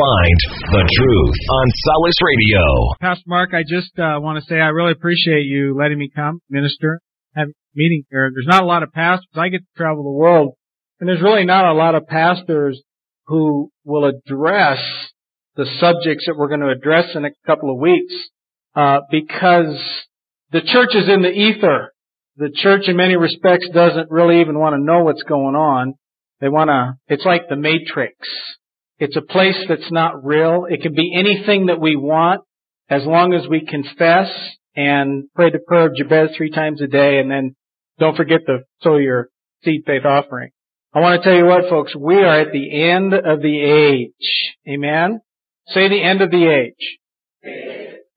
Find the truth on Solace Radio. Pastor Mark, I just uh, want to say I really appreciate you letting me come minister, have a meeting here. There's not a lot of pastors. I get to travel the world, and there's really not a lot of pastors who will address the subjects that we're going to address in a couple of weeks uh, because the church is in the ether. The church, in many respects, doesn't really even want to know what's going on. They want to. It's like the Matrix. It's a place that's not real. It can be anything that we want as long as we confess and pray the prayer of Jabez three times a day and then don't forget to sow your seed faith offering. I want to tell you what folks, we are at the end of the age. Amen? Say the end of the age.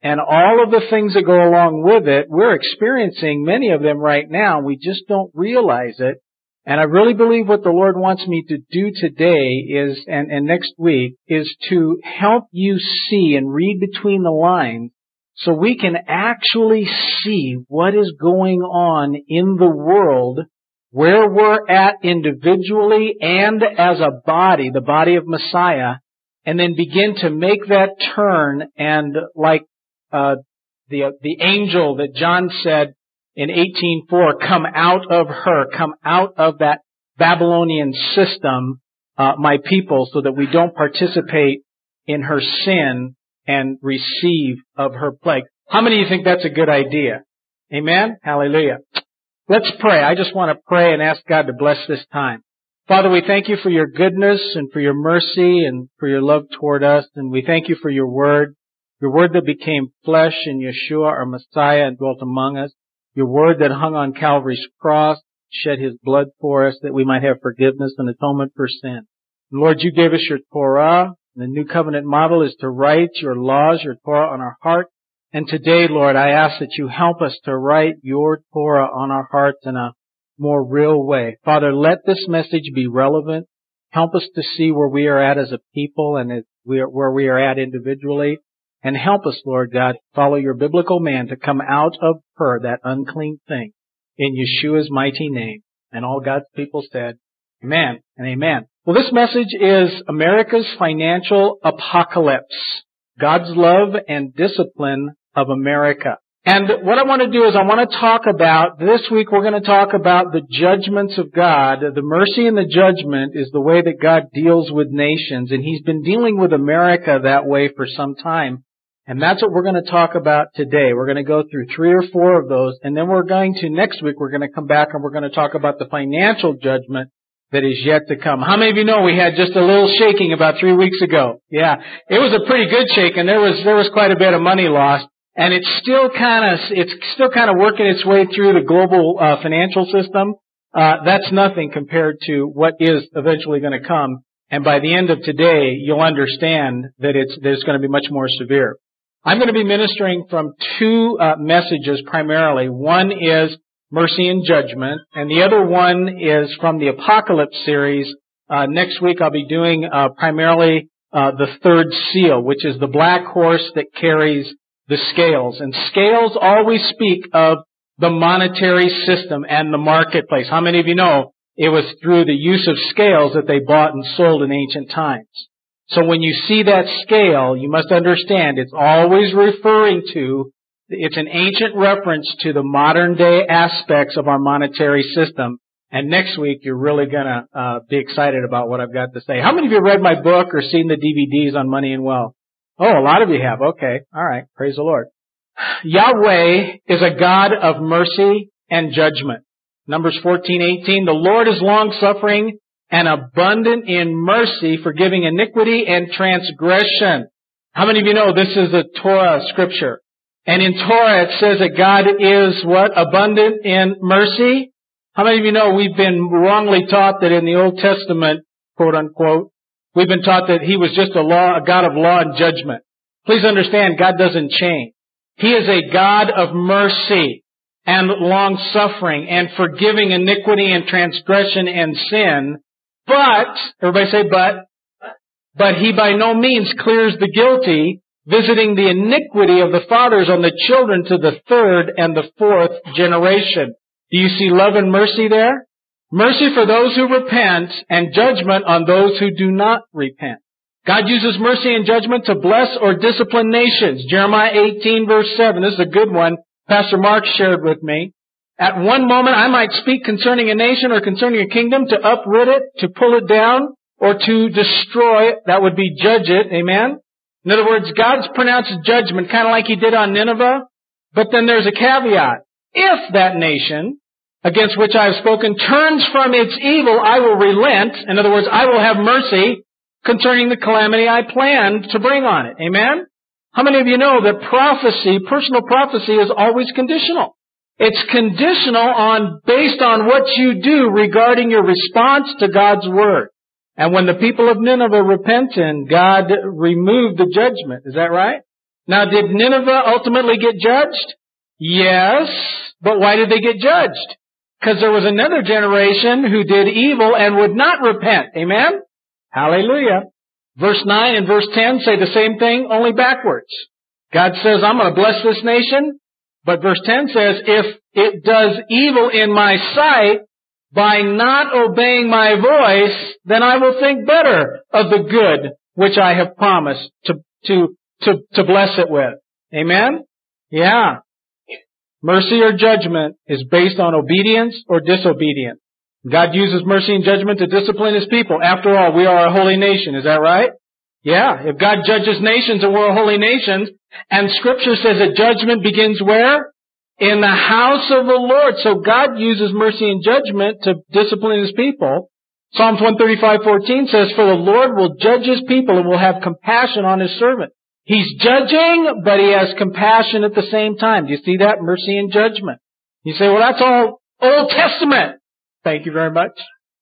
And all of the things that go along with it, we're experiencing many of them right now. We just don't realize it and I really believe what the Lord wants me to do today is, and, and next week, is to help you see and read between the lines so we can actually see what is going on in the world where we're at individually and as a body, the body of Messiah, and then begin to make that turn and like uh, the the angel that John said in 18.4, come out of her, come out of that Babylonian system, uh, my people, so that we don't participate in her sin and receive of her plague. How many of you think that's a good idea? Amen? Hallelujah. Let's pray. I just want to pray and ask God to bless this time. Father, we thank you for your goodness and for your mercy and for your love toward us. And we thank you for your word, your word that became flesh in Yeshua, our Messiah, and dwelt among us. Your word that hung on Calvary's cross, shed his blood for us that we might have forgiveness and atonement for sin. And Lord, you gave us your Torah. The new covenant model is to write your laws, your Torah on our heart. And today, Lord, I ask that you help us to write your Torah on our hearts in a more real way. Father, let this message be relevant. Help us to see where we are at as a people and where we are at individually. And help us, Lord God, follow your biblical man to come out of her, that unclean thing, in Yeshua's mighty name. And all God's people said, Amen and Amen. Well, this message is America's financial apocalypse. God's love and discipline of America. And what I want to do is I want to talk about, this week we're going to talk about the judgments of God. The mercy and the judgment is the way that God deals with nations. And He's been dealing with America that way for some time. And that's what we're going to talk about today. We're going to go through three or four of those, and then we're going to, next week, we're going to come back and we're going to talk about the financial judgment that is yet to come. How many of you know we had just a little shaking about three weeks ago? Yeah. It was a pretty good shake, and there was, there was quite a bit of money lost. And it's still kind of, it's still kind of working its way through the global uh, financial system. Uh, that's nothing compared to what is eventually going to come. And by the end of today, you'll understand that it's, that it's going to be much more severe. I'm going to be ministering from two uh, messages primarily. One is mercy and judgment, and the other one is from the Apocalypse series. Uh, next week I'll be doing uh, primarily uh, the third seal, which is the black horse that carries the scales. And scales always speak of the monetary system and the marketplace. How many of you know it was through the use of scales that they bought and sold in ancient times? So when you see that scale, you must understand it's always referring to, it's an ancient reference to the modern day aspects of our monetary system. And next week, you're really gonna uh, be excited about what I've got to say. How many of you have read my book or seen the DVDs on money and wealth? Oh, a lot of you have. Okay. All right. Praise the Lord. Yahweh is a God of mercy and judgment. Numbers 14:18. The Lord is long suffering and abundant in mercy, forgiving iniquity and transgression. How many of you know this is a Torah scripture? And in Torah it says that God is what? Abundant in mercy? How many of you know we've been wrongly taught that in the Old Testament, quote unquote, we've been taught that He was just a law, a God of law and judgment. Please understand, God doesn't change. He is a God of mercy and long suffering and forgiving iniquity and transgression and sin but, everybody say but, but he by no means clears the guilty, visiting the iniquity of the fathers on the children to the third and the fourth generation. Do you see love and mercy there? Mercy for those who repent and judgment on those who do not repent. God uses mercy and judgment to bless or discipline nations. Jeremiah 18 verse 7. This is a good one. Pastor Mark shared with me. At one moment I might speak concerning a nation or concerning a kingdom to uproot it, to pull it down, or to destroy it. That would be judge it. Amen? In other words, God's pronounced judgment, kind of like He did on Nineveh. But then there's a caveat. If that nation against which I have spoken turns from its evil, I will relent. In other words, I will have mercy concerning the calamity I planned to bring on it. Amen? How many of you know that prophecy, personal prophecy is always conditional? It's conditional on, based on what you do regarding your response to God's Word. And when the people of Nineveh repented, God removed the judgment. Is that right? Now did Nineveh ultimately get judged? Yes. But why did they get judged? Because there was another generation who did evil and would not repent. Amen? Hallelujah. Verse 9 and verse 10 say the same thing, only backwards. God says, I'm going to bless this nation. But verse 10 says, if it does evil in my sight by not obeying my voice, then I will think better of the good which I have promised to, to, to, to bless it with. Amen? Yeah. Mercy or judgment is based on obedience or disobedience. God uses mercy and judgment to discipline His people. After all, we are a holy nation. Is that right? Yeah. If God judges nations and we're a holy nation, and Scripture says that judgment begins where? In the house of the Lord. So God uses mercy and judgment to discipline His people. Psalms 135:14 says, "For the Lord will judge His people and will have compassion on His servant." He's judging, but He has compassion at the same time. Do you see that? Mercy and judgment. You say, well, that's all Old Testament. Thank you very much.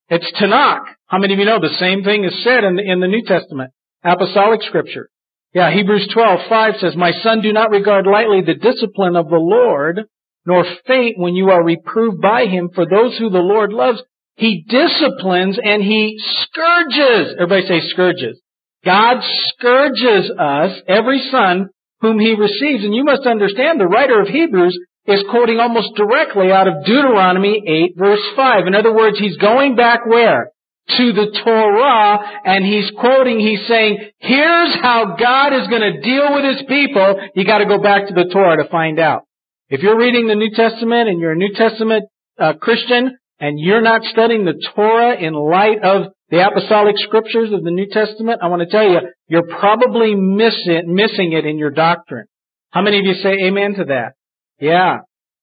It's Tanakh. How many of you know the same thing is said in the, in the New Testament? Apostolic scripture. Yeah, Hebrews 12:5 says, My son, do not regard lightly the discipline of the Lord, nor faint when you are reproved by him, for those who the Lord loves, he disciplines and he scourges. Everybody say scourges. God scourges us, every son whom he receives. And you must understand the writer of Hebrews is quoting almost directly out of Deuteronomy 8 verse 5. In other words, he's going back where? To the Torah, and he's quoting, he's saying, here's how God is going to deal with his people. You gotta go back to the Torah to find out. If you're reading the New Testament and you're a New Testament uh, Christian, and you're not studying the Torah in light of the apostolic scriptures of the New Testament, I want to tell you, you're probably miss it, missing it in your doctrine. How many of you say amen to that? Yeah.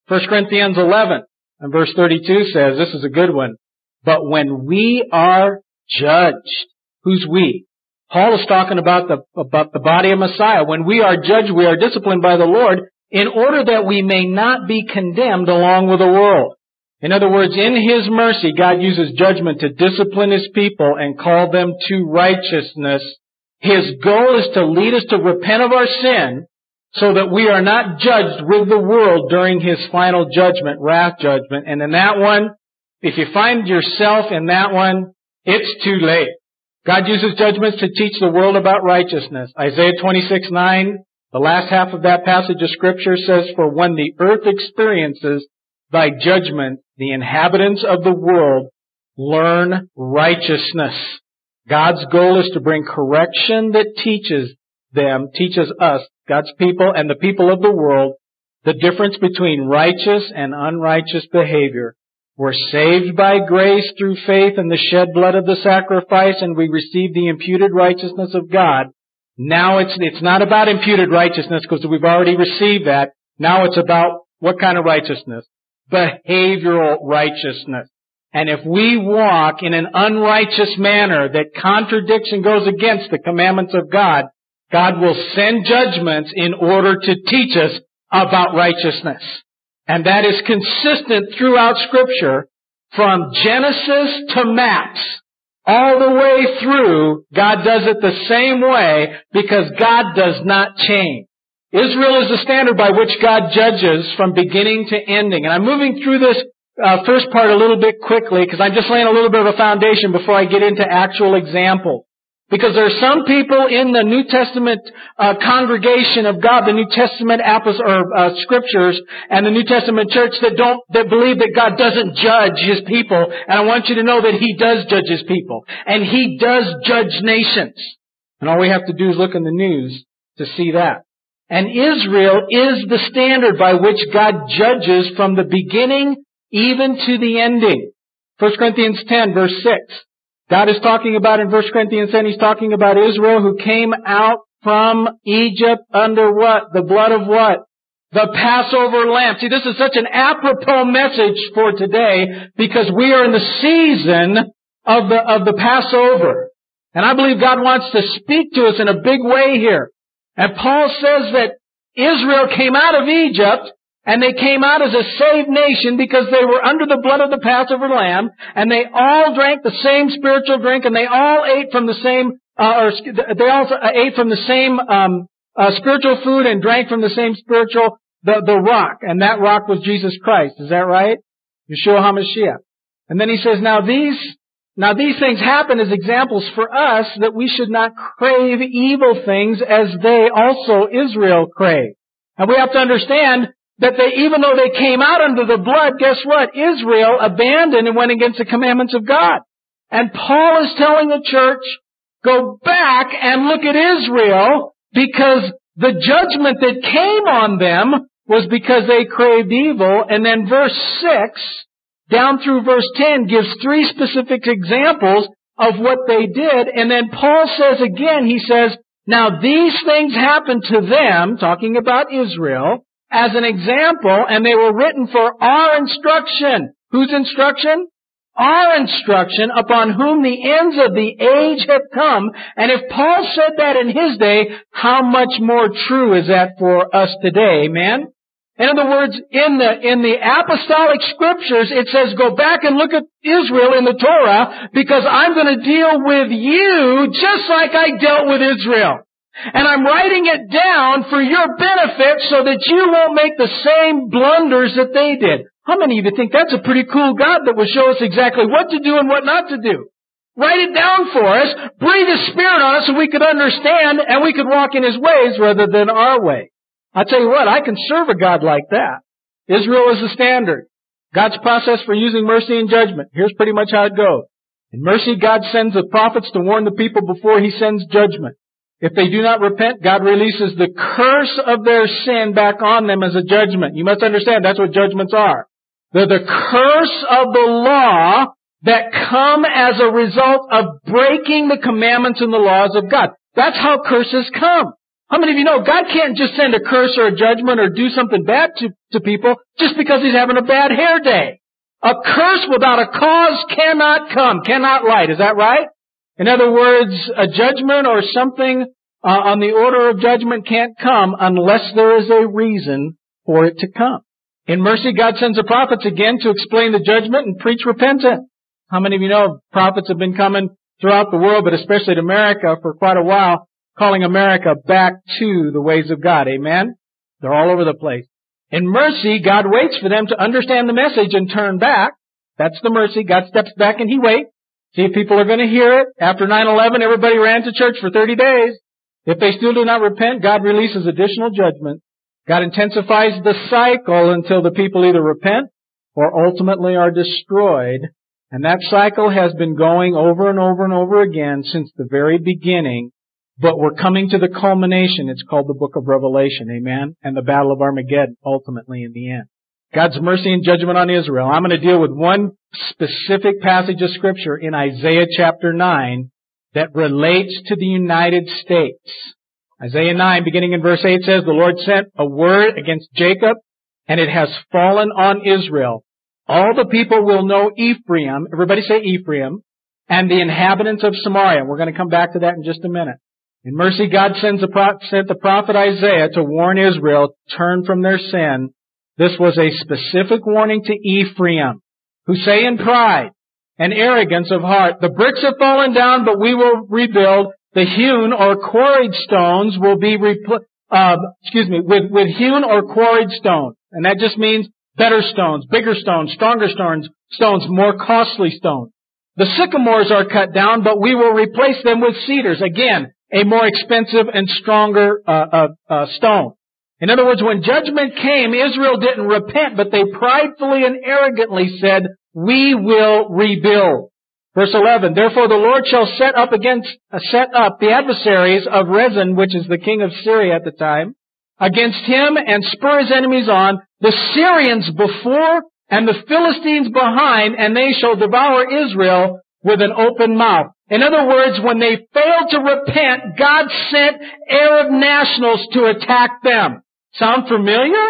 1 Corinthians 11 and verse 32 says, this is a good one, but when we are judged, who's we? Paul is talking about the, about the body of Messiah. When we are judged, we are disciplined by the Lord in order that we may not be condemned along with the world. In other words, in His mercy, God uses judgment to discipline His people and call them to righteousness. His goal is to lead us to repent of our sin so that we are not judged with the world during his final judgment, wrath judgment. And in that one, if you find yourself in that one, it's too late. God uses judgments to teach the world about righteousness. Isaiah 26, 9, the last half of that passage of scripture says, For when the earth experiences thy judgment, the inhabitants of the world learn righteousness. God's goal is to bring correction that teaches them, teaches us God's people and the people of the world, the difference between righteous and unrighteous behavior. We're saved by grace through faith in the shed blood of the sacrifice and we receive the imputed righteousness of God. Now it's, it's not about imputed righteousness because we've already received that. Now it's about what kind of righteousness? Behavioral righteousness. And if we walk in an unrighteous manner that contradicts and goes against the commandments of God, God will send judgments in order to teach us about righteousness. And that is consistent throughout scripture from Genesis to maps. All the way through, God does it the same way because God does not change. Israel is the standard by which God judges from beginning to ending. And I'm moving through this uh, first part a little bit quickly because I'm just laying a little bit of a foundation before I get into actual examples. Because there are some people in the New Testament uh, congregation of God, the New Testament or uh, scriptures, and the New Testament church that don't that believe that God doesn't judge His people. And I want you to know that He does judge His people, and He does judge nations. And all we have to do is look in the news to see that. And Israel is the standard by which God judges from the beginning even to the ending. 1 Corinthians 10 verse 6. God is talking about in 1 Corinthians 10, He's talking about Israel who came out from Egypt under what? The blood of what? The Passover lamb. See, this is such an apropos message for today because we are in the season of the, of the Passover. And I believe God wants to speak to us in a big way here. And Paul says that Israel came out of Egypt and they came out as a saved nation because they were under the blood of the Passover lamb and they all drank the same spiritual drink and they all ate from the same, uh, or they all ate from the same, um, uh, spiritual food and drank from the same spiritual, the, the rock. And that rock was Jesus Christ. Is that right? Yeshua HaMashiach. And then he says, now these now these things happen as examples for us that we should not crave evil things as they also Israel crave. And we have to understand that they, even though they came out under the blood, guess what? Israel abandoned and went against the commandments of God. And Paul is telling the church, go back and look at Israel because the judgment that came on them was because they craved evil. And then verse 6 down through verse 10 gives three specific examples of what they did. And then Paul says again, he says, now these things happened to them, talking about Israel, as an example, and they were written for our instruction. Whose instruction? Our instruction upon whom the ends of the age have come. And if Paul said that in his day, how much more true is that for us today? Amen? In other words, in the, in the apostolic scriptures, it says go back and look at Israel in the Torah because I'm going to deal with you just like I dealt with Israel. And I'm writing it down for your benefit so that you won't make the same blunders that they did. How many of you think that's a pretty cool God that will show us exactly what to do and what not to do? Write it down for us, breathe His Spirit on us so we could understand and we could walk in His ways rather than our way. I tell you what, I can serve a God like that. Israel is the standard. God's process for using mercy and judgment. Here's pretty much how it goes. In mercy, God sends the prophets to warn the people before He sends judgment. If they do not repent, God releases the curse of their sin back on them as a judgment. You must understand that's what judgments are. They're the curse of the law that come as a result of breaking the commandments and the laws of God. That's how curses come. How many of you know God can't just send a curse or a judgment or do something bad to, to people just because he's having a bad hair day? A curse without a cause cannot come, cannot light. Is that right? In other words, a judgment or something uh, on the order of judgment can't come unless there is a reason for it to come. In mercy, God sends the prophets again to explain the judgment and preach repentance. How many of you know prophets have been coming throughout the world, but especially to America for quite a while, calling America back to the ways of God. Amen? They're all over the place. In mercy, God waits for them to understand the message and turn back. That's the mercy. God steps back and He waits. See if people are going to hear it. After 9-11, everybody ran to church for 30 days. If they still do not repent, God releases additional judgment. God intensifies the cycle until the people either repent or ultimately are destroyed. And that cycle has been going over and over and over again since the very beginning but we're coming to the culmination. It's called the book of Revelation. Amen. And the battle of Armageddon ultimately in the end. God's mercy and judgment on Israel. I'm going to deal with one specific passage of scripture in Isaiah chapter 9 that relates to the United States. Isaiah 9 beginning in verse 8 says, The Lord sent a word against Jacob and it has fallen on Israel. All the people will know Ephraim. Everybody say Ephraim. And the inhabitants of Samaria. We're going to come back to that in just a minute. In mercy, God sends the, sent the prophet Isaiah to warn Israel turn from their sin. This was a specific warning to Ephraim, who say in pride and arrogance of heart, the bricks have fallen down, but we will rebuild. The hewn or quarried stones will be repl- uh, excuse me, with, with hewn or quarried stone. And that just means better stones, bigger stones, stronger stones, stones, more costly stones. The sycamores are cut down, but we will replace them with cedars. Again, a more expensive and stronger uh, uh, uh, stone. In other words, when judgment came, Israel didn't repent, but they pridefully and arrogantly said, we will rebuild. Verse 11, Therefore the Lord shall set up against, uh, set up the adversaries of Rezin, which is the king of Syria at the time, against him and spur his enemies on, the Syrians before and the Philistines behind, and they shall devour Israel with an open mouth. In other words, when they failed to repent, God sent Arab nationals to attack them. Sound familiar?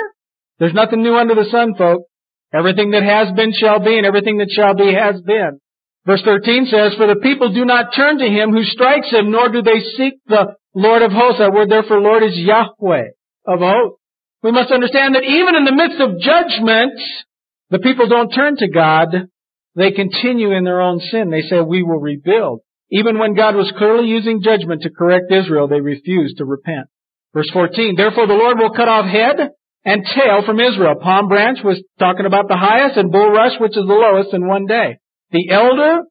There's nothing new under the sun, folks. Everything that has been shall be, and everything that shall be has been. Verse 13 says, For the people do not turn to him who strikes him, nor do they seek the Lord of hosts. That word there for Lord is Yahweh of hosts. We must understand that even in the midst of judgment, the people don't turn to God. They continue in their own sin. They say, we will rebuild. Even when God was clearly using judgment to correct Israel, they refused to repent. Verse 14, Therefore the Lord will cut off head and tail from Israel. Palm branch was talking about the highest and bulrush, which is the lowest in one day. The elder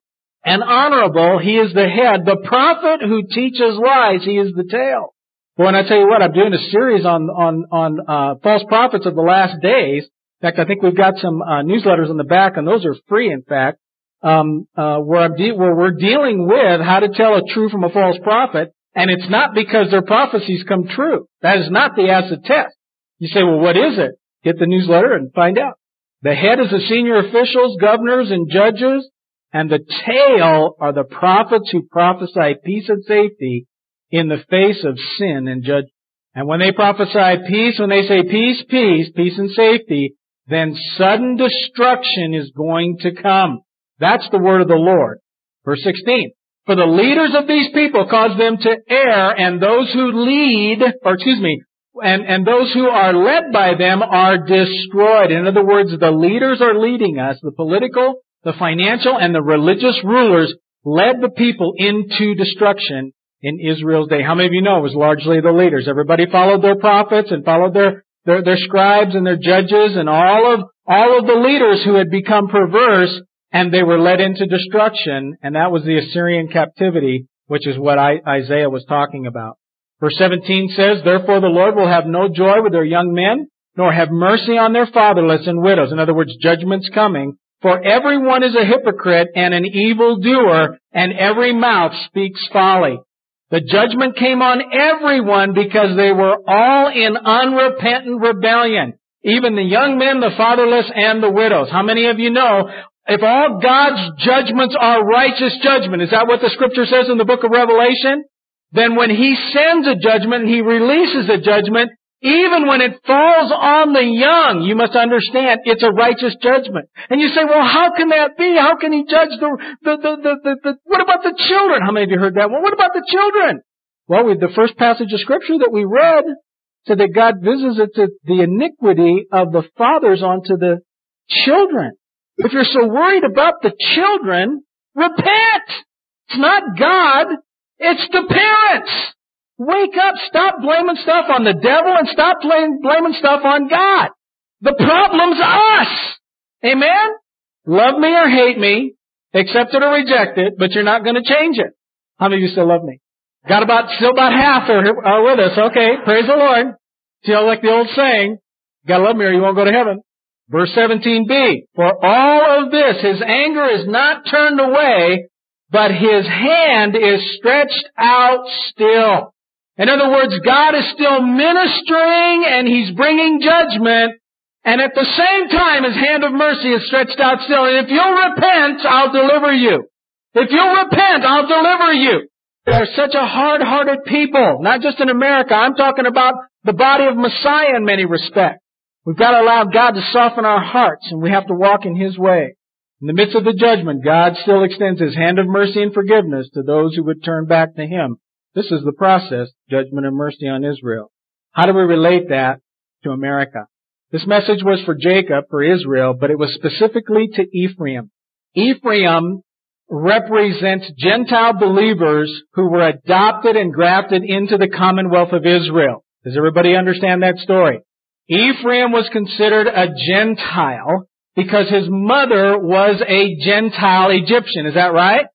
and honorable, he is the head. The prophet who teaches lies, he is the tail. Boy, and I tell you what, I'm doing a series on on on uh, false prophets of the last days. In fact, I think we've got some uh, newsletters on the back, and those are free. In fact, um, uh, where, de- where we're dealing with how to tell a true from a false prophet, and it's not because their prophecies come true. That is not the acid test. You say, well, what is it? Get the newsletter and find out. The head is the senior officials, governors, and judges, and the tail are the prophets who prophesy peace and safety in the face of sin and judgment. And when they prophesy peace, when they say peace, peace, peace and safety, then sudden destruction is going to come. That's the word of the Lord. Verse 16. For the leaders of these people cause them to err, and those who lead, or excuse me, and, and those who are led by them are destroyed. In other words, the leaders are leading us, the political, the financial, and the religious rulers led the people into destruction in Israel's day. How many of you know it was largely the leaders? Everybody followed their prophets and followed their, their, their scribes and their judges and all of, all of the leaders who had become perverse and they were led into destruction and that was the Assyrian captivity, which is what Isaiah was talking about. Verse 17 says, Therefore the Lord will have no joy with their young men, nor have mercy on their fatherless and widows. In other words, judgment's coming. For everyone is a hypocrite and an evildoer, and every mouth speaks folly. The judgment came on everyone because they were all in unrepentant rebellion. Even the young men, the fatherless, and the widows. How many of you know if all God's judgments are righteous judgment? Is that what the scripture says in the book of Revelation? then when he sends a judgment and he releases a judgment, even when it falls on the young, you must understand it's a righteous judgment. And you say, well, how can that be? How can he judge the, the, the, the, the, the what about the children? How many of you heard that? Well, what about the children? Well, with the first passage of scripture that we read said that God visits the iniquity of the fathers onto the children. If you're so worried about the children, repent! It's not God. It's the parents. Wake up. Stop blaming stuff on the devil and stop blaming, blaming stuff on God. The problem's us. Amen? Love me or hate me, accept it or reject it, but you're not going to change it. How many of you still love me? Got about, still about half are, are with us. Okay, praise the Lord. Feel like the old saying, gotta love me or you won't go to heaven. Verse 17b, for all of this, his anger is not turned away but his hand is stretched out still. In other words, God is still ministering and he's bringing judgment, and at the same time his hand of mercy is stretched out still. And if you'll repent, I'll deliver you. If you'll repent, I'll deliver you. They're such a hard-hearted people, not just in America. I'm talking about the body of Messiah in many respects. We've got to allow God to soften our hearts and we have to walk in His way. In the midst of the judgment, God still extends His hand of mercy and forgiveness to those who would turn back to Him. This is the process, judgment and mercy on Israel. How do we relate that to America? This message was for Jacob, for Israel, but it was specifically to Ephraim. Ephraim represents Gentile believers who were adopted and grafted into the commonwealth of Israel. Does everybody understand that story? Ephraim was considered a Gentile because his mother was a Gentile Egyptian. Is that right?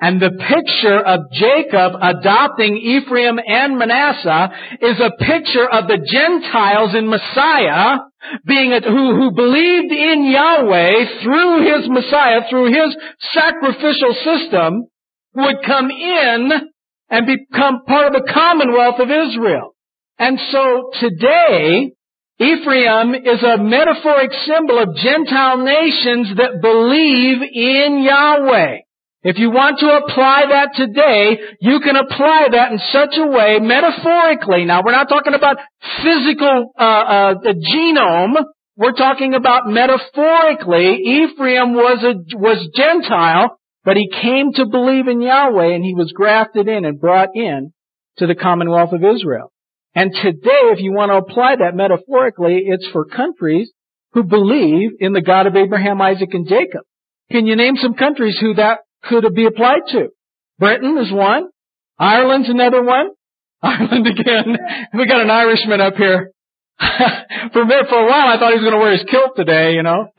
And the picture of Jacob adopting Ephraim and Manasseh is a picture of the Gentiles in Messiah being a, who, who believed in Yahweh through his Messiah, through his sacrificial system, would come in and become part of the commonwealth of Israel. And so today, Ephraim is a metaphoric symbol of Gentile nations that believe in Yahweh. If you want to apply that today, you can apply that in such a way, metaphorically. Now, we're not talking about physical uh, uh, genome. We're talking about metaphorically. Ephraim was a was Gentile, but he came to believe in Yahweh, and he was grafted in and brought in to the Commonwealth of Israel. And today, if you want to apply that metaphorically, it's for countries who believe in the God of Abraham, Isaac, and Jacob. Can you name some countries who that could be applied to? Britain is one. Ireland's another one. Ireland again. We got an Irishman up here. for for a while, I thought he was going to wear his kilt today, you know.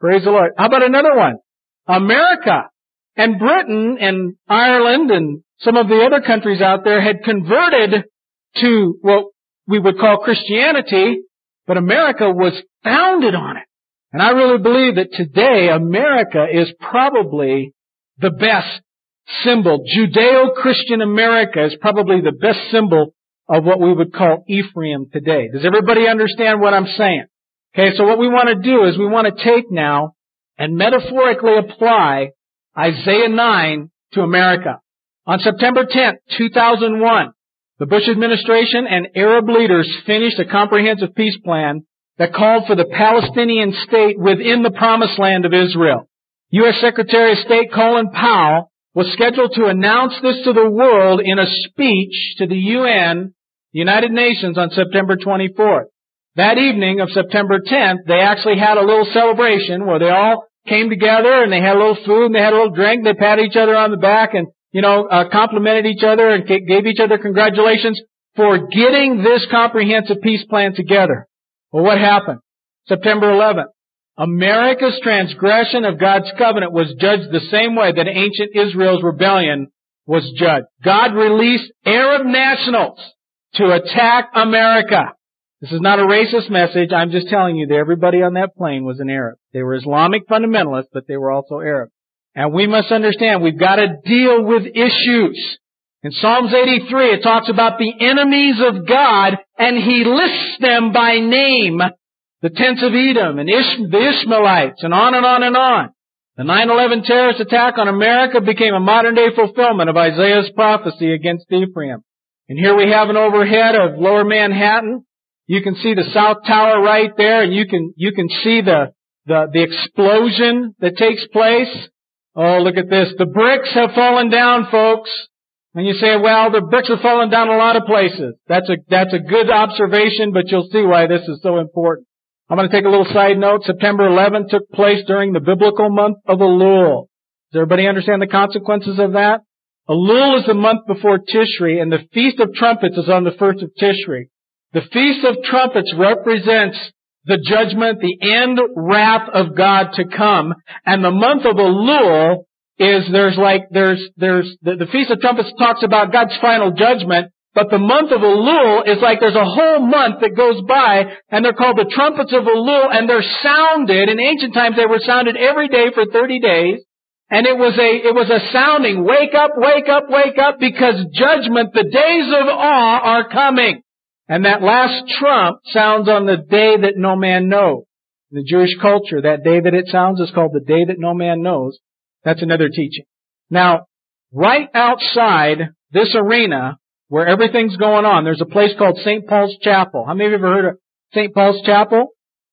Praise the Lord. How about another one? America and Britain and Ireland and some of the other countries out there had converted to what we would call Christianity, but America was founded on it. And I really believe that today America is probably the best symbol. Judeo-Christian America is probably the best symbol of what we would call Ephraim today. Does everybody understand what I'm saying? Okay, so what we want to do is we want to take now and metaphorically apply Isaiah 9 to America. On September 10, 2001, the Bush administration and Arab leaders finished a comprehensive peace plan that called for the Palestinian state within the promised land of Israel. U.S. Secretary of State Colin Powell was scheduled to announce this to the world in a speech to the UN, the United Nations, on September 24th. That evening of September 10th, they actually had a little celebration where they all came together and they had a little food and they had a little drink. They patted each other on the back and, you know, uh, complimented each other and gave each other congratulations for getting this comprehensive peace plan together. Well, what happened? September 11th. America's transgression of God's covenant was judged the same way that ancient Israel's rebellion was judged. God released Arab nationals to attack America. This is not a racist message. I'm just telling you that everybody on that plane was an Arab. They were Islamic fundamentalists, but they were also Arab. And we must understand we've got to deal with issues. In Psalms 83, it talks about the enemies of God, and He lists them by name. The tents of Edom, and Ish- the Ishmaelites, and on and on and on. The 9-11 terrorist attack on America became a modern day fulfillment of Isaiah's prophecy against Ephraim. And here we have an overhead of lower Manhattan. You can see the South Tower right there, and you can, you can see the, the, the explosion that takes place. Oh, look at this. The bricks have fallen down, folks. And you say, well, the bricks have fallen down a lot of places. That's a, that's a good observation, but you'll see why this is so important. I'm going to take a little side note. September 11th took place during the biblical month of Elul. Does everybody understand the consequences of that? Elul is the month before Tishri, and the Feast of Trumpets is on the first of Tishri. The Feast of Trumpets represents the judgment, the end wrath of God to come, and the month of Elul is there's like, there's, there's, the, the Feast of Trumpets talks about God's final judgment, but the month of Elul is like there's a whole month that goes by, and they're called the trumpets of Elul, and they're sounded. In ancient times, they were sounded every day for 30 days. And it was a, it was a sounding, wake up, wake up, wake up, because judgment, the days of awe are coming. And that last trump sounds on the day that no man knows. In the Jewish culture, that day that it sounds is called the day that no man knows. That's another teaching. Now, right outside this arena where everything's going on, there's a place called St. Paul's Chapel. How many of you ever heard of St. Paul's Chapel?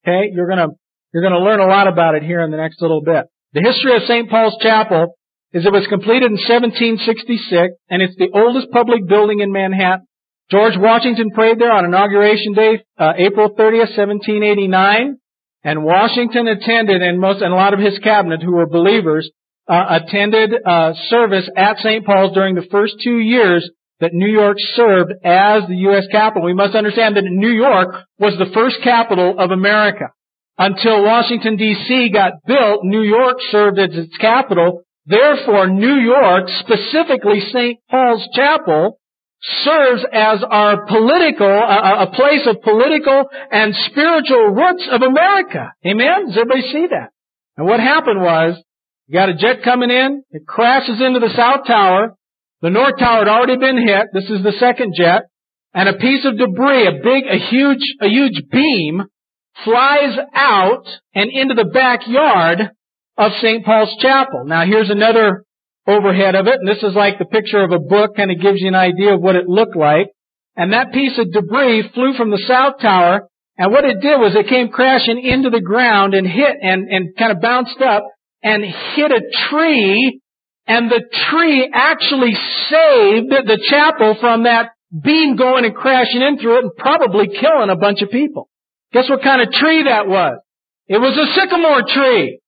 Okay, you're gonna, you're gonna learn a lot about it here in the next little bit. The history of St. Paul's Chapel is it was completed in 1766 and it's the oldest public building in Manhattan. George Washington prayed there on inauguration day, uh, April 30th, 1789, and Washington attended and most, and a lot of his cabinet who were believers uh, attended uh, service at St. Paul's during the first two years that New York served as the U.S. capital. We must understand that New York was the first capital of America. Until Washington D.C. got built, New York served as its capital. Therefore, New York, specifically St. Paul's Chapel, serves as our political, a, a place of political and spiritual roots of America. Amen? Does everybody see that? And what happened was, you got a jet coming in, it crashes into the South Tower, the North Tower had already been hit, this is the second jet, and a piece of debris, a big, a huge, a huge beam, flies out and into the backyard of St. Paul's Chapel. Now here's another overhead of it, and this is like the picture of a book, kind of gives you an idea of what it looked like. And that piece of debris flew from the south tower, and what it did was it came crashing into the ground and hit and, and kind of bounced up and hit a tree, and the tree actually saved the chapel from that beam going and crashing in through it and probably killing a bunch of people. Guess what kind of tree that was? It was a sycamore tree.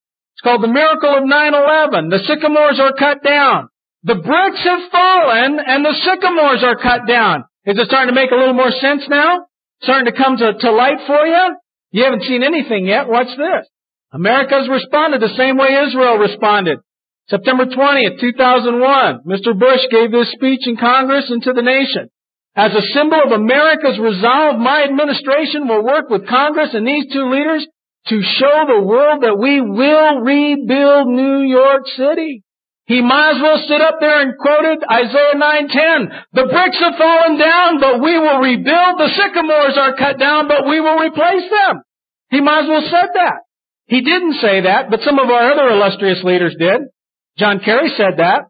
Called the miracle of 9-11. The sycamores are cut down. The bricks have fallen and the sycamores are cut down. Is it starting to make a little more sense now? Starting to come to, to light for you? You haven't seen anything yet. What's this. America's responded the same way Israel responded. September 20th, 2001, Mr. Bush gave this speech in Congress and to the nation. As a symbol of America's resolve, my administration will work with Congress and these two leaders to show the world that we will rebuild New York City. He might as well sit up there and quoted Isaiah 9:10. The bricks have fallen down, but we will rebuild. The sycamores are cut down, but we will replace them. He might as well said that. He didn't say that, but some of our other illustrious leaders did. John Kerry said that.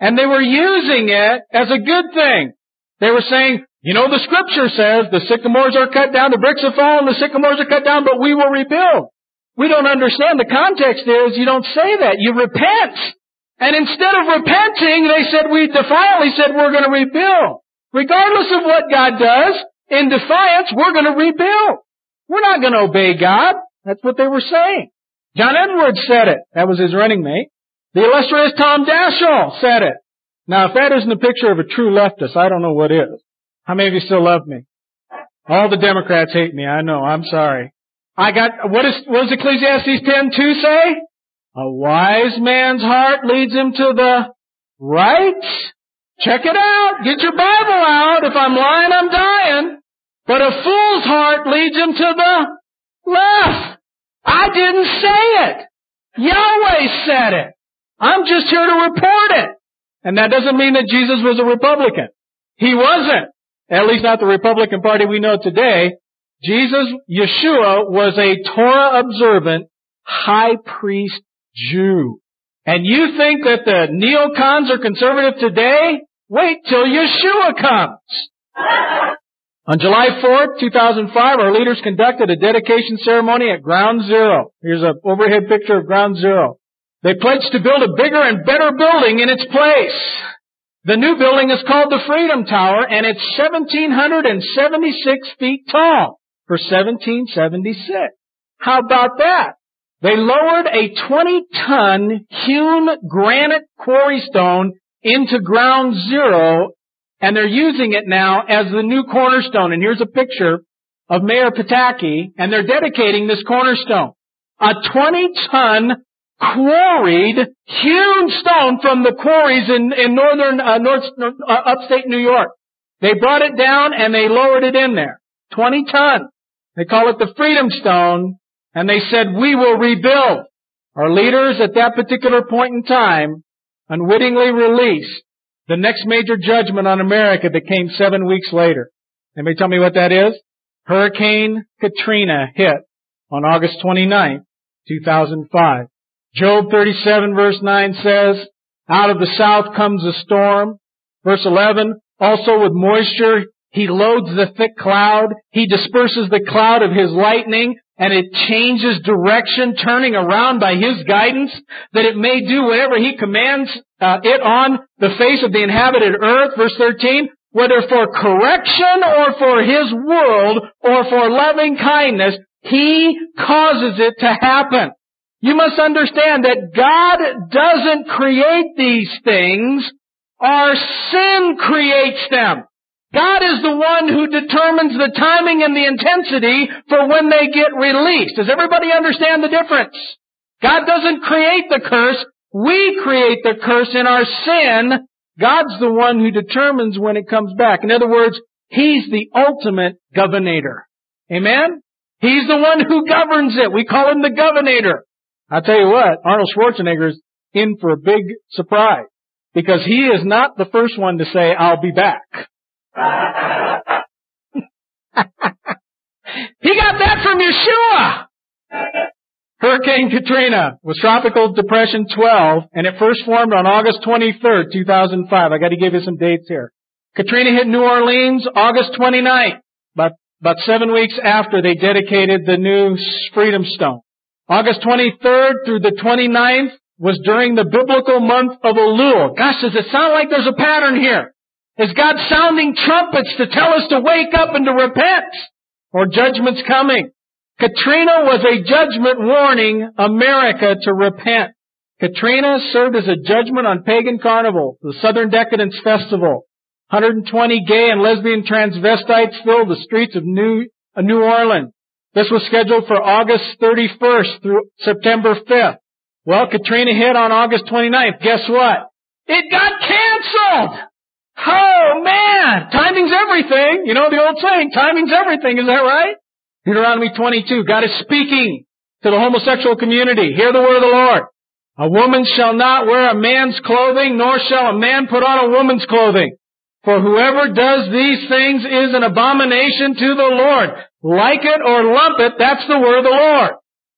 And they were using it as a good thing. They were saying, you know, the scripture says the sycamores are cut down, the bricks have fallen, the sycamores are cut down, but we will rebuild. We don't understand. The context is you don't say that. You repent. And instead of repenting, they said, we defiantly said we're going to rebuild. Regardless of what God does, in defiance, we're going to rebuild. We're not going to obey God. That's what they were saying. John Edwards said it. That was his running mate. The illustrious Tom Daschle said it. Now, if that isn't a picture of a true leftist, I don't know what is. How many of you still love me? All the Democrats hate me. I know. I'm sorry. I got, what is, what does Ecclesiastes 10 2 say? A wise man's heart leads him to the right. Check it out. Get your Bible out. If I'm lying, I'm dying. But a fool's heart leads him to the left. I didn't say it. Yahweh said it. I'm just here to report it. And that doesn't mean that Jesus was a Republican. He wasn't. At least not the Republican Party we know today. Jesus, Yeshua, was a Torah observant high priest Jew. And you think that the neocons are conservative today? Wait till Yeshua comes. On July 4th, 2005, our leaders conducted a dedication ceremony at Ground Zero. Here's an overhead picture of Ground Zero. They pledged to build a bigger and better building in its place. The new building is called the Freedom Tower and it's 1776 feet tall for 1776. How about that? They lowered a 20 ton hewn granite quarry stone into ground zero and they're using it now as the new cornerstone. And here's a picture of Mayor Pataki and they're dedicating this cornerstone. A 20 ton quarried hewn stone from the quarries in, in northern, uh, north, uh, upstate New York. They brought it down and they lowered it in there. 20 ton. They call it the Freedom Stone and they said, we will rebuild. Our leaders at that particular point in time unwittingly released the next major judgment on America that came seven weeks later. Anybody tell me what that is? Hurricane Katrina hit on August 29, 2005. Job 37 verse 9 says, out of the south comes a storm. Verse 11, also with moisture, he loads the thick cloud. He disperses the cloud of his lightning and it changes direction, turning around by his guidance, that it may do whatever he commands uh, it on the face of the inhabited earth. Verse 13, whether for correction or for his world or for loving kindness, he causes it to happen. You must understand that God doesn't create these things. Our sin creates them. God is the one who determines the timing and the intensity for when they get released. Does everybody understand the difference? God doesn't create the curse. We create the curse in our sin God's the one who determines when it comes back. In other words, He's the ultimate governor. Amen? He's the one who governs it. We call him the governor. I'll tell you what, Arnold Schwarzenegger's in for a big surprise. Because he is not the first one to say, I'll be back. he got that from Yeshua! Hurricane Katrina was Tropical Depression 12, and it first formed on August 23rd, 2005. I gotta give you some dates here. Katrina hit New Orleans August 29th, about, about seven weeks after they dedicated the new Freedom Stone. August 23rd through the 29th was during the biblical month of Elul. Gosh, does it sound like there's a pattern here? Is God sounding trumpets to tell us to wake up and to repent? Or judgment's coming? Katrina was a judgment warning America to repent. Katrina served as a judgment on Pagan Carnival, the Southern Decadence Festival. 120 gay and lesbian transvestites filled the streets of New, uh, New Orleans. This was scheduled for August 31st through September 5th. Well, Katrina hit on August 29th. Guess what? It got canceled! Oh man! Timing's everything! You know the old saying, timing's everything, is that right? Deuteronomy 22, God is speaking to the homosexual community. Hear the word of the Lord. A woman shall not wear a man's clothing, nor shall a man put on a woman's clothing. For whoever does these things is an abomination to the Lord. Like it or lump it, that's the word of the Lord.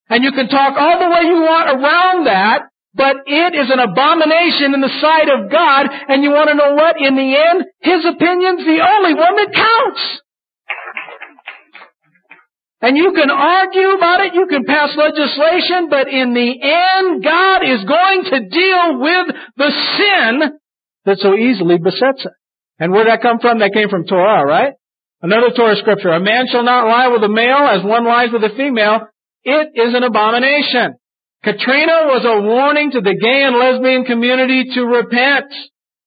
And you can talk all the way you want around that, but it is an abomination in the sight of God, and you want to know what? In the end, His opinion's the only one that counts. And you can argue about it, you can pass legislation, but in the end, God is going to deal with the sin that so easily besets us. And where did that come from? That came from Torah, right? Another Torah scripture. A man shall not lie with a male as one lies with a female. It is an abomination. Katrina was a warning to the gay and lesbian community to repent.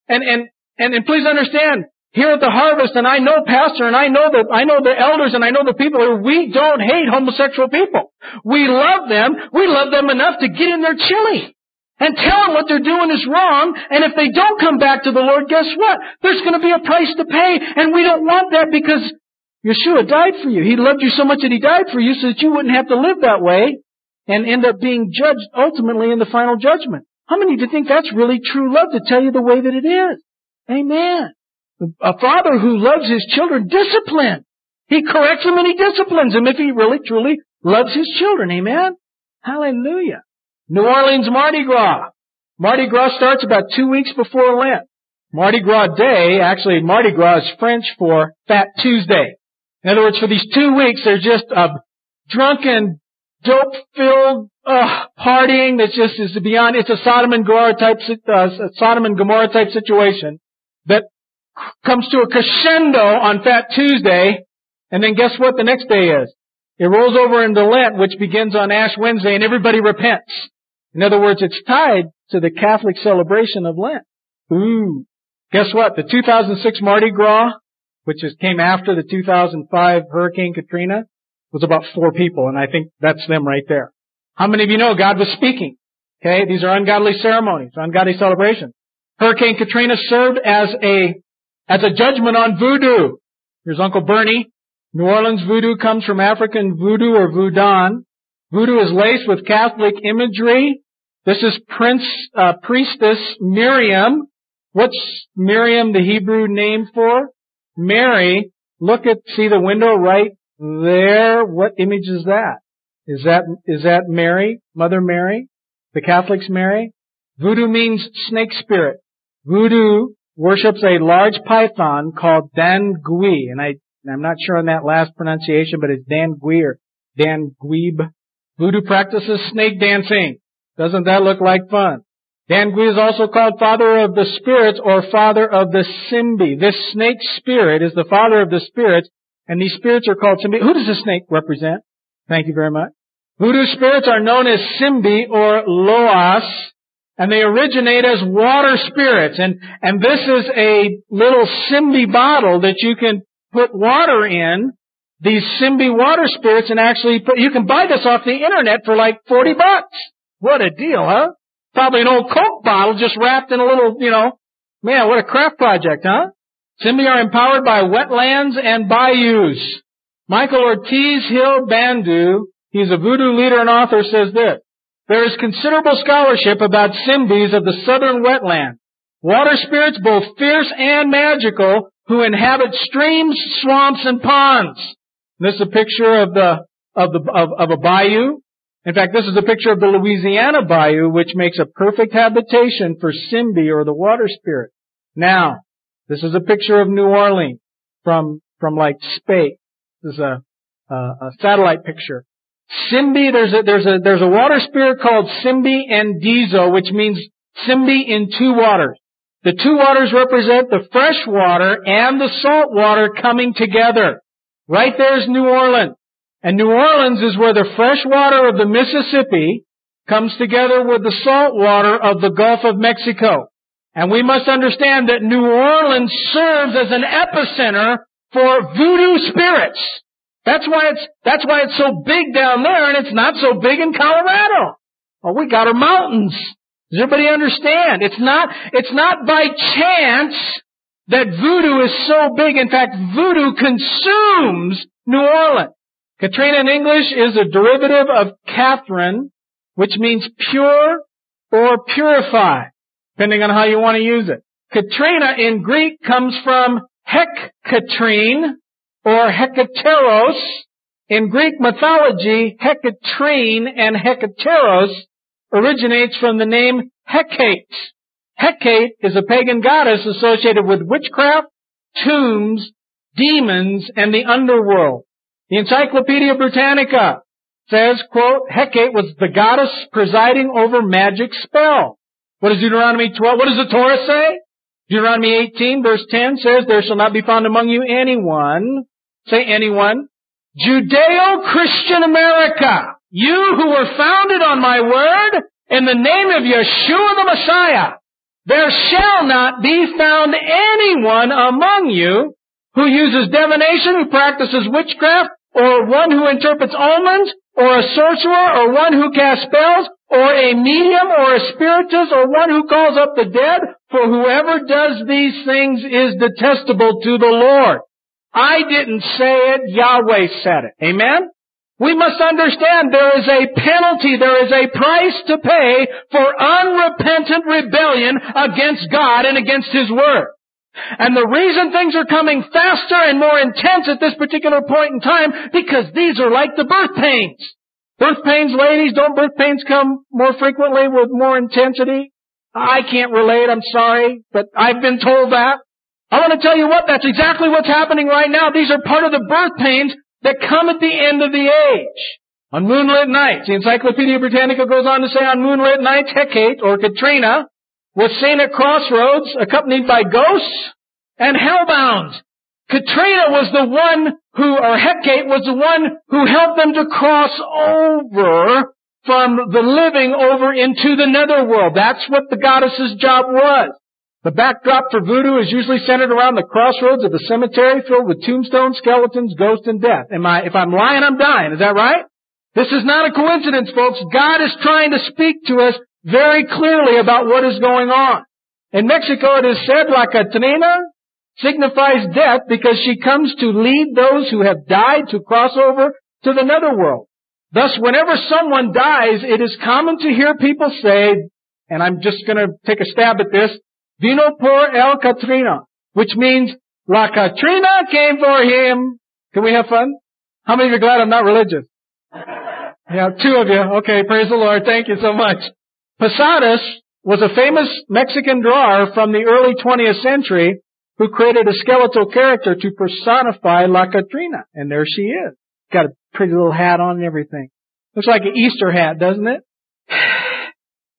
And, and, and, and please understand, here at the harvest, and I know pastor, and I know the, I know the elders, and I know the people here, we don't hate homosexual people. We love them. We love them enough to get in their chili and tell them what they're doing is wrong. And if they don't come back to the Lord, guess what? There's going to be a price to pay, and we don't want that because Yeshua died for you. He loved you so much that He died for you so that you wouldn't have to live that way and end up being judged ultimately in the final judgment. How many do you think that's really true love to tell you the way that it is? Amen. A father who loves his children discipline. He corrects them and he disciplines them if he really truly loves his children. Amen? Hallelujah. New Orleans Mardi Gras. Mardi Gras starts about two weeks before Lent. Mardi Gras Day, actually Mardi Gras is French for Fat Tuesday. In other words, for these two weeks, they're just a drunken, dope-filled uh, partying that just is beyond. It's a Sodom and Gomorrah type, uh, Sodom and Gomorrah type situation that comes to a crescendo on Fat Tuesday, and then guess what the next day is? It rolls over into Lent, which begins on Ash Wednesday, and everybody repents. In other words, it's tied to the Catholic celebration of Lent. Ooh. Guess what? The 2006 Mardi Gras, which is, came after the 2005 Hurricane Katrina, was about four people, and I think that's them right there. How many of you know God was speaking? Okay, these are ungodly ceremonies, ungodly celebrations. Hurricane Katrina served as a as a judgment on voodoo. Here's Uncle Bernie. New Orleans voodoo comes from African voodoo or voodoo. Voodoo is laced with Catholic imagery. This is Prince, uh, priestess Miriam. What's Miriam the Hebrew name for? Mary. Look at, see the window right there? What image is that? Is that, is that Mary? Mother Mary? The Catholics Mary? Voodoo means snake spirit. Voodoo worships a large python called Dan Gui, and I, I'm not sure on that last pronunciation, but it's Dan Gui or Dan Guib. Voodoo practices snake dancing. Doesn't that look like fun? Dan Gui is also called father of the spirits or father of the Simbi. This snake spirit is the father of the spirits, and these spirits are called Simbi. Who does the snake represent? Thank you very much. Voodoo spirits are known as Simbi or Loas, and they originate as water spirits. And, and this is a little Simbi bottle that you can put water in, these Simbi water spirits, and actually put, you can buy this off the internet for like 40 bucks. What a deal, huh? Probably an old Coke bottle just wrapped in a little, you know, Man, what a craft project, huh? Simbi are empowered by wetlands and bayous. Michael Ortiz Hill Bandu, he's a voodoo leader and author, says this. There is considerable scholarship about Simbis of the southern wetland. Water spirits both fierce and magical who inhabit streams, swamps, and ponds. This is a picture of the, of the, of, of a bayou. In fact, this is a picture of the Louisiana bayou, which makes a perfect habitation for Simbi or the water spirit. Now, this is a picture of New Orleans from, from like space. This is a, a, a satellite picture. Simbi, there's a, there's a, there's a water spirit called Simbi and Dizo, which means Simbi in two waters. The two waters represent the fresh water and the salt water coming together. Right there's New Orleans. And New Orleans is where the fresh water of the Mississippi comes together with the salt water of the Gulf of Mexico. And we must understand that New Orleans serves as an epicenter for voodoo spirits. That's why it's, that's why it's so big down there and it's not so big in Colorado. Well, we got our mountains. Does everybody understand? It's not, it's not by chance that voodoo is so big. In fact, voodoo consumes New Orleans. Katrina in English is a derivative of Catherine, which means pure or purify, depending on how you want to use it. Katrina in Greek comes from Heckatrine or Hekateros. In Greek mythology, Hekatrine and Hekateros originates from the name Hecate. Hecate is a pagan goddess associated with witchcraft, tombs, demons, and the underworld. The Encyclopedia Britannica says, quote, Hecate was the goddess presiding over magic spell. What does Deuteronomy 12, what does the Torah say? Deuteronomy 18 verse 10 says, there shall not be found among you anyone, say anyone, Judeo-Christian America, you who were founded on my word, in the name of Yeshua the Messiah, there shall not be found anyone among you who uses divination, who practices witchcraft, or one who interprets omens, or a sorcerer, or one who casts spells, or a medium, or a spiritist, or one who calls up the dead, for whoever does these things is detestable to the Lord. I didn't say it, Yahweh said it. Amen? We must understand there is a penalty, there is a price to pay for unrepentant rebellion against God and against His Word. And the reason things are coming faster and more intense at this particular point in time, because these are like the birth pains. Birth pains, ladies, don't birth pains come more frequently with more intensity? I can't relate, I'm sorry, but I've been told that. I want to tell you what, that's exactly what's happening right now. These are part of the birth pains that come at the end of the age. On moonlit nights, the Encyclopedia Britannica goes on to say on moonlit nights, Hecate, or Katrina, was seen at crossroads accompanied by ghosts and hellbound. Katrina was the one who, or Hecate was the one who helped them to cross over from the living over into the netherworld. That's what the goddess's job was. The backdrop for voodoo is usually centered around the crossroads of the cemetery filled with tombstones, skeletons, ghosts, and death. Am I, if I'm lying, I'm dying. Is that right? This is not a coincidence, folks. God is trying to speak to us very clearly about what is going on. In Mexico, it is said La Catrina signifies death because she comes to lead those who have died to cross over to the netherworld. Thus, whenever someone dies, it is common to hear people say, and I'm just going to take a stab at this, Vino por el Katrina, which means La Catrina came for him. Can we have fun? How many of you are glad I'm not religious? Yeah, two of you. Okay, praise the Lord. Thank you so much. Posadas was a famous Mexican drawer from the early 20th century who created a skeletal character to personify La Catrina. And there she is. Got a pretty little hat on and everything. Looks like an Easter hat, doesn't it?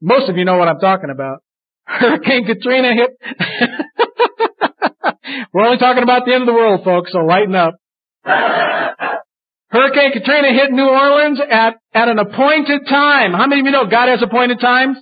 Most of you know what I'm talking about. Hurricane Katrina hit. We're only talking about the end of the world, folks, so lighten up. Hurricane Katrina hit New Orleans at, at an appointed time. How many of you know God has appointed times?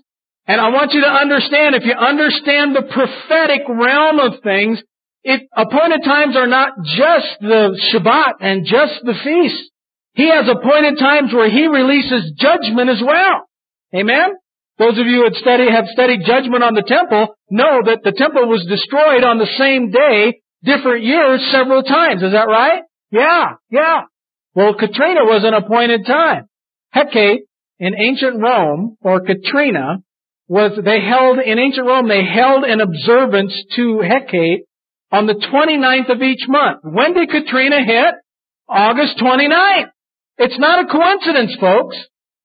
And I want you to understand, if you understand the prophetic realm of things, it, appointed times are not just the Shabbat and just the feast. He has appointed times where He releases judgment as well. Amen? Those of you who studied, have studied judgment on the temple know that the temple was destroyed on the same day, different years, several times. Is that right? Yeah, yeah. Well, Katrina was an appointed time. Hecate in ancient Rome, or Katrina, was, they held, in ancient Rome, they held an observance to Hecate on the 29th of each month. When did Katrina hit? August 29th. It's not a coincidence, folks.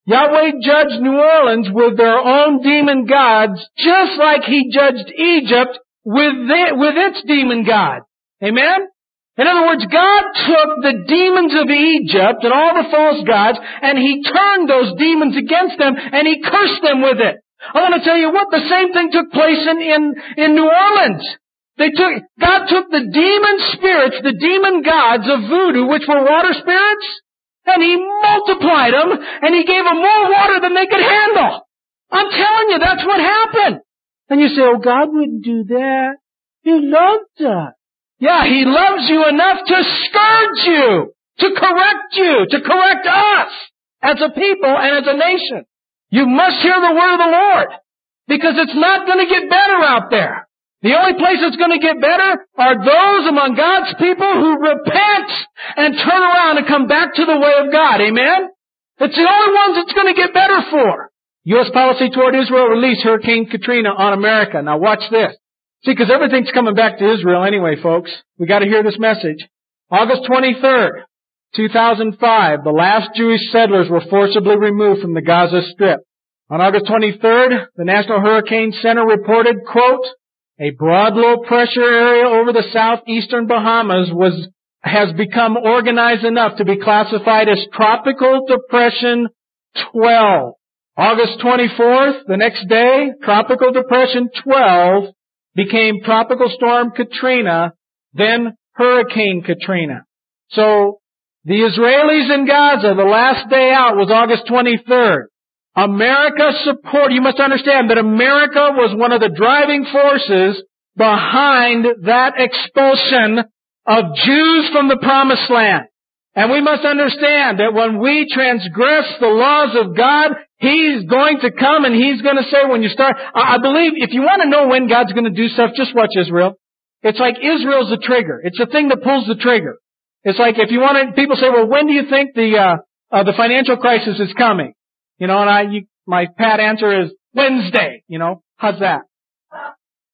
Yahweh judged New Orleans with their own demon gods, just like He judged Egypt with, the, with its demon god. Amen? In other words, God took the demons of Egypt and all the false gods, and He turned those demons against them, and He cursed them with it. I want to tell you what, the same thing took place in, in, in New Orleans. They took, God took the demon spirits, the demon gods of voodoo, which were water spirits, and He multiplied them, and He gave them more water than they could handle. I'm telling you, that's what happened. And you say, oh, God wouldn't do that. He loved us. Yeah, He loves you enough to scourge you, to correct you, to correct us as a people and as a nation. You must hear the word of the Lord because it's not going to get better out there. The only place that's going to get better are those among God's people who repent and turn around and come back to the way of God. Amen? It's the only ones it's going to get better for. U.S. policy toward Israel released Hurricane Katrina on America. Now watch this. See, because everything's coming back to Israel anyway, folks. We got to hear this message. August 23rd, 2005, the last Jewish settlers were forcibly removed from the Gaza Strip. On August 23rd, the National Hurricane Center reported, quote, a broad low pressure area over the southeastern Bahamas was, has become organized enough to be classified as Tropical Depression 12. August 24th, the next day, Tropical Depression 12 became Tropical Storm Katrina, then Hurricane Katrina. So the Israelis in Gaza, the last day out was August 23rd. America support, you must understand that America was one of the driving forces behind that expulsion of Jews from the promised land. And we must understand that when we transgress the laws of God, He's going to come and He's going to say when you start, I believe if you want to know when God's going to do stuff, just watch Israel. It's like Israel's the trigger. It's the thing that pulls the trigger. It's like if you want to, people say, well, when do you think the, uh, uh, the financial crisis is coming? You know, and I, you, my pat answer is Wednesday. You know, how's that?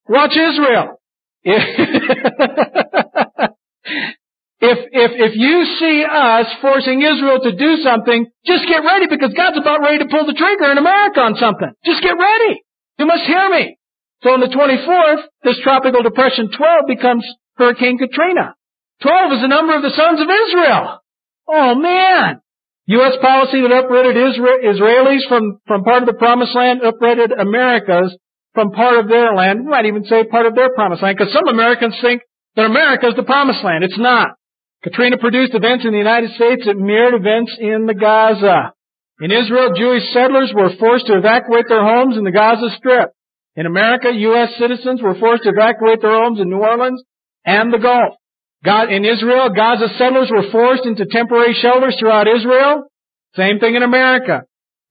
Watch Israel. If, if, if you see us forcing Israel to do something, just get ready because God's about ready to pull the trigger in America on something. Just get ready. You must hear me. So on the 24th, this tropical depression 12 becomes Hurricane Katrina. 12 is the number of the sons of Israel. Oh man. U.S. policy that uprooted Israelis from, from part of the promised land uprooted Americas from part of their land. We might even say part of their promised land because some Americans think that America is the promised land. It's not. Katrina produced events in the United States that mirrored events in the Gaza. In Israel, Jewish settlers were forced to evacuate their homes in the Gaza Strip. In America, U.S. citizens were forced to evacuate their homes in New Orleans and the Gulf. God, in Israel, Gaza settlers were forced into temporary shelters throughout Israel. Same thing in America.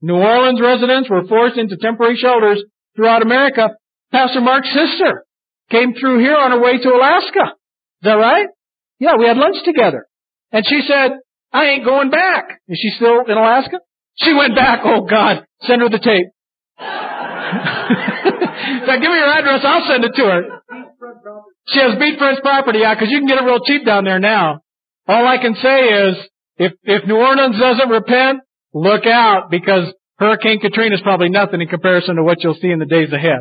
New Orleans residents were forced into temporary shelters throughout America. Pastor Mark's sister came through here on her way to Alaska. Is that right? Yeah, we had lunch together. And she said, I ain't going back. Is she still in Alaska? She went back. Oh God, send her the tape. now give me your address. I'll send it to her. She has beachfront property, yeah, because you can get it real cheap down there now. All I can say is, if if New Orleans doesn't repent, look out because Hurricane Katrina is probably nothing in comparison to what you'll see in the days ahead.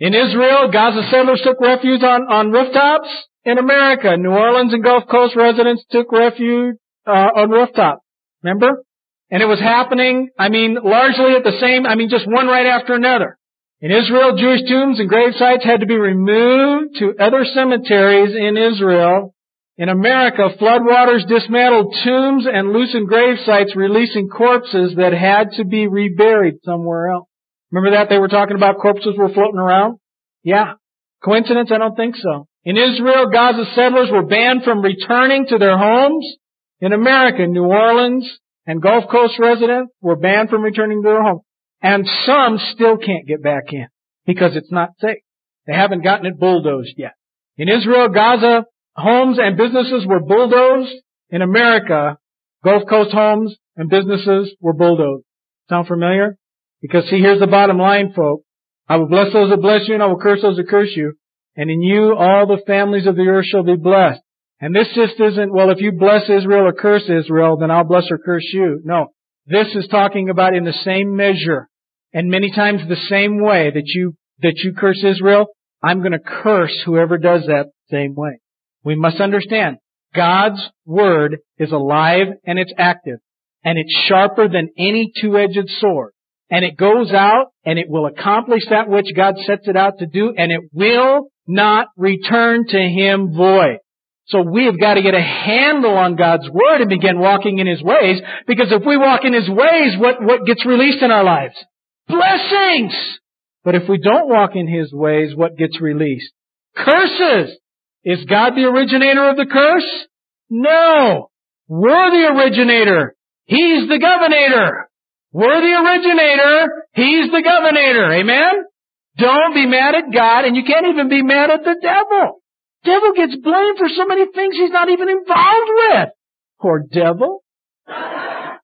In Israel, Gaza settlers took refuge on, on rooftops in America, New Orleans and Gulf Coast residents took refuge uh, on rooftops. Remember? And it was happening, I mean, largely at the same, I mean, just one right after another. In Israel, Jewish tombs and grave sites had to be removed to other cemeteries in Israel. In America, floodwaters dismantled tombs and loosened grave sites, releasing corpses that had to be reburied somewhere else. Remember that they were talking about corpses were floating around? Yeah. Coincidence? I don't think so. In Israel, Gaza settlers were banned from returning to their homes. In America, New Orleans and Gulf Coast residents were banned from returning to their homes. And some still can't get back in because it's not safe. They haven't gotten it bulldozed yet. In Israel, Gaza, homes and businesses were bulldozed. In America, Gulf Coast homes and businesses were bulldozed. Sound familiar? Because see, here's the bottom line, folks. I will bless those that bless you and I will curse those that curse you. And in you all the families of the earth shall be blessed. And this just isn't, well, if you bless Israel or curse Israel, then I'll bless or curse you. No. This is talking about in the same measure and many times the same way that you, that you curse Israel, I'm going to curse whoever does that same way. We must understand God's word is alive and it's active and it's sharper than any two-edged sword and it goes out and it will accomplish that which God sets it out to do and it will not return to Him void. So we have got to get a handle on God's Word and begin walking in His ways because if we walk in His ways, what, what gets released in our lives? Blessings! But if we don't walk in His ways, what gets released? Curses! Is God the originator of the curse? No! We're the originator. He's the governor. We're the originator. He's the governor. Amen? Don't be mad at God and you can't even be mad at the devil. Devil gets blamed for so many things he's not even involved with. Poor devil. Gosh,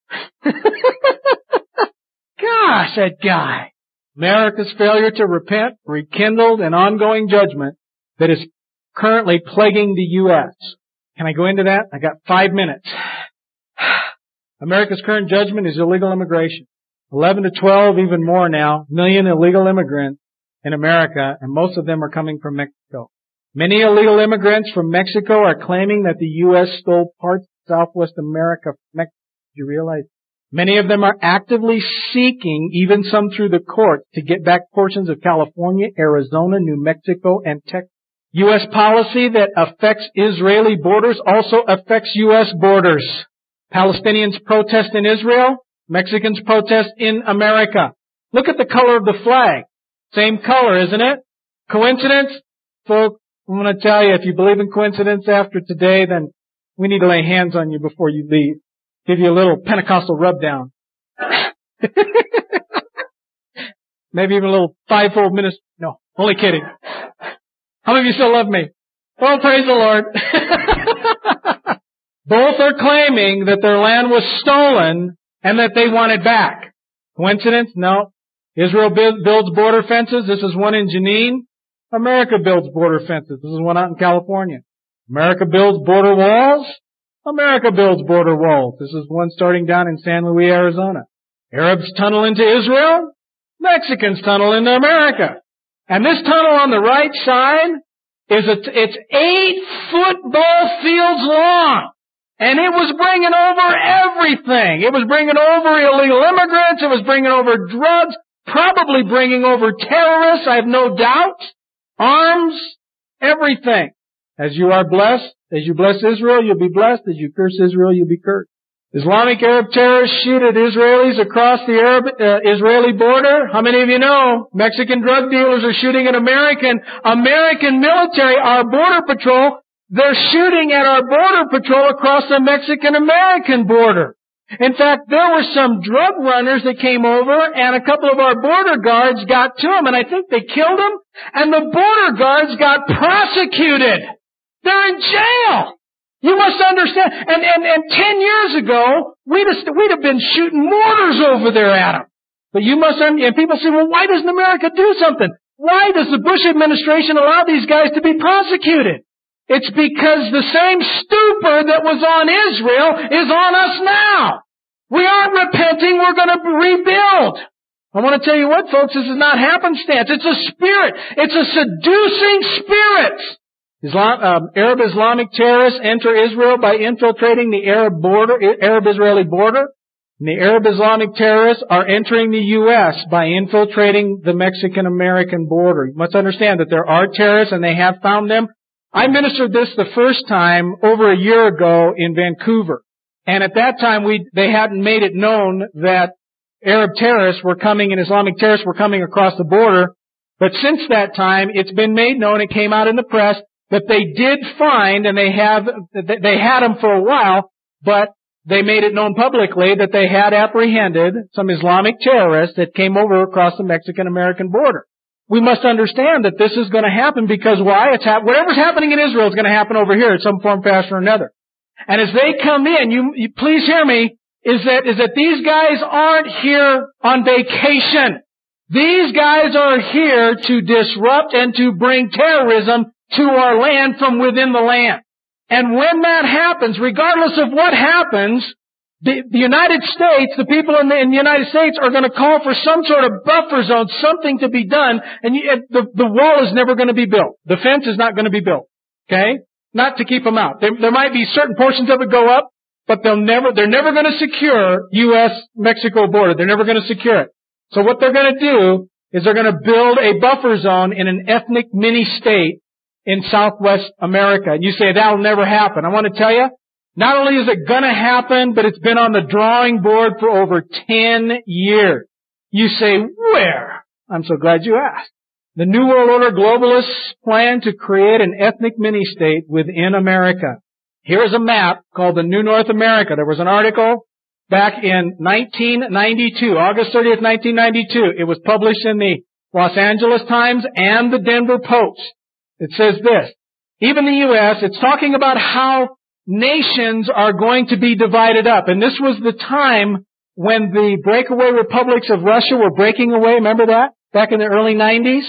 that guy. America's failure to repent rekindled an ongoing judgment that is currently plaguing the U.S. Can I go into that? I got five minutes. America's current judgment is illegal immigration. 11 to 12, even more now, million illegal immigrants in America, and most of them are coming from Mexico. Many illegal immigrants from Mexico are claiming that the U.S. stole parts of Southwest America from Mexico. Do you realize? Many of them are actively seeking, even some through the court, to get back portions of California, Arizona, New Mexico, and Texas. U.S. policy that affects Israeli borders also affects U.S. borders. Palestinians protest in Israel. Mexicans protest in America. Look at the color of the flag. Same color, isn't it? Coincidence? Folks, I'm going to tell you, if you believe in coincidence after today, then we need to lay hands on you before you leave. Give you a little Pentecostal rub down. Maybe even a little fivefold ministry. No, only kidding. How many of you still love me? Well, praise the Lord. Both are claiming that their land was stolen and that they want it back. Coincidence? No. Israel builds border fences. This is one in Jenin. America builds border fences. This is one out in California. America builds border walls. America builds border walls. This is one starting down in San Luis, Arizona. Arabs tunnel into Israel. Mexicans tunnel into America. And this tunnel on the right side is a, it's eight football fields long. And it was bringing over everything. It was bringing over illegal immigrants. It was bringing over drugs, probably bringing over terrorists, I have no doubt. Arms, everything. As you are blessed, as you bless Israel, you'll be blessed. As you curse Israel, you'll be cursed. Islamic Arab terrorists shoot at Israelis across the Arab, uh, Israeli border. How many of you know Mexican drug dealers are shooting at American American military, our border patrol they're shooting at our border patrol across the Mexican-American border. In fact, there were some drug runners that came over and a couple of our border guards got to them and I think they killed them and the border guards got prosecuted. They're in jail. You must understand. And, and, and 10 years ago, we'd have, we'd have been shooting mortars over there at them. But you must, understand. and people say, well, why doesn't America do something? Why does the Bush administration allow these guys to be prosecuted? It's because the same stupor that was on Israel is on us now. We aren't repenting, we're going to rebuild. I want to tell you what, folks, this is not happenstance. It's a spirit. It's a seducing spirit. Islam, um, Arab Islamic terrorists enter Israel by infiltrating the Arab border, Arab-Israeli border. And the Arab Islamic terrorists are entering the U.S. by infiltrating the Mexican-American border. You must understand that there are terrorists and they have found them I ministered this the first time over a year ago in Vancouver. And at that time we, they hadn't made it known that Arab terrorists were coming and Islamic terrorists were coming across the border. But since that time, it's been made known, it came out in the press, that they did find, and they have, they had them for a while, but they made it known publicly that they had apprehended some Islamic terrorists that came over across the Mexican-American border. We must understand that this is going to happen because why? It's ha- whatever's happening in Israel is going to happen over here in some form, fashion, or another. And as they come in, you, you please hear me, is that, is that these guys aren't here on vacation. These guys are here to disrupt and to bring terrorism to our land from within the land. And when that happens, regardless of what happens, the, the United States, the people in the, in the, United States are going to call for some sort of buffer zone, something to be done, and you, the, the wall is never going to be built. The fence is not going to be built. Okay? Not to keep them out. There, there might be certain portions of it go up, but they'll never, they're never going to secure U.S.-Mexico border. They're never going to secure it. So what they're going to do is they're going to build a buffer zone in an ethnic mini state in Southwest America. And you say that'll never happen. I want to tell you, not only is it to happen, but it's been on the drawing board for over 10 years. You say, where? I'm so glad you asked. The New World Order globalists plan to create an ethnic mini-state within America. Here is a map called the New North America. There was an article back in 1992, August 30th, 1992. It was published in the Los Angeles Times and the Denver Post. It says this, even the U.S., it's talking about how nations are going to be divided up. And this was the time when the breakaway republics of Russia were breaking away. Remember that? Back in the early 90s?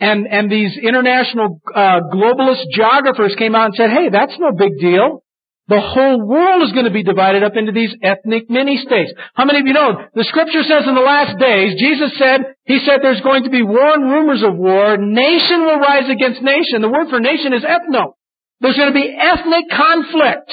And, and these international uh, globalist geographers came out and said, hey, that's no big deal. The whole world is going to be divided up into these ethnic mini-states. How many of you know? The scripture says in the last days, Jesus said, He said there's going to be war and rumors of war. Nation will rise against nation. The word for nation is ethno. There's going to be ethnic conflict.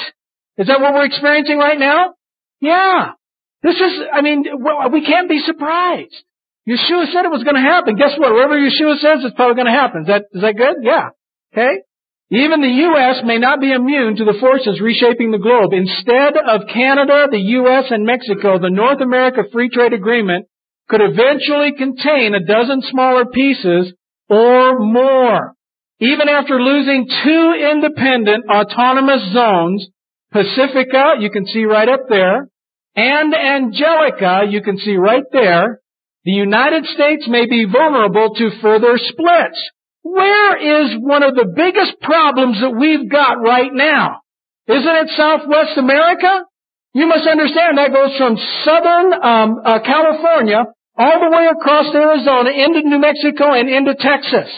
Is that what we're experiencing right now? Yeah. This is, I mean, we can't be surprised. Yeshua said it was going to happen. Guess what? Whatever Yeshua says, it's probably going to happen. Is that, is that good? Yeah. Okay? Even the U.S. may not be immune to the forces reshaping the globe. Instead of Canada, the U.S., and Mexico, the North America Free Trade Agreement could eventually contain a dozen smaller pieces or more. Even after losing two independent autonomous zones, Pacifica, you can see right up there, and Angelica, you can see right there, the United States may be vulnerable to further splits. Where is one of the biggest problems that we've got right now? Isn't it Southwest America? You must understand that goes from southern um, uh, California all the way across Arizona into New Mexico and into Texas.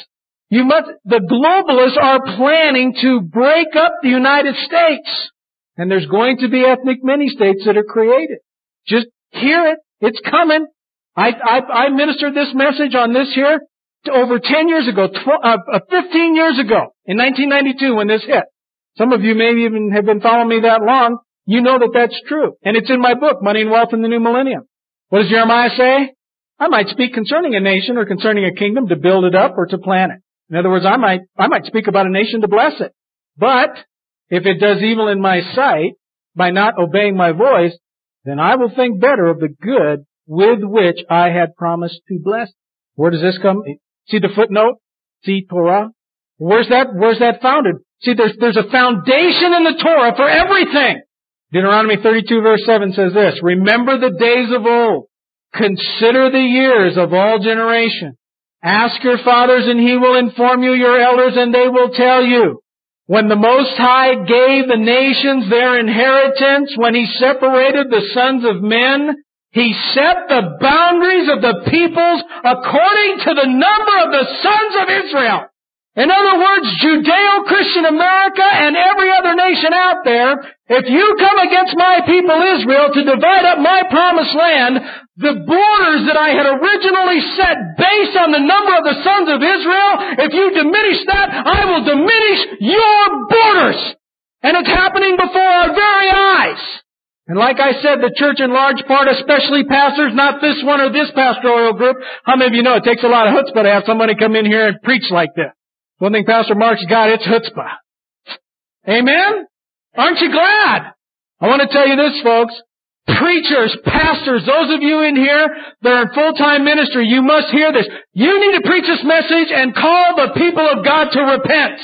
You must, the globalists are planning to break up the United States. And there's going to be ethnic mini-states that are created. Just hear it. It's coming. I, I, I ministered this message on this here over 10 years ago, 12, uh, uh, 15 years ago, in 1992 when this hit. Some of you may even have been following me that long. You know that that's true. And it's in my book, Money and Wealth in the New Millennium. What does Jeremiah say? I might speak concerning a nation or concerning a kingdom to build it up or to plan it. In other words, I might, I might speak about a nation to bless it. But if it does evil in my sight by not obeying my voice, then I will think better of the good with which I had promised to bless. Where does this come? See the footnote? See Torah? Where's that, where's that founded? See, there's, there's a foundation in the Torah for everything. Deuteronomy 32 verse 7 says this, Remember the days of old. Consider the years of all generations. Ask your fathers and he will inform you, your elders, and they will tell you. When the Most High gave the nations their inheritance, when he separated the sons of men he set the boundaries of the peoples according to the number of the sons of Israel. In other words, Judeo-Christian America and every other nation out there, if you come against my people Israel to divide up my promised land, the borders that I had originally set based on the number of the sons of Israel, if you diminish that, I will diminish your borders. And it's happening before our very eyes. And like I said, the church in large part, especially pastors, not this one or this pastoral group. How many of you know it takes a lot of chutzpah to have somebody come in here and preach like this? One thing Pastor Mark's got, it's chutzpah. Amen? Aren't you glad? I want to tell you this, folks. Preachers, pastors, those of you in here that are in full-time ministry, you must hear this. You need to preach this message and call the people of God to repent.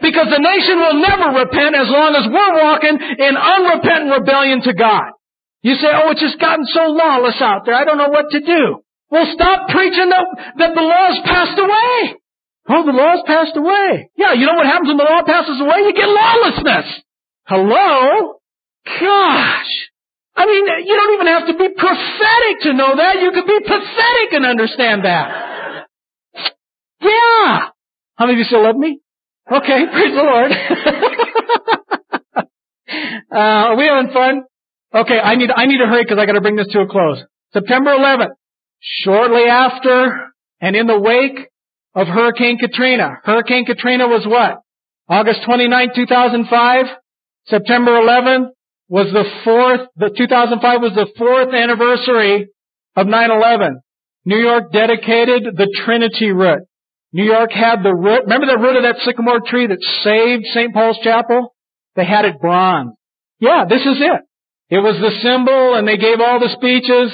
Because the nation will never repent as long as we're walking in unrepentant rebellion to God. You say, oh, it's just gotten so lawless out there. I don't know what to do. Well, stop preaching that, that the law's passed away. Oh, the law's passed away. Yeah, you know what happens when the law passes away? You get lawlessness. Hello? Gosh. I mean, you don't even have to be prophetic to know that. You could be pathetic and understand that. Yeah. How many of you still love me? Okay, praise the Lord. uh, are we having fun? Okay, I need I need to hurry because I got to bring this to a close. September 11th, shortly after and in the wake of Hurricane Katrina. Hurricane Katrina was what? August 29, 2005. September 11th was the fourth. The 2005 was the fourth anniversary of 9/11. New York dedicated the Trinity root. New York had the root. Remember the root of that sycamore tree that saved St. Paul's Chapel? They had it bronze. Yeah, this is it. It was the symbol and they gave all the speeches.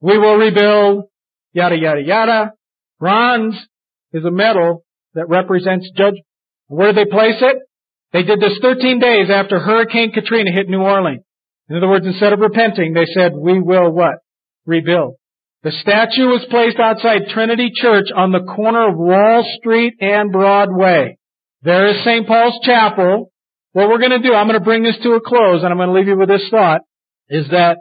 We will rebuild. Yada, yada, yada. Bronze is a metal that represents judgment. Where did they place it? They did this 13 days after Hurricane Katrina hit New Orleans. In other words, instead of repenting, they said, we will what? Rebuild. The statue was placed outside Trinity Church on the corner of Wall Street and Broadway. There is St. Paul's Chapel. What we're going to do, I'm going to bring this to a close and I'm going to leave you with this thought, is that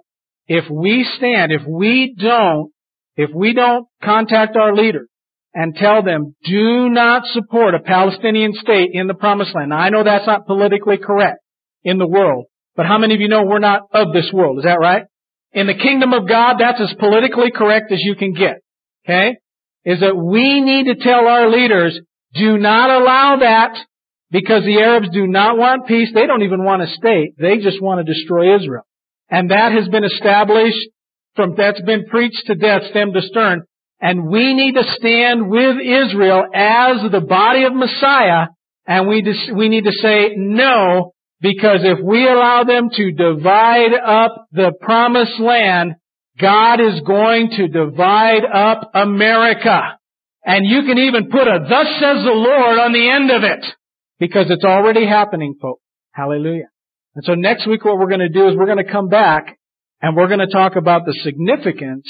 if we stand, if we don't, if we don't contact our leaders and tell them, do not support a Palestinian state in the promised land. Now I know that's not politically correct in the world, but how many of you know we're not of this world? Is that right? in the kingdom of God, that's as politically correct as you can get. Okay? Is that we need to tell our leaders, do not allow that because the Arabs do not want peace. They don't even want a state. They just want to destroy Israel. And that has been established from, that's been preached to death, stem to stern. And we need to stand with Israel as the body of Messiah and we, we need to say, no, because if we allow them to divide up the promised land, God is going to divide up America. And you can even put a thus says the Lord on the end of it. Because it's already happening, folks. Hallelujah. And so next week what we're going to do is we're going to come back and we're going to talk about the significance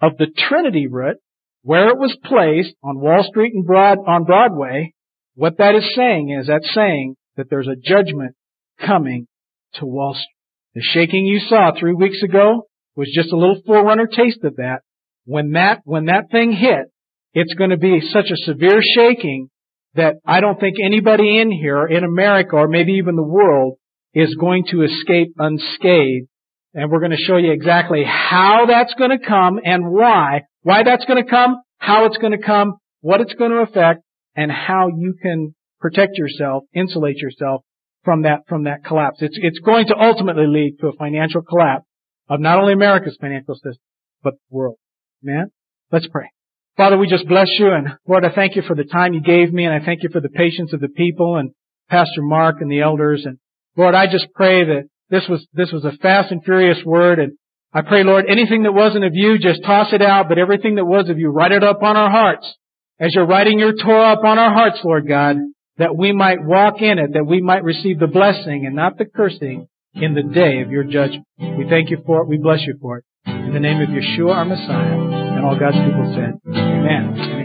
of the Trinity root, where it was placed on Wall Street and Broad, on Broadway. What that is saying is that's saying that there's a judgment coming to Wall Street. The shaking you saw three weeks ago was just a little forerunner taste of that. When that, when that thing hit, it's going to be such a severe shaking that I don't think anybody in here, in America, or maybe even the world, is going to escape unscathed. And we're going to show you exactly how that's going to come and why. Why that's going to come, how it's going to come, what it's going to affect, and how you can protect yourself, insulate yourself from that, from that collapse. It's, it's going to ultimately lead to a financial collapse of not only America's financial system, but the world. Man, let's pray. Father, we just bless you and Lord, I thank you for the time you gave me and I thank you for the patience of the people and Pastor Mark and the elders and Lord, I just pray that this was, this was a fast and furious word and I pray, Lord, anything that wasn't of you, just toss it out, but everything that was of you, write it up on our hearts. As you're writing your Torah up on our hearts, Lord God, that we might walk in it, that we might receive the blessing and not the cursing in the day of your judgment. We thank you for it. We bless you for it. In the name of Yeshua, our Messiah, and all God's people said, Amen.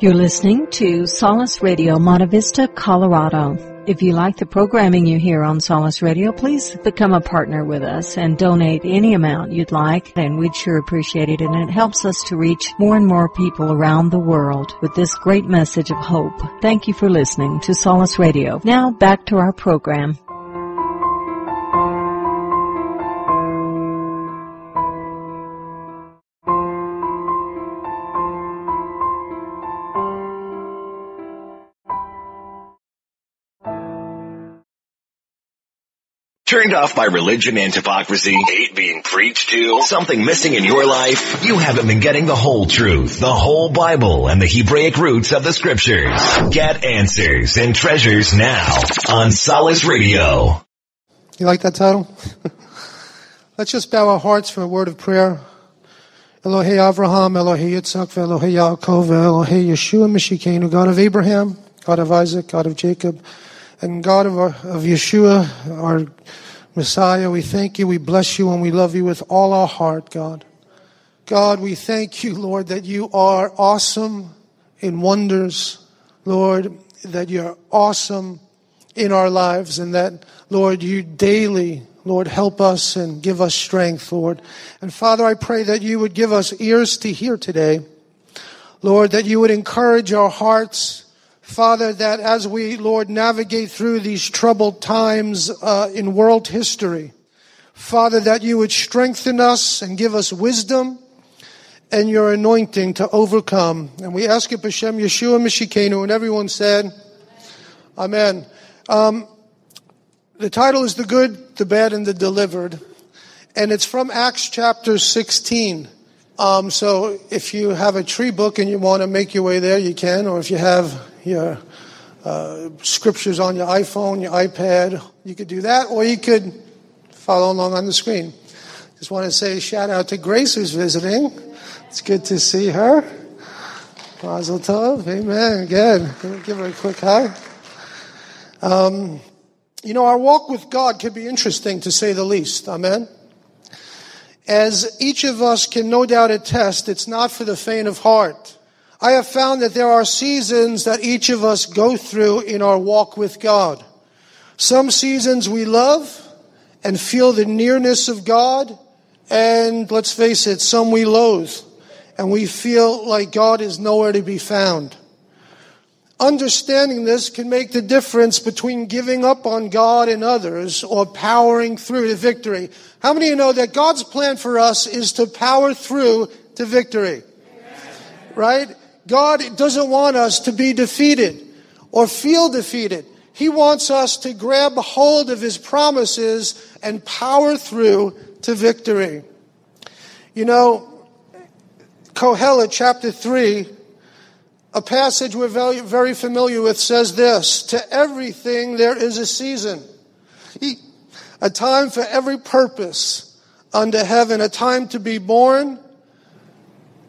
You're listening to Solace Radio, Monte Vista, Colorado. If you like the programming you hear on Solace Radio, please become a partner with us and donate any amount you'd like, and we'd sure appreciate it. And it helps us to reach more and more people around the world with this great message of hope. Thank you for listening to Solace Radio. Now back to our program. Turned off by religion and hypocrisy? Hate being preached to? Something missing in your life? You haven't been getting the whole truth, the whole Bible, and the Hebraic roots of the scriptures. Get answers and treasures now on Solace Radio. You like that title? Let's just bow our hearts for a word of prayer. Elohe Avraham, Elohe Yitzchak, Elohe Yaakov, Elohe Yeshua Mishikeinu, God of Abraham, God of Isaac, God of Jacob, and God of, our, of Yeshua, our Messiah, we thank you, we bless you, and we love you with all our heart, God. God, we thank you, Lord, that you are awesome in wonders, Lord, that you're awesome in our lives, and that, Lord, you daily, Lord, help us and give us strength, Lord. And Father, I pray that you would give us ears to hear today. Lord, that you would encourage our hearts, Father, that as we, Lord, navigate through these troubled times uh, in world history, Father, that you would strengthen us and give us wisdom and your anointing to overcome. And we ask it, B'Shem Yeshua Mishikenu, and everyone said, Amen. Um, the title is The Good, the Bad, and the Delivered. And it's from Acts chapter 16. Um, so if you have a tree book and you want to make your way there, you can. Or if you have your uh, scriptures on your iPhone, your iPad, you could do that. Or you could follow along on the screen. Just want to say shout out to Grace who's visiting. It's good to see her. Mazel tov. Amen. Good. Give her a quick hug. Um, you know, our walk with God can be interesting to say the least. Amen. As each of us can no doubt attest, it's not for the faint of heart. I have found that there are seasons that each of us go through in our walk with God. Some seasons we love and feel the nearness of God, and let's face it, some we loathe and we feel like God is nowhere to be found. Understanding this can make the difference between giving up on God and others or powering through to victory. How many of you know that God's plan for us is to power through to victory? Right? God doesn't want us to be defeated or feel defeated. He wants us to grab hold of His promises and power through to victory. You know, Kohelet chapter 3 a passage we're very, very familiar with says this To everything there is a season, a time for every purpose under heaven, a time to be born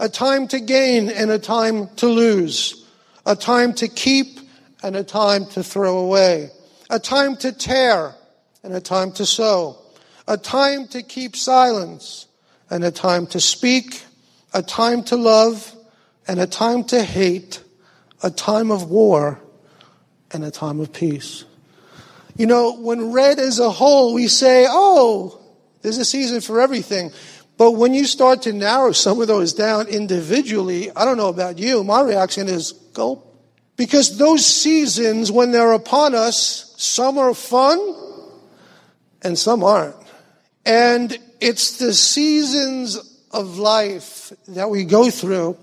a time to gain and a time to lose, a time to keep and a time to throw away, a time to tear and a time to sow, a time to keep silence and a time to speak, a time to love and a time to hate, a time of war and a time of peace. You know, when read as a whole, we say, oh, there's a season for everything. But when you start to narrow some of those down individually, I don't know about you, my reaction is gulp. Because those seasons, when they're upon us, some are fun and some aren't. And it's the seasons of life that we go through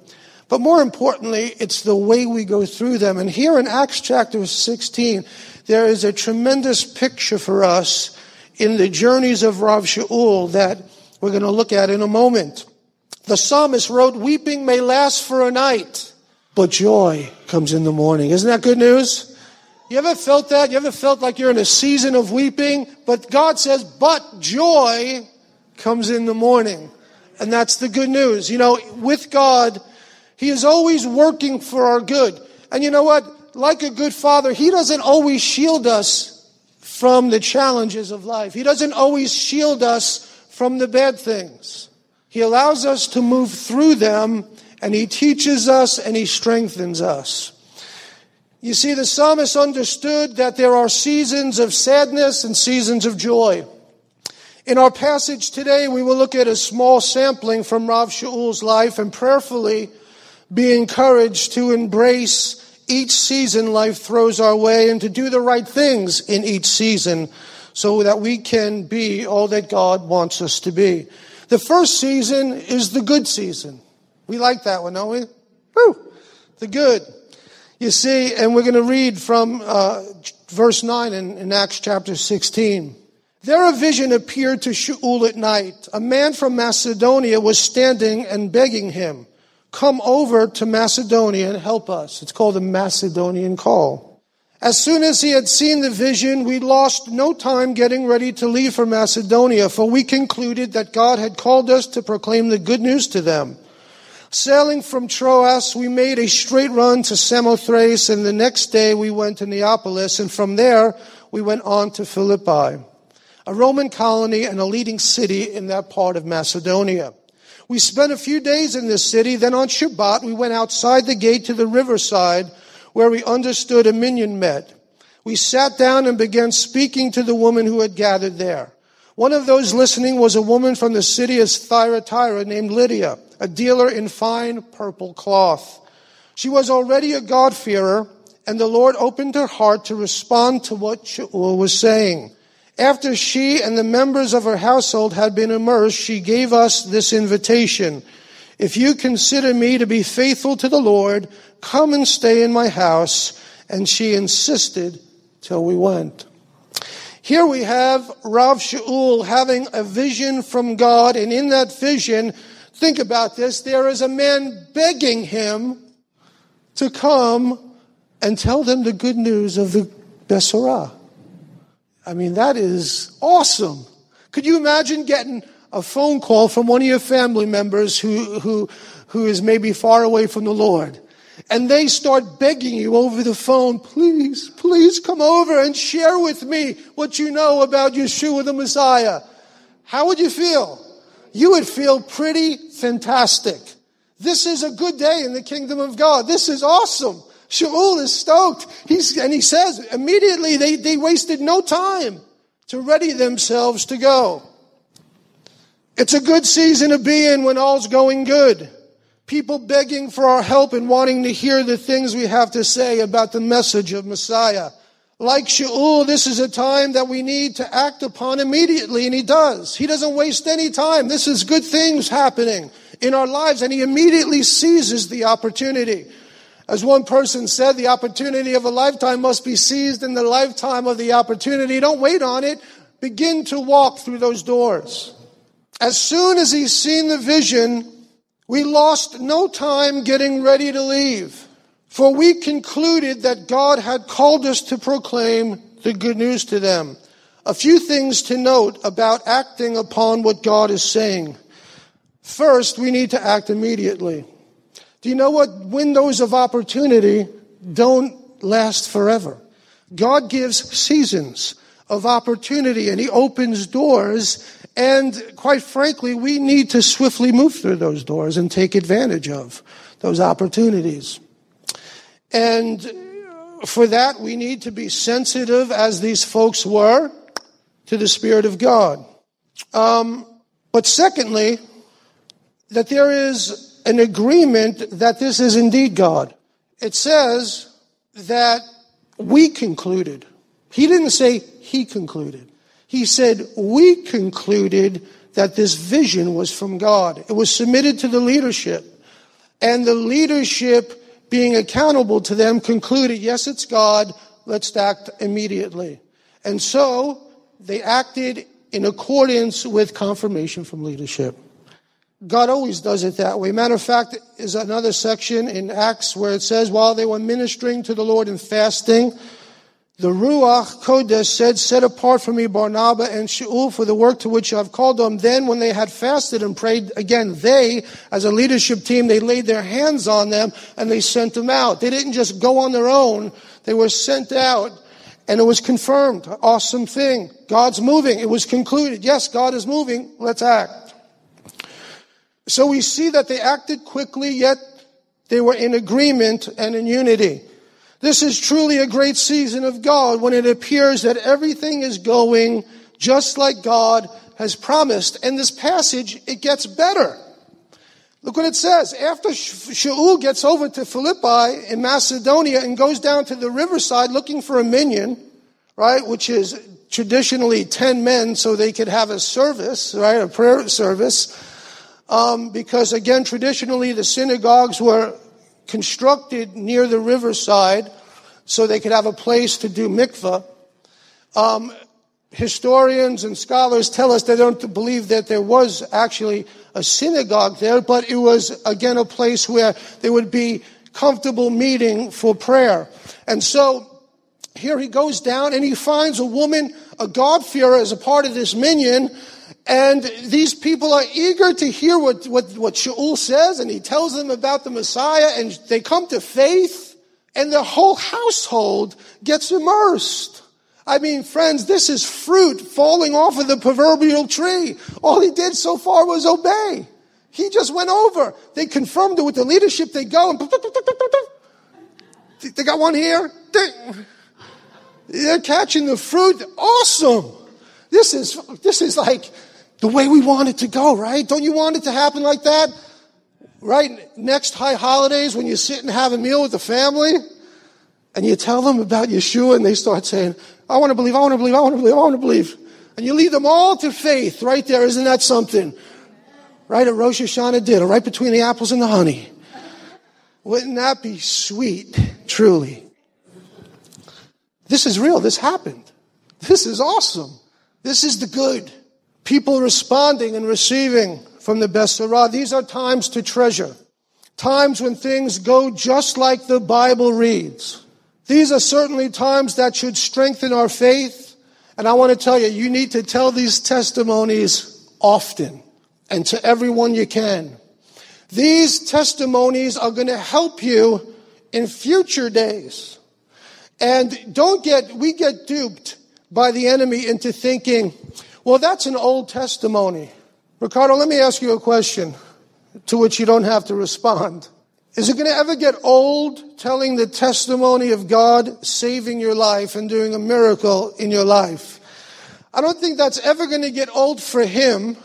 but more importantly, it's the way we go through them. And here in Acts chapter 16, there is a tremendous picture for us in the journeys of Rav Shaul that we're going to look at in a moment. The psalmist wrote, weeping may last for a night, but joy comes in the morning. Isn't that good news? You ever felt that? You ever felt like you're in a season of weeping? But God says, but joy comes in the morning. And that's the good news. You know, with God, he is always working for our good. And you know what? Like a good father, He doesn't always shield us from the challenges of life. He doesn't always shield us from the bad things. He allows us to move through them and He teaches us and He strengthens us. You see, the psalmist understood that there are seasons of sadness and seasons of joy. In our passage today, we will look at a small sampling from Rav Shaul's life and prayerfully be encouraged to embrace each season life throws our way and to do the right things in each season so that we can be all that God wants us to be. The first season is the good season. We like that one, don't we? Woo! The good. You see, and we're going to read from uh, verse 9 in, in Acts chapter 16. There a vision appeared to Shaul at night. A man from Macedonia was standing and begging him, Come over to Macedonia and help us. It's called the Macedonian call. As soon as he had seen the vision, we lost no time getting ready to leave for Macedonia, for we concluded that God had called us to proclaim the good news to them. Sailing from Troas, we made a straight run to Samothrace, and the next day we went to Neapolis, and from there we went on to Philippi a Roman colony and a leading city in that part of Macedonia. We spent a few days in this city. Then on Shabbat, we went outside the gate to the riverside where we understood a minyan met. We sat down and began speaking to the woman who had gathered there. One of those listening was a woman from the city of Thyatira named Lydia, a dealer in fine purple cloth. She was already a God-fearer, and the Lord opened her heart to respond to what Shaul was saying. After she and the members of her household had been immersed, she gave us this invitation. If you consider me to be faithful to the Lord, come and stay in my house. And she insisted till we went. Here we have Rav Shaul having a vision from God, and in that vision, think about this, there is a man begging him to come and tell them the good news of the Besorah. I mean, that is awesome. Could you imagine getting a phone call from one of your family members who, who, who is maybe far away from the Lord? And they start begging you over the phone, please, please come over and share with me what you know about Yeshua the Messiah. How would you feel? You would feel pretty fantastic. This is a good day in the kingdom of God. This is awesome. Shaul is stoked. He's, and he says immediately they, they wasted no time to ready themselves to go. It's a good season to be in when all's going good. People begging for our help and wanting to hear the things we have to say about the message of Messiah. Like Shaul, this is a time that we need to act upon immediately, and he does. He doesn't waste any time. This is good things happening in our lives, and he immediately seizes the opportunity. As one person said, the opportunity of a lifetime must be seized in the lifetime of the opportunity. Don't wait on it. Begin to walk through those doors. As soon as he's seen the vision, we lost no time getting ready to leave. For we concluded that God had called us to proclaim the good news to them. A few things to note about acting upon what God is saying. First, we need to act immediately. Do you know what? Windows of opportunity don't last forever. God gives seasons of opportunity and He opens doors. And quite frankly, we need to swiftly move through those doors and take advantage of those opportunities. And for that, we need to be sensitive, as these folks were, to the Spirit of God. Um, but secondly, that there is an agreement that this is indeed God. It says that we concluded. He didn't say he concluded. He said we concluded that this vision was from God. It was submitted to the leadership. And the leadership, being accountable to them, concluded, yes, it's God. Let's act immediately. And so they acted in accordance with confirmation from leadership. God always does it that way. Matter of fact, is another section in Acts where it says, while they were ministering to the Lord and fasting, the Ruach Kodesh said, set apart for me Barnabas and Shaul for the work to which I've called them. Then when they had fasted and prayed, again, they, as a leadership team, they laid their hands on them and they sent them out. They didn't just go on their own. They were sent out and it was confirmed. Awesome thing. God's moving. It was concluded. Yes, God is moving. Let's act. So we see that they acted quickly, yet they were in agreement and in unity. This is truly a great season of God when it appears that everything is going just like God has promised. And this passage, it gets better. Look what it says. After Shaul gets over to Philippi in Macedonia and goes down to the riverside looking for a minyan, right, which is traditionally 10 men so they could have a service, right? A prayer service. Um, because again, traditionally the synagogues were constructed near the riverside so they could have a place to do mikvah. Um, historians and scholars tell us they don't believe that there was actually a synagogue there, but it was again a place where there would be comfortable meeting for prayer. And so here he goes down and he finds a woman, a God-fearer as a part of this minyan, and these people are eager to hear what, what, what Shaul says, and he tells them about the Messiah, and they come to faith, and the whole household gets immersed. I mean, friends, this is fruit falling off of the proverbial tree. All he did so far was obey. He just went over. They confirmed it with the leadership. They go and they got one here. They're catching the fruit. Awesome. This is, this is like the way we want it to go, right? Don't you want it to happen like that? Right? Next high holidays when you sit and have a meal with the family and you tell them about Yeshua and they start saying, I want to believe, I want to believe, I want to believe, I want to believe. And you lead them all to faith right there. Isn't that something? Right at Rosh Hashanah dinner, right between the apples and the honey. Wouldn't that be sweet, truly? This is real. This happened. This is awesome. This is the good people responding and receiving from the Besorah. These are times to treasure. Times when things go just like the Bible reads. These are certainly times that should strengthen our faith. And I want to tell you, you need to tell these testimonies often and to everyone you can. These testimonies are going to help you in future days. And don't get, we get duped by the enemy into thinking, well, that's an old testimony. Ricardo, let me ask you a question to which you don't have to respond. Is it going to ever get old telling the testimony of God saving your life and doing a miracle in your life? I don't think that's ever going to get old for him,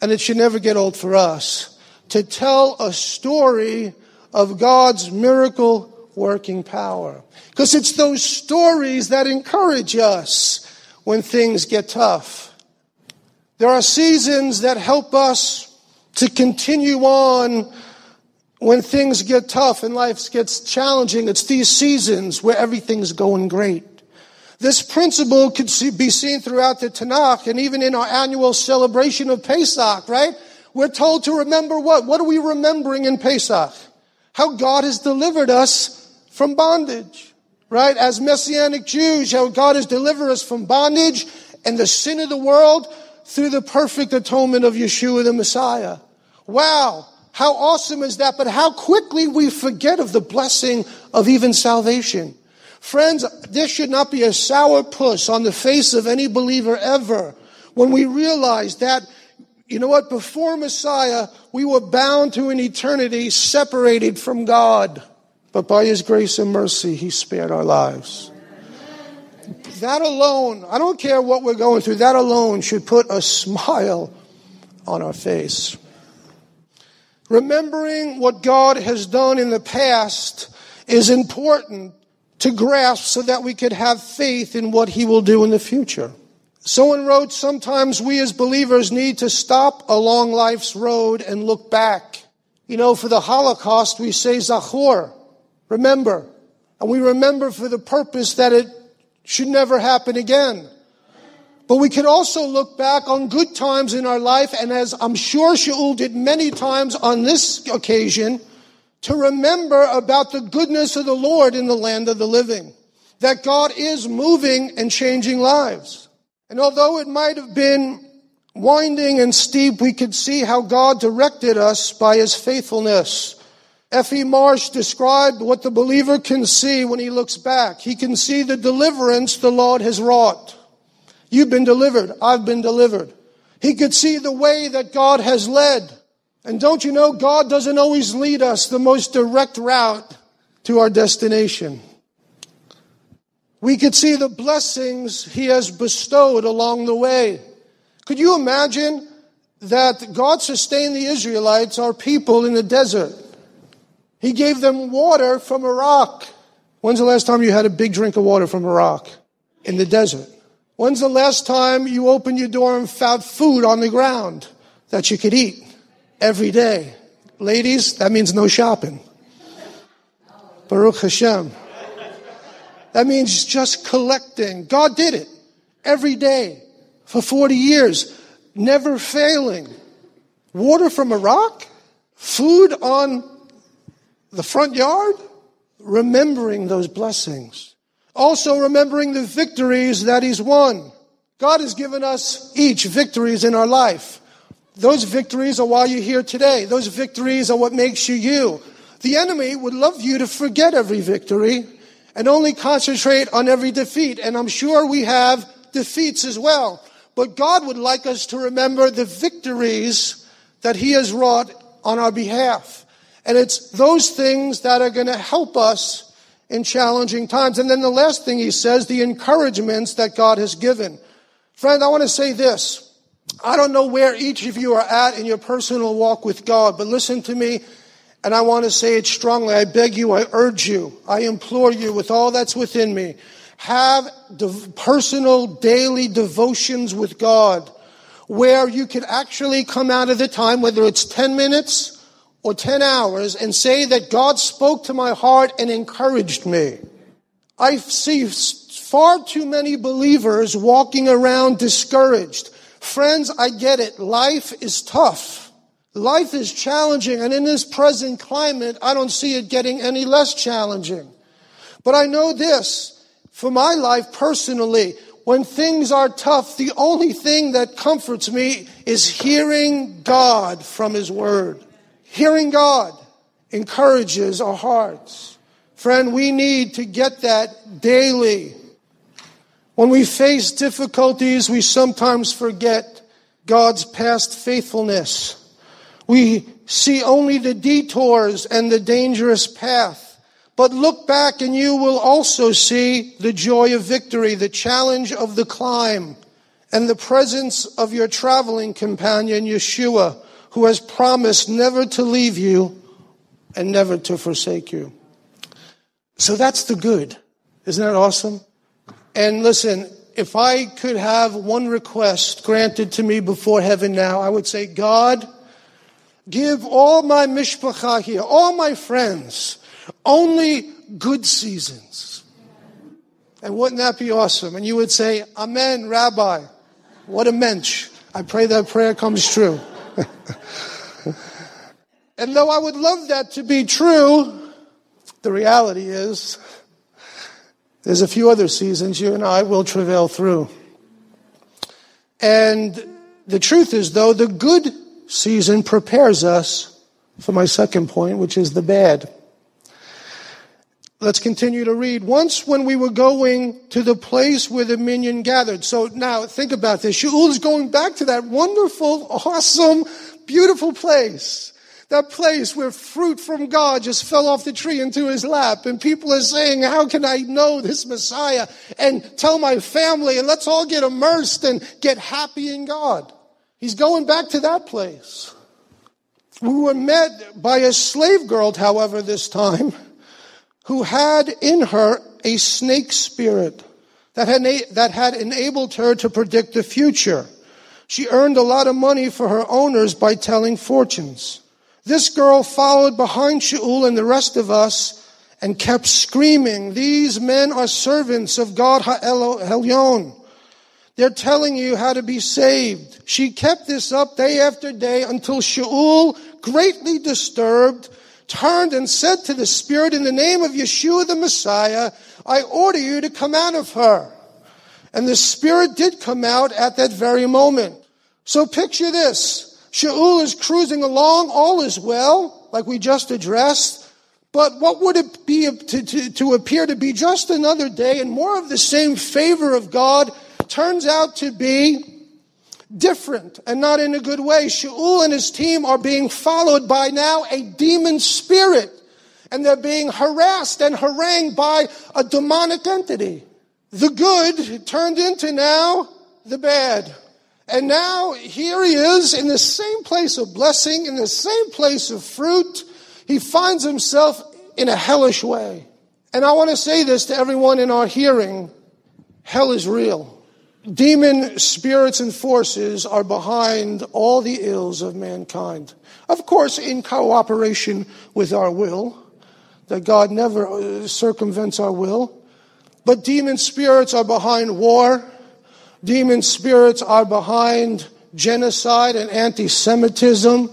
and it should never get old for us to tell a story of God's miracle working power. Because it's those stories that encourage us when things get tough. There are seasons that help us to continue on when things get tough and life gets challenging. It's these seasons where everything's going great. This principle could be seen throughout the Tanakh and even in our annual celebration of Pesach, right? We're told to remember what? What are we remembering in Pesach? How God has delivered us from bondage, right? As Messianic Jews, how God has delivered us from bondage and the sin of the world through the perfect atonement of Yeshua the Messiah. Wow. How awesome is that? But how quickly we forget of the blessing of even salvation. Friends, this should not be a sour puss on the face of any believer ever when we realize that, you know what, before Messiah, we were bound to an eternity separated from God. But by His grace and mercy, He spared our lives. That alone, I don't care what we're going through, that alone should put a smile on our face. Remembering what God has done in the past is important to grasp so that we could have faith in what He will do in the future. Someone wrote, sometimes we as believers need to stop along life's road and look back. You know, for the Holocaust, we say Zachor, remember. And we remember for the purpose that it should never happen again. But we can also look back on good times in our life, and as I'm sure Shaul did many times on this occasion, to remember about the goodness of the Lord in the land of the living. That God is moving and changing lives. And although it might have been winding and steep, we could see how God directed us by his faithfulness. F.E. Marsh described what the believer can see when he looks back. He can see the deliverance the Lord has wrought. You've been delivered. I've been delivered. He could see the way that God has led. And don't you know, God doesn't always lead us the most direct route to our destination. We could see the blessings He has bestowed along the way. Could you imagine that God sustained the Israelites, our people in the desert? He gave them water from a rock. When's the last time you had a big drink of water from a rock? In the desert. When's the last time you opened your door and found food on the ground that you could eat? Every day. Ladies, that means no shopping. Baruch Hashem. That means just collecting. God did it every day for 40 years, never failing. Water from a rock? Food on the front yard? Remembering those blessings. Also remembering the victories that He's won. God has given us each victories in our life. Those victories are why you're here today. Those victories are what makes you you. The enemy would love you to forget every victory and only concentrate on every defeat. And I'm sure we have defeats as well. But God would like us to remember the victories that He has wrought on our behalf. And it's those things that are going to help us in challenging times. And then the last thing He says, the encouragements that God has given. Friend, I want to say this. I don't know where each of you are at in your personal walk with God, but listen to me. And I want to say it strongly. I beg you, I urge you, I implore you with all that's within me. Have personal daily devotions with God where you can actually come out of the time, whether it's 10 minutes or 10 hours, and say that God spoke to my heart and encouraged me. I see far too many believers walking around discouraged. Friends, I get it. Life is tough. Life is challenging, and in this present climate, I don't see it getting any less challenging. But I know this, for my life personally, when things are tough, the only thing that comforts me is hearing God from His Word. Hearing God encourages our hearts. Friend, we need to get that daily. When we face difficulties, we sometimes forget God's past faithfulness. We see only the detours and the dangerous path. But look back and you will also see the joy of victory, the challenge of the climb, and the presence of your traveling companion, Yeshua, who has promised never to leave you and never to forsake you. So that's the good. Isn't that awesome? And listen, if I could have one request granted to me before heaven now, I would say, God, Give all my mishpacha here, all my friends, only good seasons. And wouldn't that be awesome? And you would say, Amen, Rabbi. What a mensch. I pray that prayer comes true. and though I would love that to be true, the reality is there's a few other seasons you and I will travail through. And the truth is, though, the good season prepares us for my second point, which is the bad. Let's continue to read. Once when we were going to the place where the minyan gathered. So now think about this. Shaul is going back to that wonderful, awesome, beautiful place. That place where fruit from God just fell off the tree into his lap. And people are saying, how can I know this Messiah and tell my family and let's all get immersed and get happy in God. He's going back to that place. We were met by a slave girl, however, this time, who had in her a snake spirit that had, that had enabled her to predict the future. She earned a lot of money for her owners by telling fortunes. This girl followed behind Shaul and the rest of us and kept screaming, These men are servants of God Ha'elyon. They're telling you how to be saved. She kept this up day after day until Shaul, greatly disturbed, turned and said to the Spirit, in the name of Yeshua the Messiah, I order you to come out of her. And the Spirit did come out at that very moment. So picture this. Shaul is cruising along, all is well, like we just addressed. But what would it be to, to, to appear to be just another day and more of the same favor of God turns out to be different and not in a good way. Shaul and his team are being followed by now a demon spirit and they're being harassed and harangued by a demonic entity. The good turned into now the bad. And now here he is in the same place of blessing, in the same place of fruit. He finds himself in a hellish way. And I want to say this to everyone in our hearing. Hell is real. Demon spirits and forces are behind all the ills of mankind. Of course, in cooperation with our will, that God never uh, circumvents our will. But demon spirits are behind war. Demon spirits are behind genocide and anti-Semitism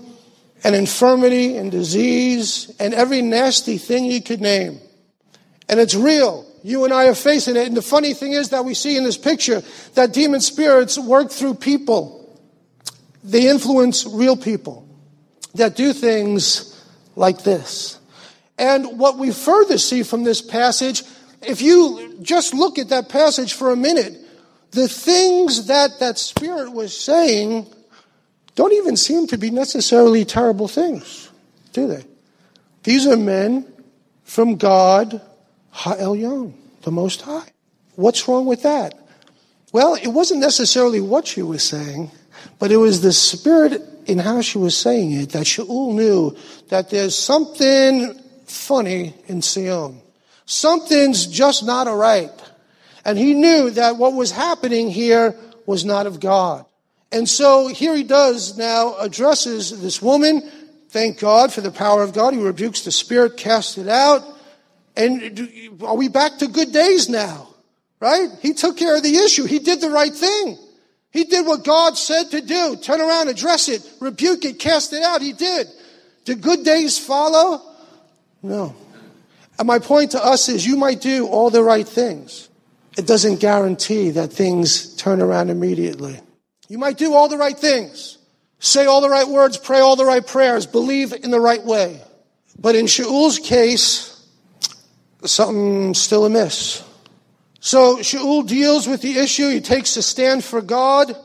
and infirmity and disease and every nasty thing you could name. And it's real. You and I are facing it. And the funny thing is that we see in this picture that demon spirits work through people. They influence real people that do things like this. And what we further see from this passage, if you just look at that passage for a minute, the things that that spirit was saying don't even seem to be necessarily terrible things, do they? These are men from God, Ha'elyon, the Most High. What's wrong with that? Well, it wasn't necessarily what she was saying, but it was the spirit in how she was saying it that Shaul knew that there's something funny in Sion. Something's just not all right. And he knew that what was happening here was not of God. And so here he does now addresses this woman. Thank God for the power of God. He rebukes the spirit, casts it out. And are we back to good days now? Right? He took care of the issue. He did the right thing. He did what God said to do. Turn around, address it, rebuke it, cast it out. He did. Did good days follow? No. And my point to us is you might do all the right things. It doesn't guarantee that things turn around immediately. You might do all the right things, say all the right words, pray all the right prayers, believe in the right way. But in Shaul's case, something still amiss. So Shaul deals with the issue. He takes a stand for God.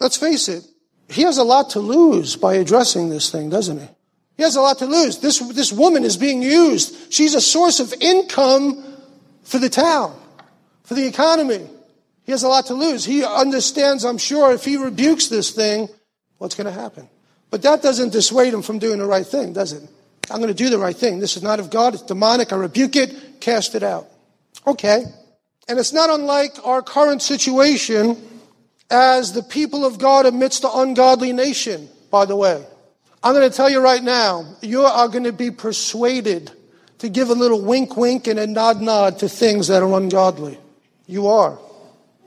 Let's face it. He has a lot to lose by addressing this thing, doesn't he? He has a lot to lose. This, this woman is being used. She's a source of income for the town, for the economy. He has a lot to lose. He understands, I'm sure, if he rebukes this thing, what's going to happen. But that doesn't dissuade him from doing the right thing, does it? I'm going to do the right thing. This is not of God. It's demonic. I rebuke it. Cast it out. Okay. And it's not unlike our current situation as the people of God amidst the ungodly nation, by the way. I'm going to tell you right now, you are going to be persuaded to give a little wink wink and a nod nod to things that are ungodly. You are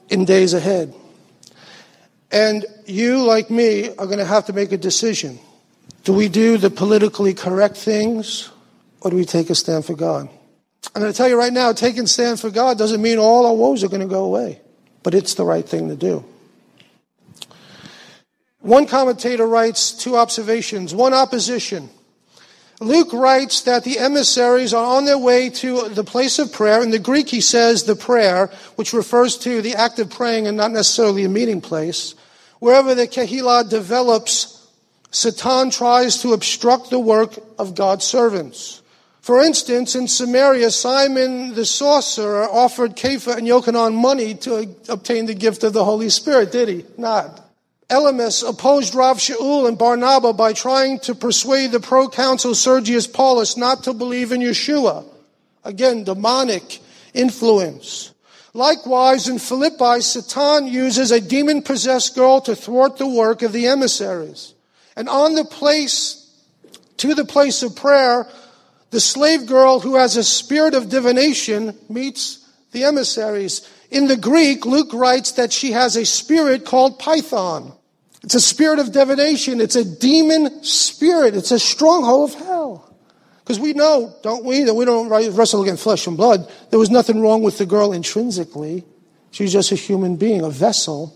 in days ahead. And you, like me, are going to have to make a decision. Do we do the politically correct things or do we take a stand for God? I'm going to tell you right now, taking a stand for God doesn't mean all our woes are going to go away, but it's the right thing to do. One commentator writes two observations, one opposition. Luke writes that the emissaries are on their way to the place of prayer. In the Greek, he says the prayer, which refers to the act of praying and not necessarily a meeting place. Wherever the Kehillah develops, Satan tries to obstruct the work of God's servants. For instance, in Samaria, Simon the sorcerer offered Kepha and Yochanan money to obtain the gift of the Holy Spirit, did he? Not. Elymas opposed Rav Shaul and Barnabas by trying to persuade the proconsul Sergius Paulus not to believe in Yeshua. Again, demonic influence. Likewise, in Philippi, Satan uses a demon possessed girl to thwart the work of the emissaries. And on the place, to the place of prayer, the slave girl who has a spirit of divination meets the emissaries. In the Greek, Luke writes that she has a spirit called Python. It's a spirit of divination. It's a demon spirit. It's a stronghold of hell. Because we know, don't we, that we don't wrestle against flesh and blood. There was nothing wrong with the girl intrinsically. She's just a human being, a vessel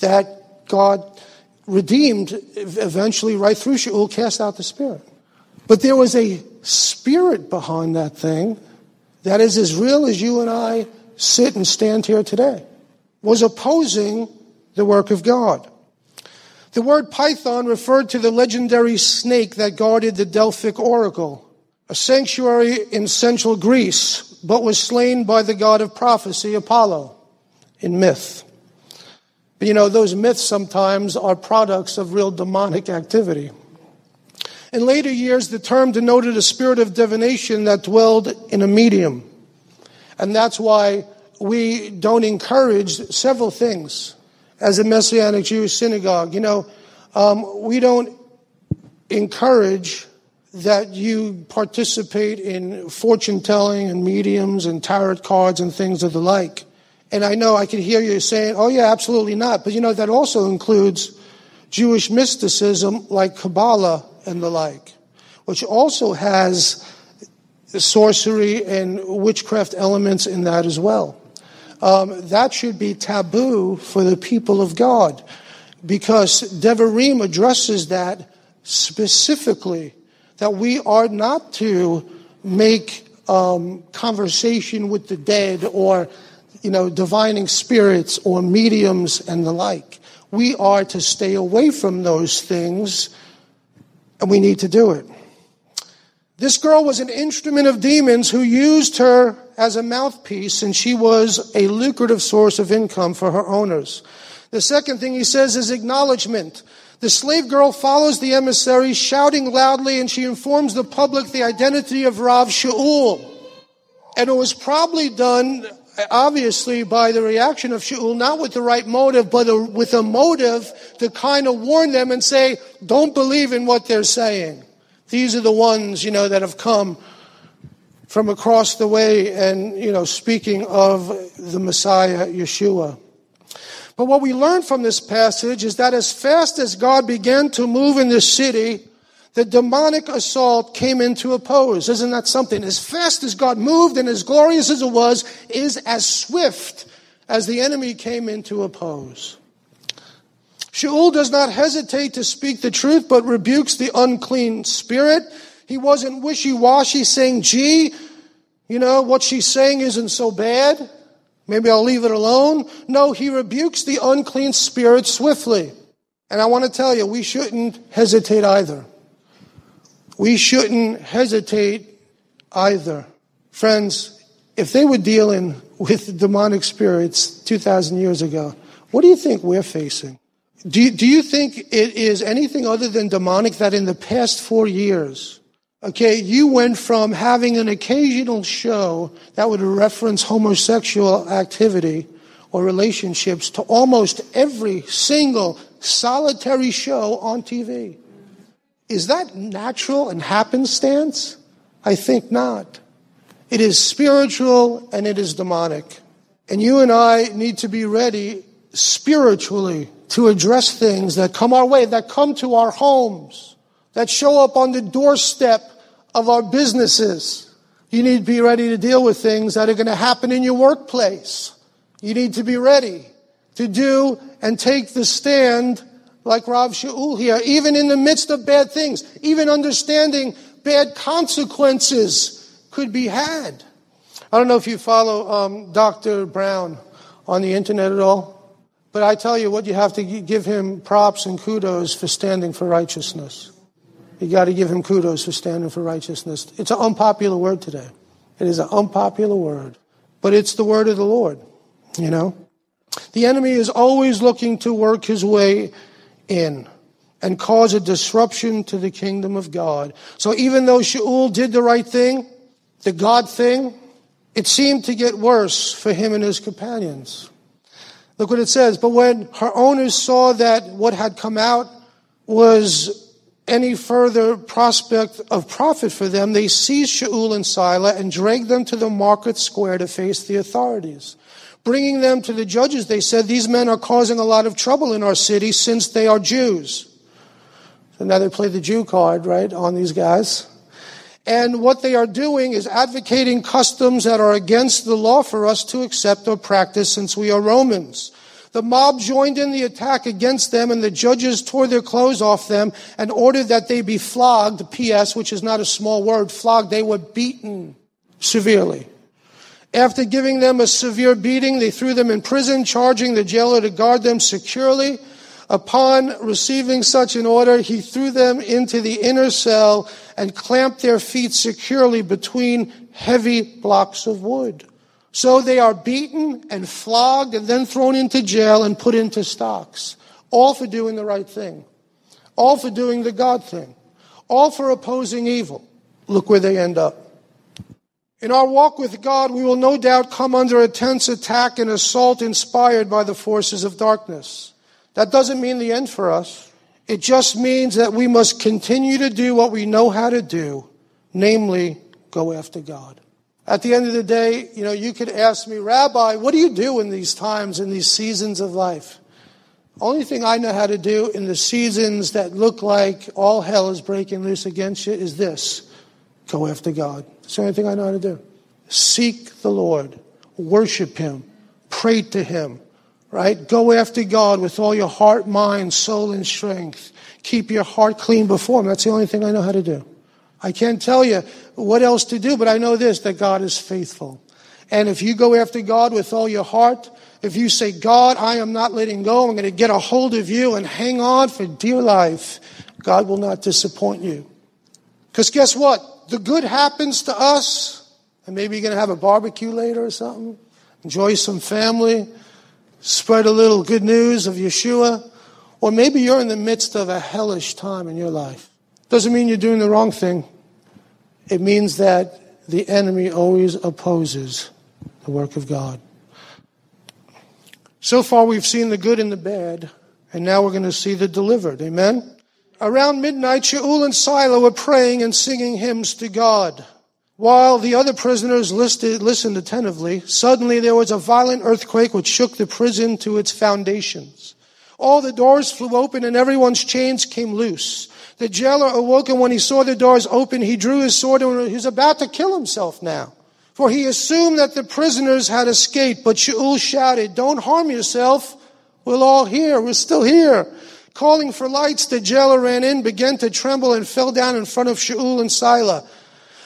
that God redeemed eventually right through Shaul, cast out the spirit. But there was a spirit behind that thing that is as real as you and I sit and stand here today, was opposing the work of God. The word python referred to the legendary snake that guarded the Delphic oracle, a sanctuary in central Greece, but was slain by the god of prophecy, Apollo, in myth. You know, those myths sometimes are products of real demonic activity. In later years, the term denoted a spirit of divination that dwelled in a medium. And that's why we don't encourage several things as a Messianic Jewish synagogue. You know, um, we don't encourage that you participate in fortune telling and mediums and tarot cards and things of the like. And I know I can hear you saying, oh yeah, absolutely not. But you know, that also includes Jewish mysticism like Kabbalah and the like, which also has sorcery and witchcraft elements in that as well. Um, that should be taboo for the people of God because Devarim addresses that specifically that we are not to make um, conversation with the dead or you know divining spirits or mediums and the like. We are to stay away from those things and we need to do it. This girl was an instrument of demons who used her as a mouthpiece and she was a lucrative source of income for her owners. The second thing he says is acknowledgement. The slave girl follows the emissary, shouting loudly, and she informs the public the identity of Rav Shaul. And it was probably done, obviously, by the reaction of Shaul, not with the right motive, but a, with a motive to kind of warn them and say, don't believe in what they're saying. These are the ones, you know, that have come from across the way and, you know, speaking of the Messiah, Yeshua. But what we learn from this passage is that as fast as God began to move in this city, the demonic assault came into oppose. Isn't that something? As fast as God moved and as glorious as it was, is as swift as the enemy came into oppose. Shaul does not hesitate to speak the truth, but rebukes the unclean spirit. He wasn't wishy-washy saying, gee, you know, what she's saying isn't so bad. Maybe I'll leave it alone. No, he rebukes the unclean spirit swiftly. And I want to tell you, we shouldn't hesitate either. We shouldn't hesitate either. Friends, if they were dealing with demonic spirits 2,000 years ago, what do you think we're facing? Do you, do you think it is anything other than demonic that in the past four years, Okay, you went from having an occasional show that would reference homosexual activity or relationships to almost every single solitary show on TV. Is that natural and happenstance? I think not. It is spiritual and it is demonic. And you and I need to be ready spiritually to address things that come our way, that come to our homes, that show up on the doorstep of our businesses. You need to be ready to deal with things that are going to happen in your workplace. You need to be ready to do and take the stand like Rav Shaul here, even in the midst of bad things, even understanding bad consequences could be had. I don't know if you follow um, Dr. Brown on the internet at all, but I tell you what, you have to give him props and kudos for standing for righteousness. You got to give him kudos for standing for righteousness. It's an unpopular word today. It is an unpopular word, but it's the word of the Lord, you know? The enemy is always looking to work his way in and cause a disruption to the kingdom of God. So even though Shaul did the right thing, the God thing, it seemed to get worse for him and his companions. Look what it says. But when her owners saw that what had come out was any further prospect of profit for them, they seized Shaul and Sila and dragged them to the market square to face the authorities. Bringing them to the judges, they said, These men are causing a lot of trouble in our city since they are Jews. So now they play the Jew card, right, on these guys. And what they are doing is advocating customs that are against the law for us to accept or practice since we are Romans. The mob joined in the attack against them and the judges tore their clothes off them and ordered that they be flogged. P.S., which is not a small word, flogged. They were beaten severely. After giving them a severe beating, they threw them in prison, charging the jailer to guard them securely. Upon receiving such an order, he threw them into the inner cell and clamped their feet securely between heavy blocks of wood. So they are beaten and flogged and then thrown into jail and put into stocks. All for doing the right thing. All for doing the God thing. All for opposing evil. Look where they end up. In our walk with God, we will no doubt come under intense attack and assault inspired by the forces of darkness. That doesn't mean the end for us. It just means that we must continue to do what we know how to do, namely, go after God. At the end of the day, you know, you could ask me, Rabbi, what do you do in these times, in these seasons of life? Only thing I know how to do in the seasons that look like all hell is breaking loose against you is this go after God. It's the only thing I know how to do. Seek the Lord, worship Him, pray to Him, right? Go after God with all your heart, mind, soul, and strength. Keep your heart clean before Him. That's the only thing I know how to do. I can't tell you what else to do, but I know this that God is faithful. And if you go after God with all your heart, if you say, God, I am not letting go, I'm going to get a hold of you and hang on for dear life, God will not disappoint you. Because guess what? The good happens to us, and maybe you're going to have a barbecue later or something, enjoy some family, spread a little good news of Yeshua, or maybe you're in the midst of a hellish time in your life. Doesn't mean you're doing the wrong thing. It means that the enemy always opposes the work of God. So far, we've seen the good and the bad, and now we're going to see the delivered. Amen? Around midnight, Shaul and Silah were praying and singing hymns to God. While the other prisoners listed, listened attentively, suddenly there was a violent earthquake which shook the prison to its foundations. All the doors flew open and everyone's chains came loose. The jailer awoke and when he saw the doors open, he drew his sword and he was about to kill himself now. For he assumed that the prisoners had escaped, but Shaul shouted, Don't harm yourself. We're all here. We're still here. Calling for lights, the jailer ran in, began to tremble, and fell down in front of Shaul and Silah.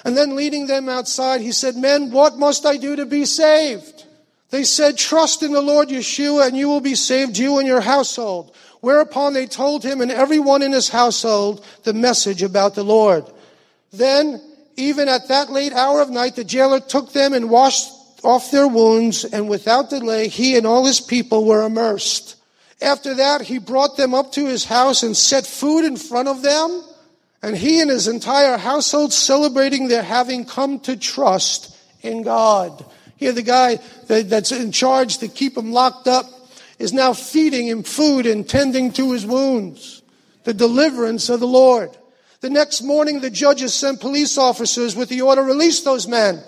And then leading them outside, he said, Men, what must I do to be saved? They said, Trust in the Lord Yeshua, and you will be saved, you and your household. Whereupon they told him and everyone in his household the message about the Lord. Then even at that late hour of night, the jailer took them and washed off their wounds, and without delay, he and all his people were immersed. After that, he brought them up to his house and set food in front of them, and he and his entire household celebrating their having come to trust in God. Here, the guy that's in charge to keep him locked up is now feeding him food and tending to his wounds. The deliverance of the Lord. The next morning, the judges sent police officers with the order, release those men.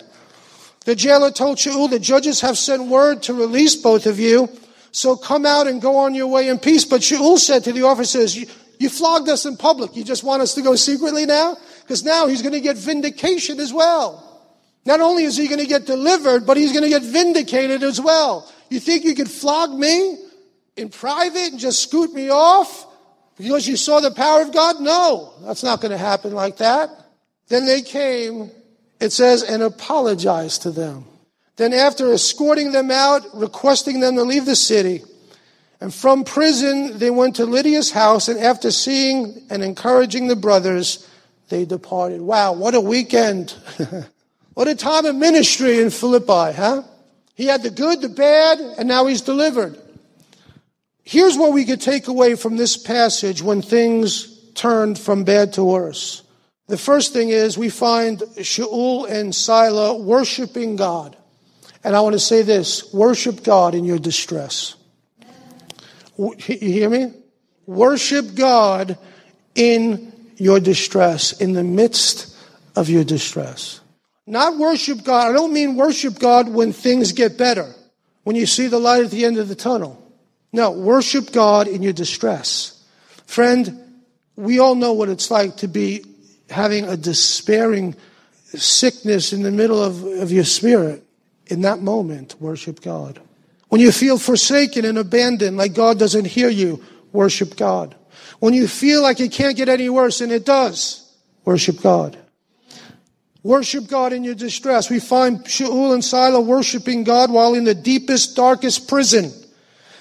The jailer told Shaul, the judges have sent word to release both of you, so come out and go on your way in peace. But Shaul said to the officers, you, you flogged us in public. You just want us to go secretly now? Because now he's going to get vindication as well. Not only is he going to get delivered, but he's going to get vindicated as well. You think you could flog me in private and just scoot me off? Because you saw the power of God? No, that's not going to happen like that. Then they came, it says, and apologized to them. Then after escorting them out, requesting them to leave the city, and from prison they went to Lydia's house, and after seeing and encouraging the brothers, they departed. Wow, what a weekend. what a time of ministry in Philippi, huh? He had the good, the bad, and now he's delivered. Here's what we could take away from this passage when things turned from bad to worse. The first thing is we find Shaul and Silah worshiping God. And I want to say this worship God in your distress. You hear me? Worship God in your distress, in the midst of your distress. Not worship God. I don't mean worship God when things get better, when you see the light at the end of the tunnel. No, worship God in your distress. Friend, we all know what it's like to be having a despairing sickness in the middle of, of your spirit. In that moment, worship God. When you feel forsaken and abandoned, like God doesn't hear you, worship God. When you feel like it can't get any worse, and it does, worship God. Worship God in your distress. We find Shaul and Silah worshiping God while in the deepest, darkest prison.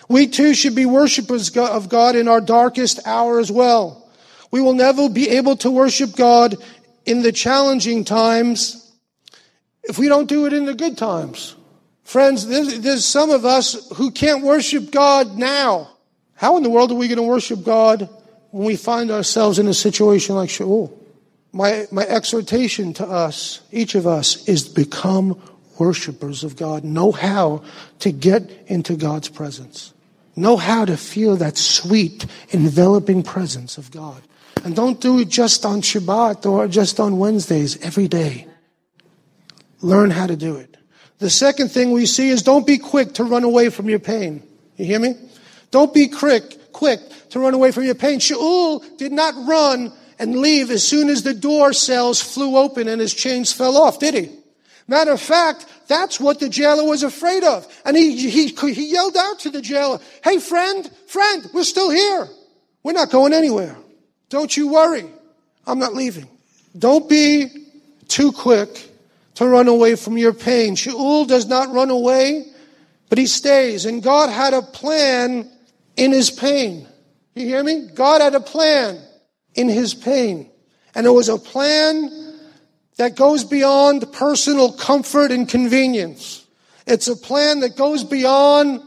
We too should be worshipers of God in our darkest hour as well. We will never be able to worship God in the challenging times if we don't do it in the good times. Friends, there's, some of us who can't worship God now. How in the world are we going to worship God when we find ourselves in a situation like Shaul? my, my exhortation to us, each of us, is become worshipers of God. Know how to get into God's presence. Know how to feel that sweet, enveloping presence of God. And don't do it just on Shabbat or just on Wednesdays, every day. Learn how to do it. The second thing we see is don't be quick to run away from your pain. You hear me? Don't be quick, quick to run away from your pain. Shaul did not run and leave as soon as the door cells flew open and his chains fell off, did he? Matter of fact, that's what the jailer was afraid of. And he, he, he yelled out to the jailer, Hey friend, friend, we're still here. We're not going anywhere. Don't you worry. I'm not leaving. Don't be too quick to run away from your pain. Shaul does not run away, but he stays. And God had a plan in his pain. You hear me? God had a plan in his pain. And it was a plan that goes beyond personal comfort and convenience. It's a plan that goes beyond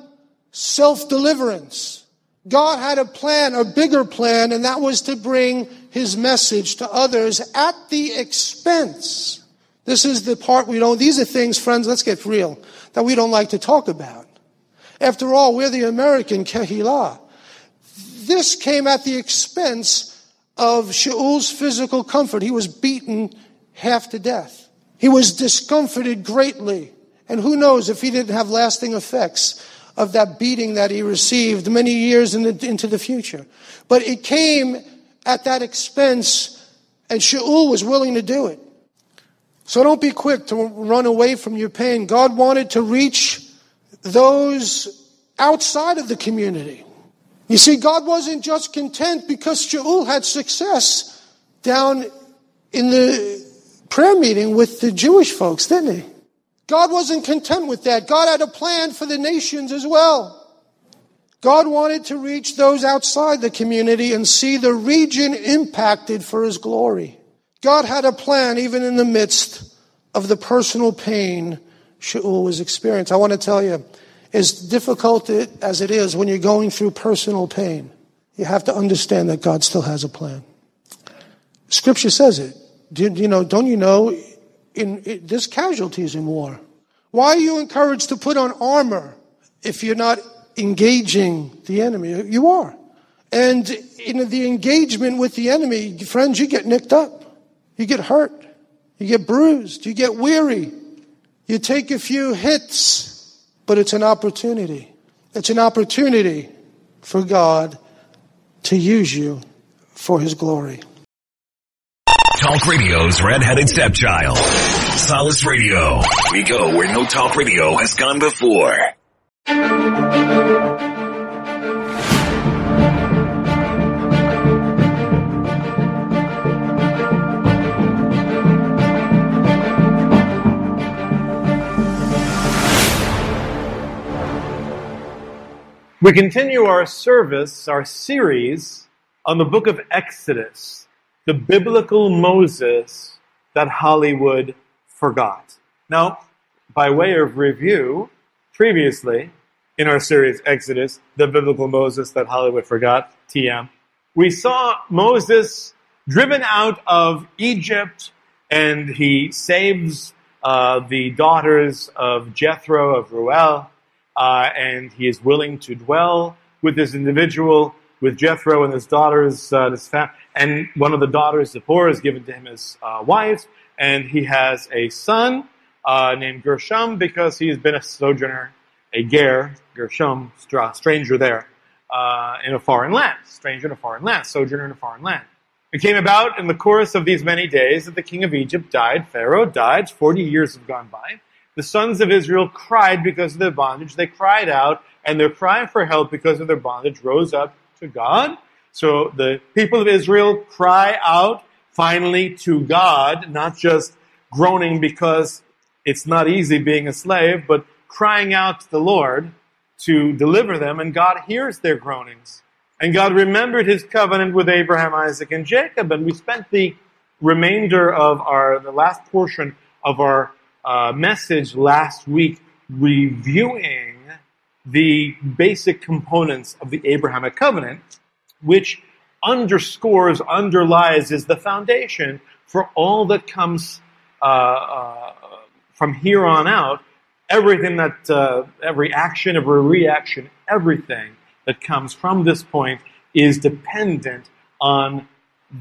self-deliverance. God had a plan, a bigger plan, and that was to bring his message to others at the expense. This is the part we don't, these are things, friends, let's get real, that we don't like to talk about. After all, we're the American Kehillah. This came at the expense of Shaul's physical comfort. He was beaten half to death. He was discomforted greatly. And who knows if he didn't have lasting effects of that beating that he received many years in the, into the future. But it came at that expense, and Shaul was willing to do it. So don't be quick to run away from your pain. God wanted to reach those outside of the community. You see, God wasn't just content because Shaul had success down in the prayer meeting with the Jewish folks, didn't he? God wasn't content with that. God had a plan for the nations as well. God wanted to reach those outside the community and see the region impacted for his glory. God had a plan even in the midst of the personal pain Shaul was experiencing. I want to tell you, as difficult as it is when you're going through personal pain, you have to understand that God still has a plan. Scripture says it. Do, you know, don't you know in, in there's casualties in war? Why are you encouraged to put on armor if you're not engaging the enemy? You are. And in the engagement with the enemy, friends, you get nicked up. You get hurt. You get bruised. You get weary. You take a few hits but it's an opportunity. It's an opportunity for God to use you for His glory. Talk Radio's redheaded stepchild. Solace Radio. We go where no talk radio has gone before. We continue our service, our series on the book of Exodus, the biblical Moses that Hollywood forgot. Now, by way of review, previously in our series Exodus, the biblical Moses that Hollywood forgot, TM, we saw Moses driven out of Egypt and he saves uh, the daughters of Jethro, of Ruel, uh, and he is willing to dwell with this individual, with Jethro and his daughters, uh, his fam- and one of the daughters, Zipporah, is given to him as uh, wife, and he has a son uh, named Gershom because he has been a sojourner, a ger, Gershom, stranger there, uh, in a foreign land, stranger in a foreign land, sojourner in a foreign land. It came about in the course of these many days that the king of Egypt died, Pharaoh died, 40 years have gone by, the sons of Israel cried because of their bondage. They cried out, and their cry for help because of their bondage rose up to God. So the people of Israel cry out finally to God, not just groaning because it's not easy being a slave, but crying out to the Lord to deliver them, and God hears their groanings. And God remembered his covenant with Abraham, Isaac, and Jacob. And we spent the remainder of our, the last portion of our uh, message last week reviewing the basic components of the Abrahamic covenant, which underscores, underlies, is the foundation for all that comes uh, uh, from here on out. Everything that, uh, every action, every reaction, everything that comes from this point is dependent on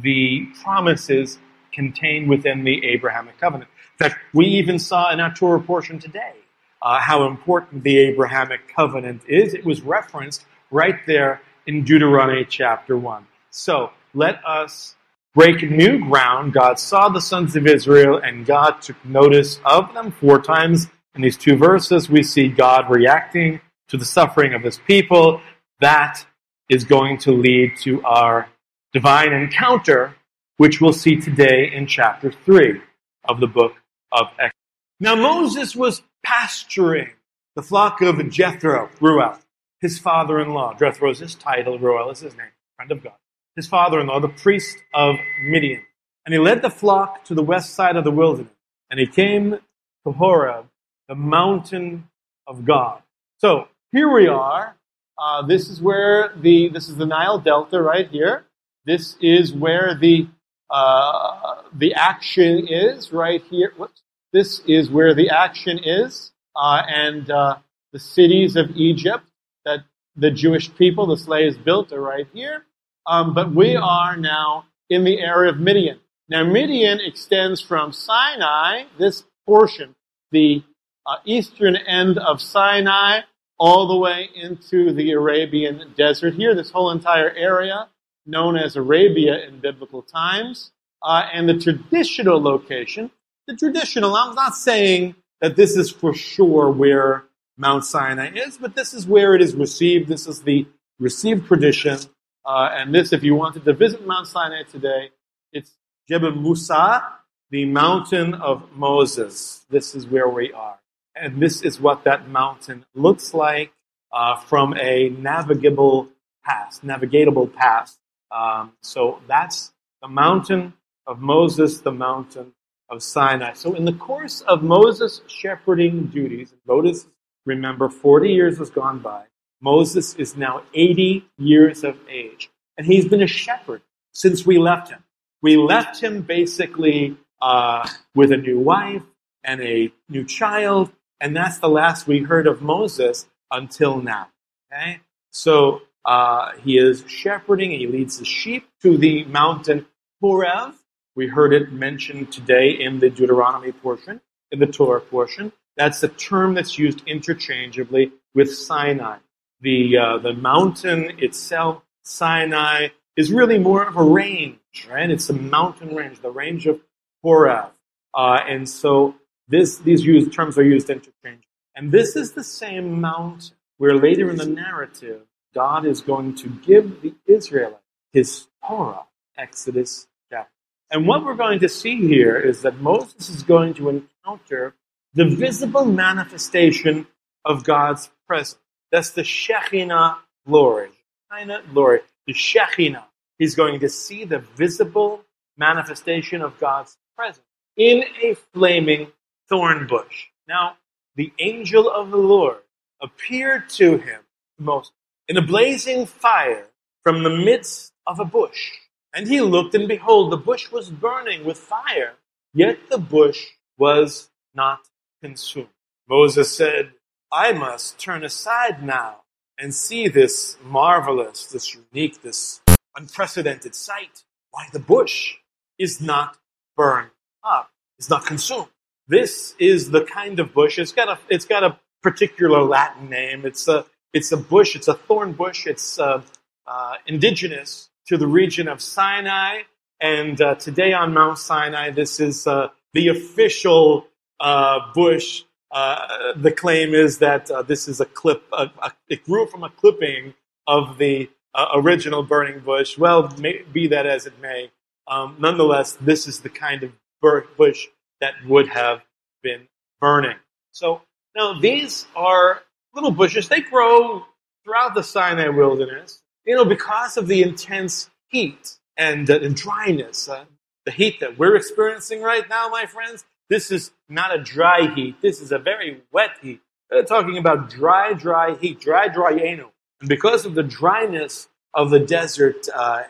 the promises contained within the Abrahamic covenant. Fact, we even saw in our Torah portion today uh, how important the Abrahamic covenant is. It was referenced right there in Deuteronomy chapter 1. So let us break new ground. God saw the sons of Israel and God took notice of them four times. In these two verses, we see God reacting to the suffering of his people. That is going to lead to our divine encounter, which we'll see today in chapter 3 of the book of Exodus. Now Moses was pasturing the flock of Jethro, Ruel, his father-in-law. Jethro is his title, Ruel is his name, friend of God. His father-in-law, the priest of Midian. And he led the flock to the west side of the wilderness. And he came to Horeb, the mountain of God. So here we are uh, this is where the this is the Nile Delta right here. This is where the uh, the action is right here. Whoops. This is where the action is, uh, and uh, the cities of Egypt that the Jewish people, the slaves built, are right here. Um, but we are now in the area of Midian. Now Midian extends from Sinai, this portion, the uh, eastern end of Sinai, all the way into the Arabian desert here, this whole entire area known as Arabia in biblical times. Uh, and the traditional location, the traditional, I'm not saying that this is for sure where Mount Sinai is, but this is where it is received. This is the received tradition. Uh, and this, if you wanted to visit Mount Sinai today, it's Jebel Musa, the mountain of Moses. This is where we are. And this is what that mountain looks like uh, from a navigable pass, navigatable pass. Um, so that's the mountain of Moses, the mountain of Sinai. So in the course of Moses' shepherding duties, Moses, remember, 40 years has gone by. Moses is now 80 years of age. And he's been a shepherd since we left him. We left him basically uh, with a new wife and a new child and that's the last we heard of Moses until now. Okay? So uh, he is shepherding, and he leads the sheep to the mountain Horeb. We heard it mentioned today in the Deuteronomy portion, in the Torah portion. That's the term that's used interchangeably with Sinai. The, uh, the mountain itself, Sinai, is really more of a range, right? It's a mountain range, the range of Horeb. Uh, and so this, these used, terms are used interchangeably. And this is the same mountain where later in the narrative, God is going to give the Israelites his Torah, Exodus. And what we're going to see here is that Moses is going to encounter the visible manifestation of God's presence. That's the Shekhinah glory. Shekhinah glory. The Shekhinah. He's going to see the visible manifestation of God's presence in a flaming thorn bush. Now, the angel of the Lord appeared to him most in a blazing fire from the midst of a bush. And he looked, and behold, the bush was burning with fire, yet the bush was not consumed. Moses said, I must turn aside now and see this marvelous, this unique, this unprecedented sight. Why the bush is not burned up, is not consumed. This is the kind of bush. It's got a it's got a particular Latin name. It's a it's a bush. It's a thorn bush. It's uh, uh, indigenous to the region of Sinai. And uh, today on Mount Sinai, this is uh, the official uh, bush. Uh, the claim is that this is a clip. A, a, it grew from a clipping of the original burning bush. Well, may, be that as it may, um, nonetheless, this is the kind of bush that would have been burning. So now these are little bushes. They grow throughout the Sinai wilderness, you know, because of the intense heat and, uh, and dryness. Uh, the heat that we're experiencing right now, my friends, this is not a dry heat. This is a very wet heat. They're talking about dry, dry heat, dry, dry anal. And because of the dryness of the desert uh,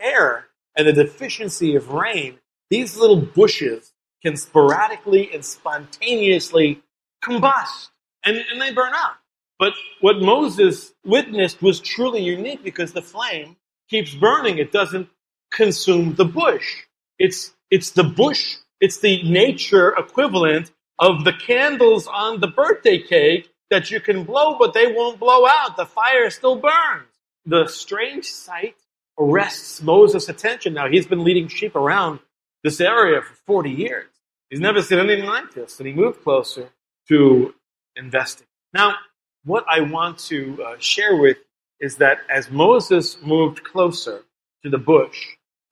air and the deficiency of rain, these little bushes can sporadically and spontaneously combust and, and they burn up. But what Moses witnessed was truly unique because the flame keeps burning. It doesn't consume the bush. It's, it's the bush, it's the nature equivalent of the candles on the birthday cake that you can blow, but they won't blow out. The fire still burns. The strange sight arrests Moses' attention. Now, he's been leading sheep around this area for 40 years. He's never seen anything like this, and he moved closer to investigate. Now, what I want to uh, share with is that as Moses moved closer to the bush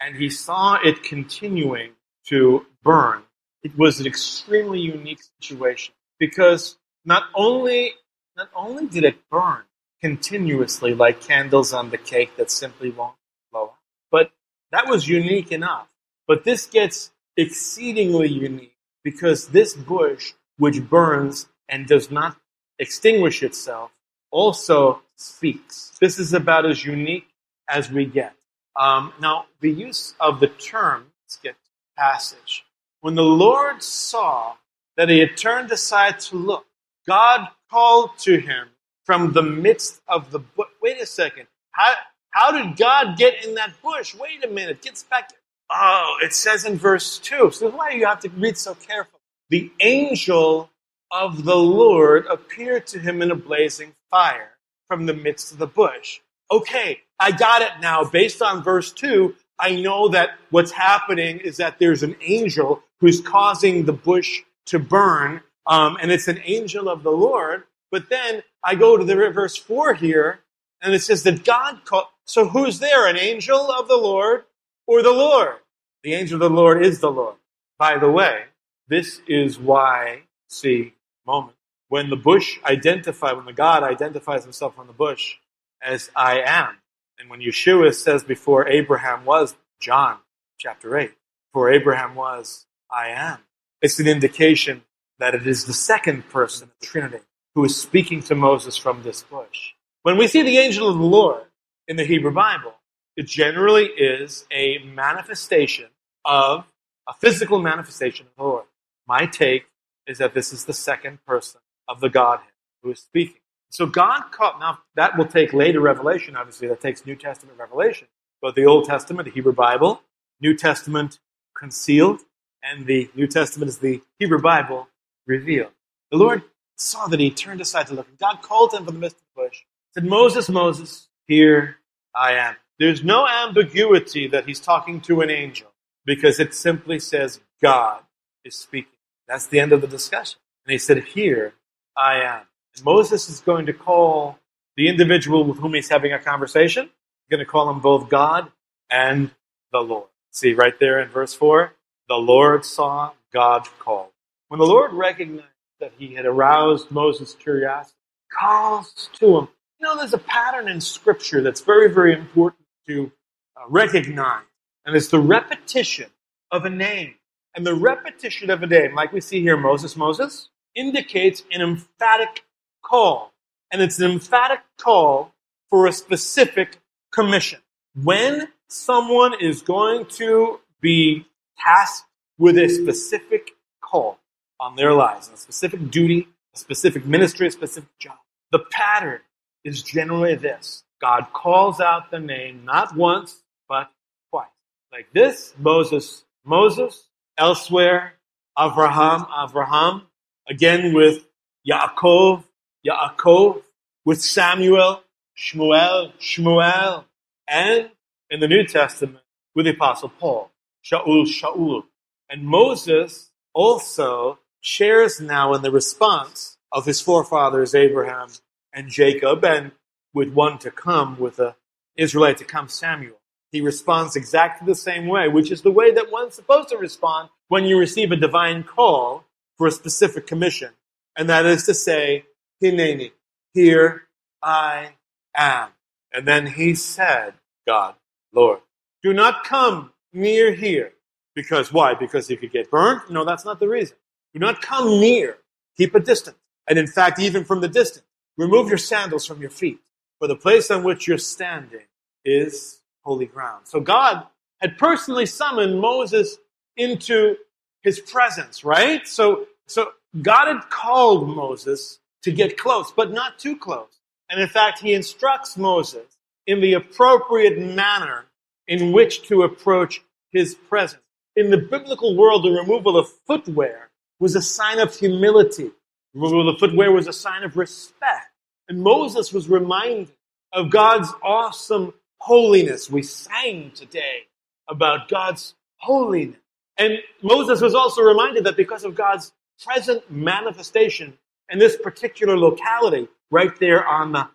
and he saw it continuing to burn, it was an extremely unique situation because not only not only did it burn continuously like candles on the cake that simply won't blow out, but that was unique enough. But this gets exceedingly unique because this bush, which burns and does not extinguish itself, also speaks. This is about as unique as we get. Um, now, the use of the term, let's get passage. When the Lord saw that he had turned aside to look, God called to him from the midst of the bush. Wait a second. How, how did God get in that bush? Wait a minute. Gets back. Oh, it says in verse 2. So that's why you have to read so carefully. The angel of the Lord appeared to him in a blazing fire from the midst of the bush. Okay, I got it now. Based on verse 2, I know that what's happening is that there's an angel who's causing the bush to burn um, and it's an angel of the Lord. But then I go to the verse 4 here, and it says that God called. So who's there? An angel of the Lord or the Lord? The angel of the Lord is the Lord. By the way, this is why, see, moment, when the bush identify, when the God identifies himself on the bush as I am, and when Yeshua says before Abraham was, John chapter 8, before Abraham was, I am, it's an indication that it is the second person of the Trinity who is speaking to Moses from this bush. When we see the angel of the Lord in the Hebrew Bible, it generally is a manifestation of a physical manifestation of the Lord. My take is that this is the second person of the Godhead who is speaking. So God caught, now that will take later revelation, obviously, that takes New Testament revelation. But the Old Testament, the Hebrew Bible, New Testament concealed, and the New Testament is the Hebrew Bible revealed. The Lord saw that he turned aside to look, and God called him from the midst of the bush. Said, Moses, Moses, here I am. There's no ambiguity that he's talking to an angel because it simply says God is speaking. That's the end of the discussion. And he said, Here I am. And Moses is going to call the individual with whom he's having a conversation, he's going to call him both God and the Lord. See right there in verse 4 the Lord saw, God called. When the Lord recognized that he had aroused Moses' curiosity, calls to him. You know, there's a pattern in Scripture that's very, very important to uh, recognize, and it's the repetition of a name. And the repetition of a name, like we see here, Moses, Moses, indicates an emphatic call. And it's an emphatic call for a specific commission. When someone is going to be tasked with a specific call, on their lives, a specific duty, a specific ministry, a specific job. The pattern is generally this God calls out the name not once, but twice. Like this, Moses, Moses, elsewhere, Avraham, Avraham, again with Yaakov, Yaakov, with Samuel, Shmuel, Shmuel, and in the New Testament with the Apostle Paul, Shaul, Shaul. And Moses also shares now in the response of his forefathers Abraham and Jacob, and with one to come, with an Israelite to come, Samuel. He responds exactly the same way, which is the way that one's supposed to respond when you receive a divine call for a specific commission. And that is to say, Hineni, here I am. And then he said, God, Lord, do not come near here. Because why? Because you could get burned? No, that's not the reason. Do not come near. Keep a distance. And in fact, even from the distance, remove your sandals from your feet. For the place on which you're standing is holy ground. So God had personally summoned Moses into his presence, right? So, so God had called Moses to get close, but not too close. And in fact, he instructs Moses in the appropriate manner in which to approach his presence. In the biblical world, the removal of footwear was a sign of humility. The removal of footwear was a sign of respect. And Moses was reminded of God's awesome holiness. We sang today about God's holiness. And Moses was also reminded that because of God's present manifestation in this particular locality, right there on the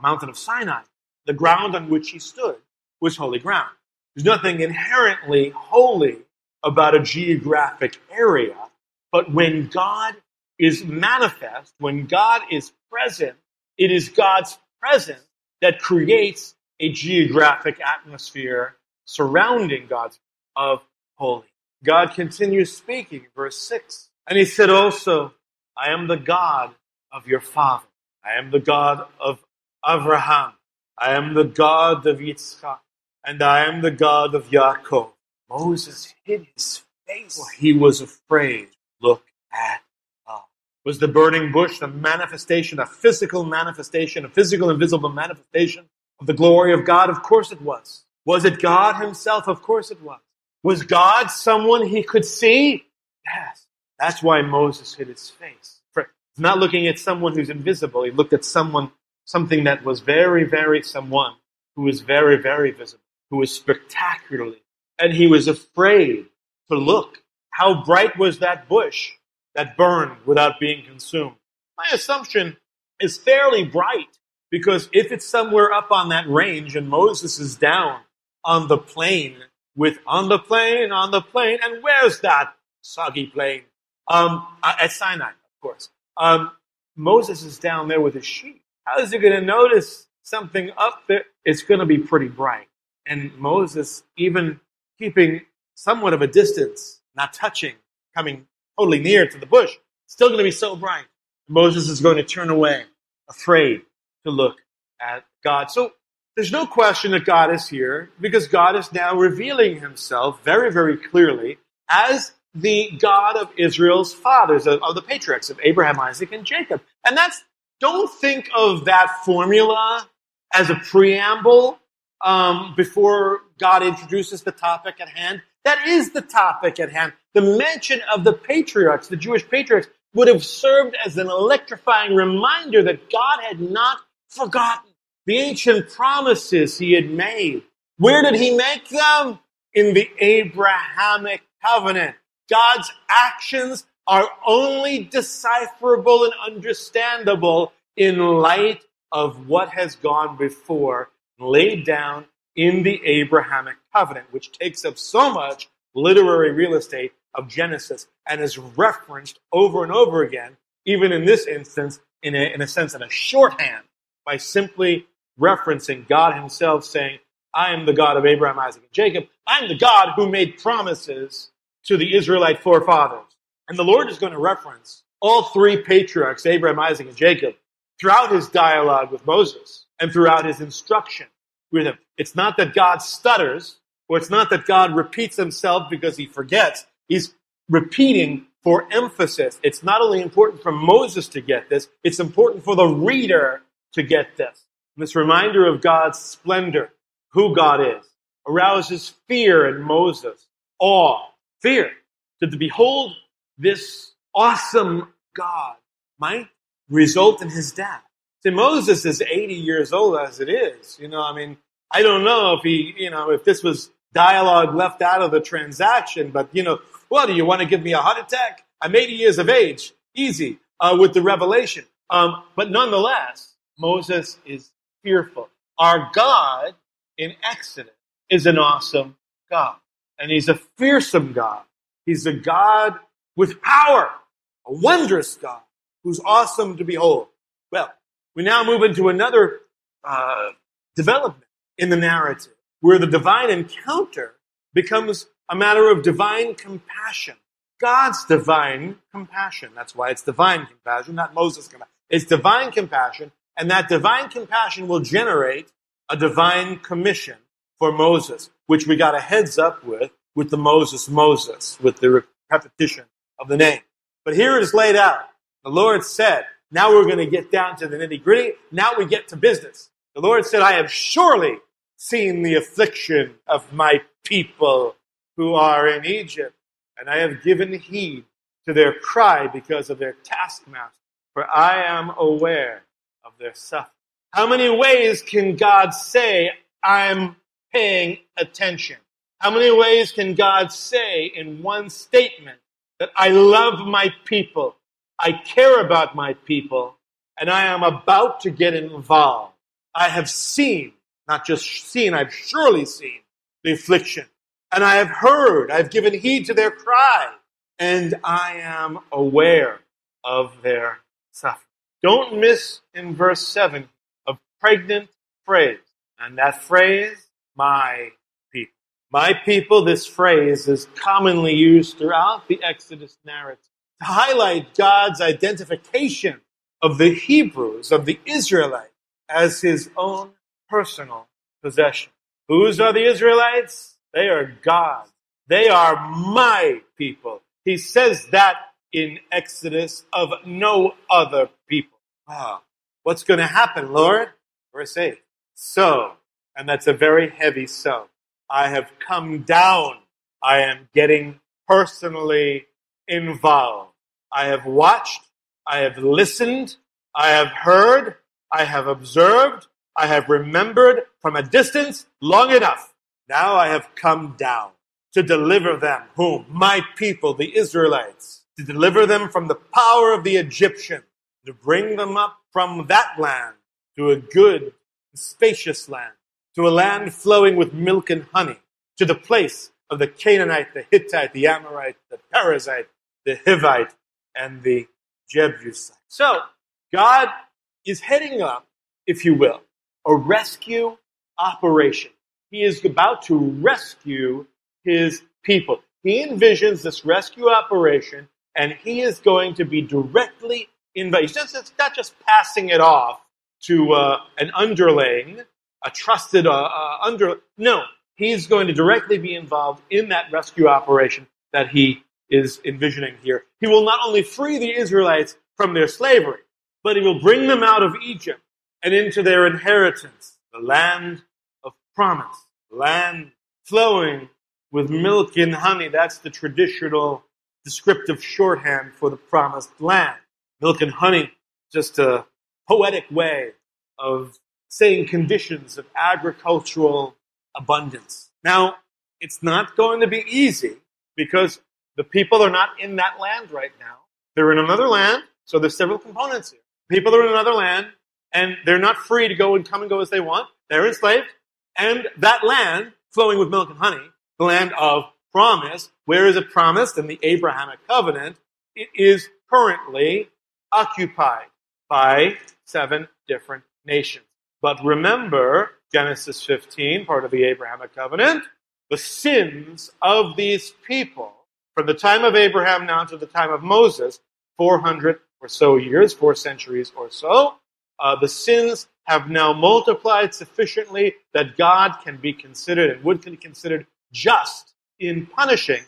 mountain of Sinai, the ground on which he stood was holy ground. There's nothing inherently holy about a geographic area, but when God is manifest, when God is present, it is God's presence that creates a geographic atmosphere surrounding God's of holy. God continues speaking, verse 6. And he said also, I am the God of your father. I am the God of Abraham. I am the God of Yitzchak. And I am the God of Yaakov. Moses hid his face. For he was afraid. Look at. Was the burning bush the manifestation, a physical manifestation, a physical invisible manifestation of the glory of God? Of course it was. Was it God himself? Of course it was. Was God someone he could see? Yes. That's why Moses hid his face. He's not looking at someone who's invisible. He looked at someone, something that was very, very someone who was very, very visible, who was spectacularly. And he was afraid to look. How bright was that bush that burned without being consumed? My assumption is fairly bright because if it's somewhere up on that range and Moses is down on the plain with on the plain, on the plain. And where's that soggy plain? Um, at Sinai, of course. Um, Moses is down there with his sheep. How is he going to notice something up there? It's going to be pretty bright. And Moses, even keeping somewhat of a distance, not touching, coming totally near to the bush, still going to be so bright. Moses is going to turn away, afraid to look at God. So there's no question that God is here because God is now revealing himself very, very clearly as the God of Israel's fathers, of, of the patriarchs of Abraham, Isaac, and Jacob. And that's, don't think of that formula as a preamble um, before God introduces the topic at hand. That is the topic at hand. The mention of the patriarchs, the Jewish patriarchs, would have served as an electrifying reminder that God had not forgotten the ancient promises he had made. Where did he make them? In the Abrahamic covenant. God's actions are only decipherable and understandable in light of what has gone before, laid down in the Abrahamic covenant, which takes up so much literary real estate of Genesis and is referenced over and over again, even in this instance, in a, in a sense, in a shorthand, by simply referencing God himself saying, I am the God of Abraham, Isaac, and Jacob. I'm the God who made promises to the Israelite forefathers. And the Lord is going to reference all three patriarchs, Abraham, Isaac, and Jacob, throughout his dialogue with Moses and throughout his instruction with him. It's not that God stutters, or it's not that God repeats himself because he forgets. He's repeating for emphasis. It's not only important for Moses to get this, it's important for the reader to get this. This reminder of God's splendor, who God is, arouses fear in Moses, awe, fear, that to behold this awesome God might result in his death. See, Moses is 80 years old as it is. You know, I mean, I don't know if he, you know, if this was dialogue left out of the transaction, but, you know, well, do you want to give me a heart attack? I'm 80 years of age. Easy, uh, with the revelation. Um, but nonetheless, Moses is fearful. Our God in Exodus is an awesome God. And he's a fearsome God. He's a God with power, a wondrous God who's awesome to behold. Well, we now move into another uh, development in the narrative where the divine encounter becomes a matter of divine compassion. God's divine compassion. That's why it's divine compassion, not Moses' compassion. It's divine compassion and that divine compassion will generate a divine commission for Moses, which we got a heads up with, with the Moses Moses, with the repetition of the name. But here it is laid out. The Lord said, now we're going to get down to the nitty gritty. Now we get to business. The Lord said, I have surely seen the affliction of my people who are in Egypt, and I have given heed to their cry because of their taskmaster, for I am aware their suffering. How many ways can God say, I'm paying attention? How many ways can God say in one statement that I love my people, I care about my people, and I am about to get involved? I have seen, not just seen, I've surely seen the affliction, and I have heard, I've given heed to their cry, and I am aware of their suffering. Don't miss in verse 7 a pregnant phrase. And that phrase, my people. My people, this phrase is commonly used throughout the Exodus narrative to highlight God's identification of the Hebrews, of the Israelites, as his own personal possession. Whose are the Israelites? They are God. They are my people. He says that in Exodus of no other people. Ah, what's going to happen, Lord? Verse 8. So, and that's a very heavy so. I have come down. I am getting personally involved. I have watched. I have listened. I have heard. I have observed. I have remembered from a distance long enough. Now I have come down to deliver them, whom? My people, the Israelites, to deliver them from the power of the Egyptians, to bring them up from that land to a good, spacious land, to a land flowing with milk and honey, to the place of the Canaanite, the Hittite, the Amorite, the Perizzite, the Hivite, and the Jebusite. So, God is heading up, if you will, a rescue operation. He is about to rescue his people. He envisions this rescue operation and he is going to be directly involved. It's not just passing it off to uh, an underling, a trusted uh, uh, under. No, he's going to directly be involved in that rescue operation that he is envisioning here. He will not only free the Israelites from their slavery, but he will bring them out of Egypt and into their inheritance, the land of promise, land flowing with milk and honey. That's the traditional descriptive shorthand for the promised land. Milk and honey, just a poetic way of saying conditions of agricultural abundance. Now, it's not going to be easy because the people are not in that land right now. They're in another land, so there's several components here. People are in another land, and they're not free to go and come and go as they want. They're enslaved, and that land, flowing with milk and honey, the land of promise. Where is it promised? In the Abrahamic covenant. It is currently occupied by seven different nations. But remember, Genesis 15, part of the Abrahamic covenant, the sins of these people from the time of Abraham now to the time of Moses, 400 or so years, four centuries or so, uh, the sins have now multiplied sufficiently that God can be considered and would be considered just in punishing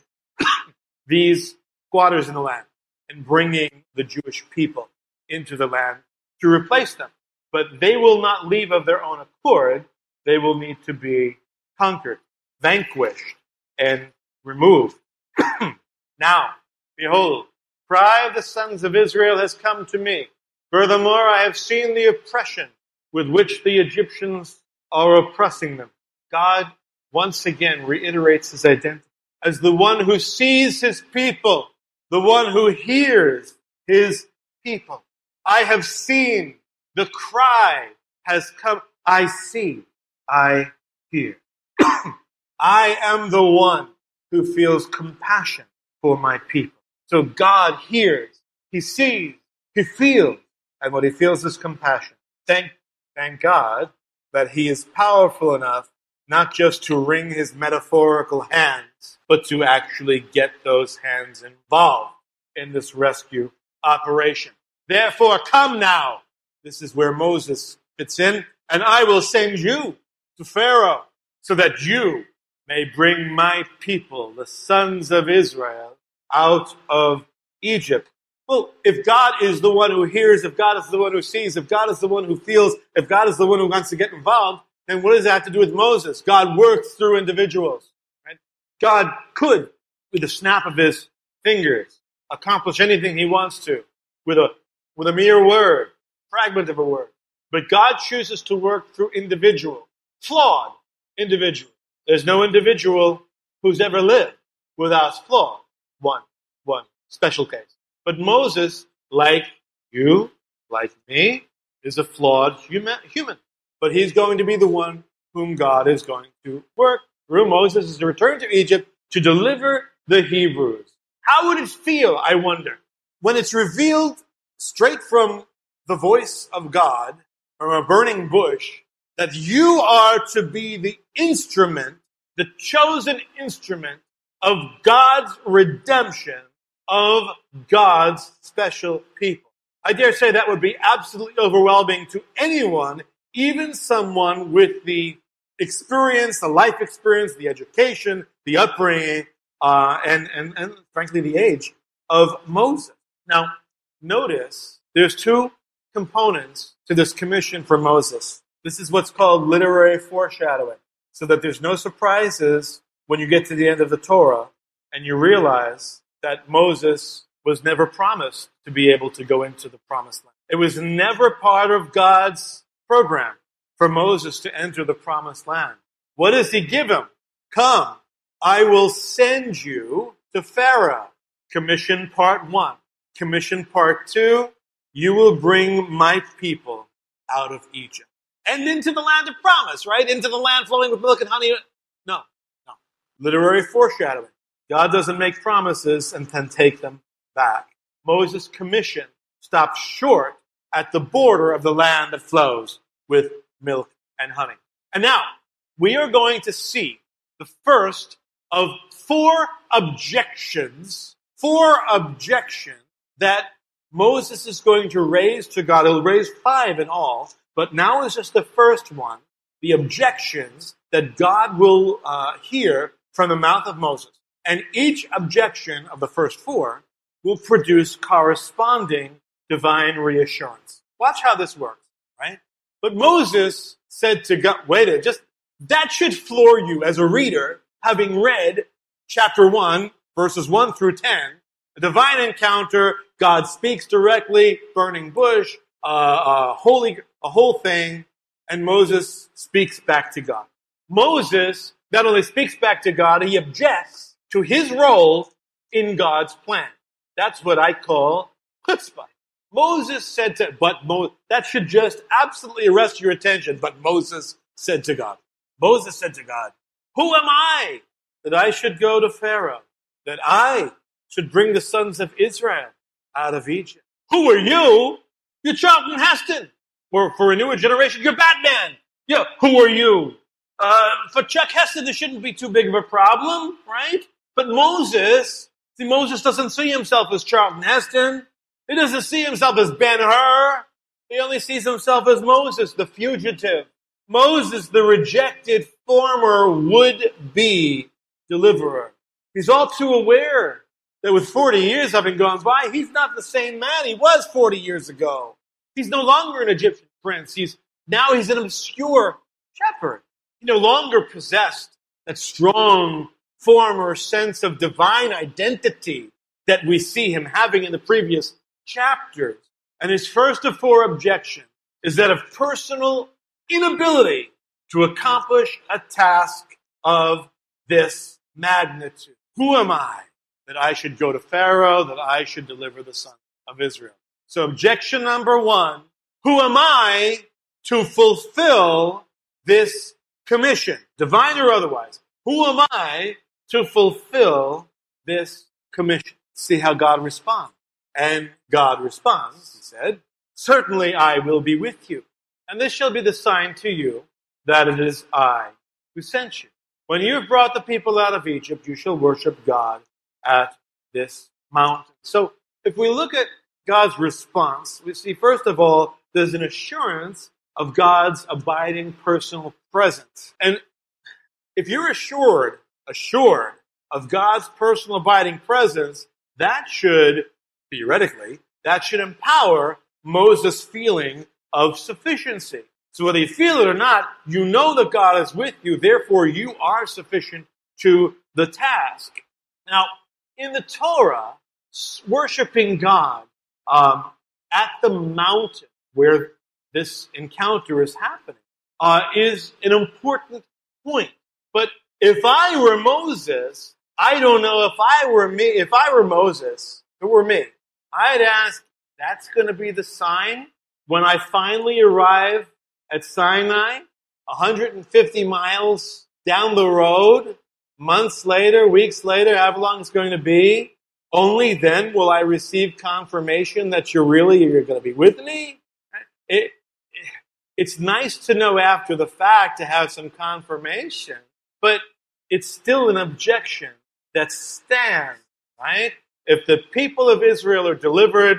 these squatters in the land and bringing the Jewish people into the land to replace them. But they will not leave of their own accord. They will need to be conquered, vanquished, and removed. now, behold, cry of the sons of Israel has come to me. Furthermore, I have seen the oppression with which the Egyptians are oppressing them. God once again reiterates his identity as the one who sees his people, the one who hears his people. I have seen the cry has come. I see. I hear. I am the one who feels compassion for my people. So God hears, He sees, He feels, and what He feels is compassion. Thank, thank God that He is powerful enough not just to wring his metaphorical hands, but to actually get those hands involved in this rescue operation. Therefore, come now. This is where Moses fits in, and I will send you to Pharaoh, so that you may bring my people, the sons of Israel, out of Egypt. Well, if God is the one who hears, if God is the one who sees, if God is the one who feels, if God is the one who wants to get involved, then what does that have to do with Moses? God works through individuals. Right? God could, with a snap of his fingers, accomplish anything he wants to with a, with a mere word, fragment of a word. But God chooses to work through individual, flawed individual. There's no individual who's ever lived without flaw. One, one special case. But Moses, like you, like me, is a flawed human, human. But he's going to be the one whom God is going to work through. Moses is to return to Egypt to deliver the Hebrews. How would it feel, I wonder, when it's revealed straight from the voice of God, from a burning bush, that you are to be the instrument, the chosen instrument of God's redemption of God's special people. I dare say that would be absolutely overwhelming to anyone, even someone with the experience, the life experience, the education, the upbringing, uh, and, and, and frankly the age of Moses. Now, notice there's two components to this commission for Moses. This is what's called literary foreshadowing, so that there's no surprises when you get to the end of the Torah and you realize that Moses was never promised to be able to go into the promised land. It was never part of God's program for Moses to enter the promised land. What does he give him? Come, I will send you to Pharaoh. Commission part one. Commission part two. You will bring my people out of Egypt and into the land of promise, right? Into the land flowing with milk and honey. No, no. Literary foreshadowing. God doesn't make promises and then take them back. Moses' commission stops short at the border of the land that flows with milk and honey. And now, we are going to see the first of four objections, four objections that Moses is going to raise to God. He'll raise five in all, but now is just the first one, the objections that God will uh, hear from the mouth of Moses. And each objection of the first four will produce corresponding divine reassurance. Watch how this works, right? But Moses said to God, wait a just, that should floor you as a reader, having read chapter one, verses one through 10, a divine encounter, God speaks directly, burning bush, uh, uh, holy, a whole thing, and Moses speaks back to God. Moses not only speaks back to God, he objects to his role in God's plan. That's what I call chutzpah. Moses said to, but Mo, that should just absolutely arrest your attention. But Moses said to God, Moses said to God, who am I that I should go to Pharaoh, that I should bring the sons of Israel out of Egypt? Who are you? You're Charlton Heston. Or for a newer generation, you're Batman. Yeah, who are you? Uh, for Chuck Heston, this shouldn't be too big of a problem, right? But Moses, see, Moses doesn't see himself as Charlton Heston. He doesn't see himself as Ben Hur. He only sees himself as Moses, the fugitive. Moses, the rejected former would-be deliverer. He's all too aware that with 40 years having gone by, he's not the same man he was 40 years ago. He's no longer an Egyptian prince. He's now he's an obscure shepherd. He no longer possessed that strong former sense of divine identity that we see him having in the previous chapters. And his first of four objections is that of personal inability to accomplish a task of this magnitude. Who am I that I should go to Pharaoh, that I should deliver the son of Israel? So objection number one, who am I to fulfill this commission, divine or otherwise? Who am I to fulfill this commission. See how God responds. And God responds, he said, Certainly I will be with you. And this shall be the sign to you that it is I who sent you. When you have brought the people out of Egypt, you shall worship God at this mountain. So if we look at God's response, we see first of all, there's an assurance of God's abiding personal presence. And if you're assured, assured of God's personal abiding presence, that should, theoretically, that should empower Moses' feeling of sufficiency. So whether you feel it or not, you know that God is with you, therefore you are sufficient to the task. Now, in the Torah, worshiping God um, at the mountain where this encounter is happening uh, is an important point. But if I were Moses, I don't know if I were me, if I were Moses, if it were me, I'd ask, that's going to be the sign when I finally arrive at Sinai, 150 miles down the road, months later, weeks later, however long it's going to be, only then will I receive confirmation that you're really you're going to be with me. It, it's nice to know after the fact to have some confirmation, but it's still an objection that stands, right? If the people of Israel are delivered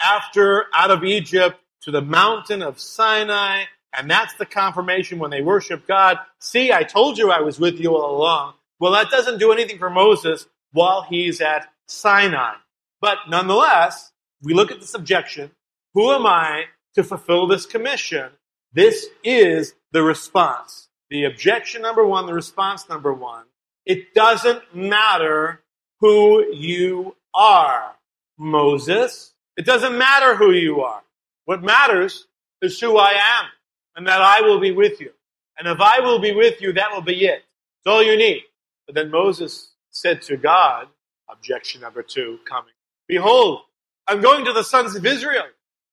after out of Egypt to the mountain of Sinai, and that's the confirmation when they worship God. See, I told you I was with you all along. Well, that doesn't do anything for Moses while he's at Sinai. But nonetheless, we look at this objection. Who am I to fulfill this commission? This is the response. The objection number one, the response number one. It doesn't matter who you are, Moses. It doesn't matter who you are. What matters is who I am and that I will be with you. And if I will be with you, that will be it. It's all you need. But then Moses said to God, objection number two coming, Behold, I'm going to the sons of Israel,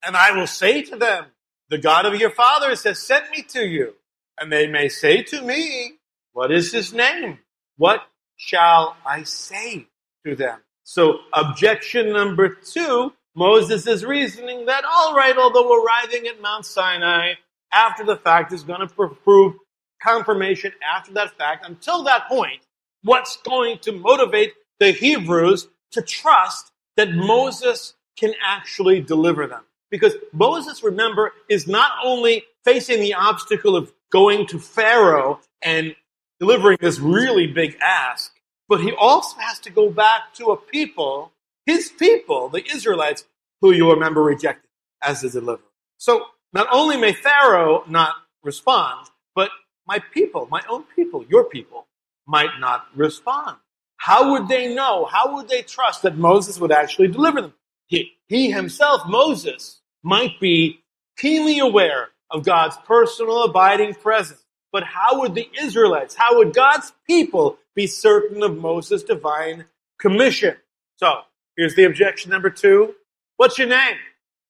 and I will say to them, The God of your fathers has sent me to you. And they may say to me, What is his name? What shall I say to them? So, objection number two Moses is reasoning that, all right, although arriving at Mount Sinai after the fact is going to prove confirmation after that fact. Until that point, what's going to motivate the Hebrews to trust that Moses can actually deliver them? Because Moses, remember, is not only facing the obstacle of going to Pharaoh and delivering this really big ask, but he also has to go back to a people his people, the Israelites, who you remember rejected as the deliverer. So not only may Pharaoh not respond, but my people, my own people, your people, might not respond. How would they know? How would they trust that Moses would actually deliver them? He, he himself, Moses, might be keenly aware of God's personal abiding presence. But how would the Israelites, how would God's people be certain of Moses' divine commission? So, Here's the objection number two. What's your name?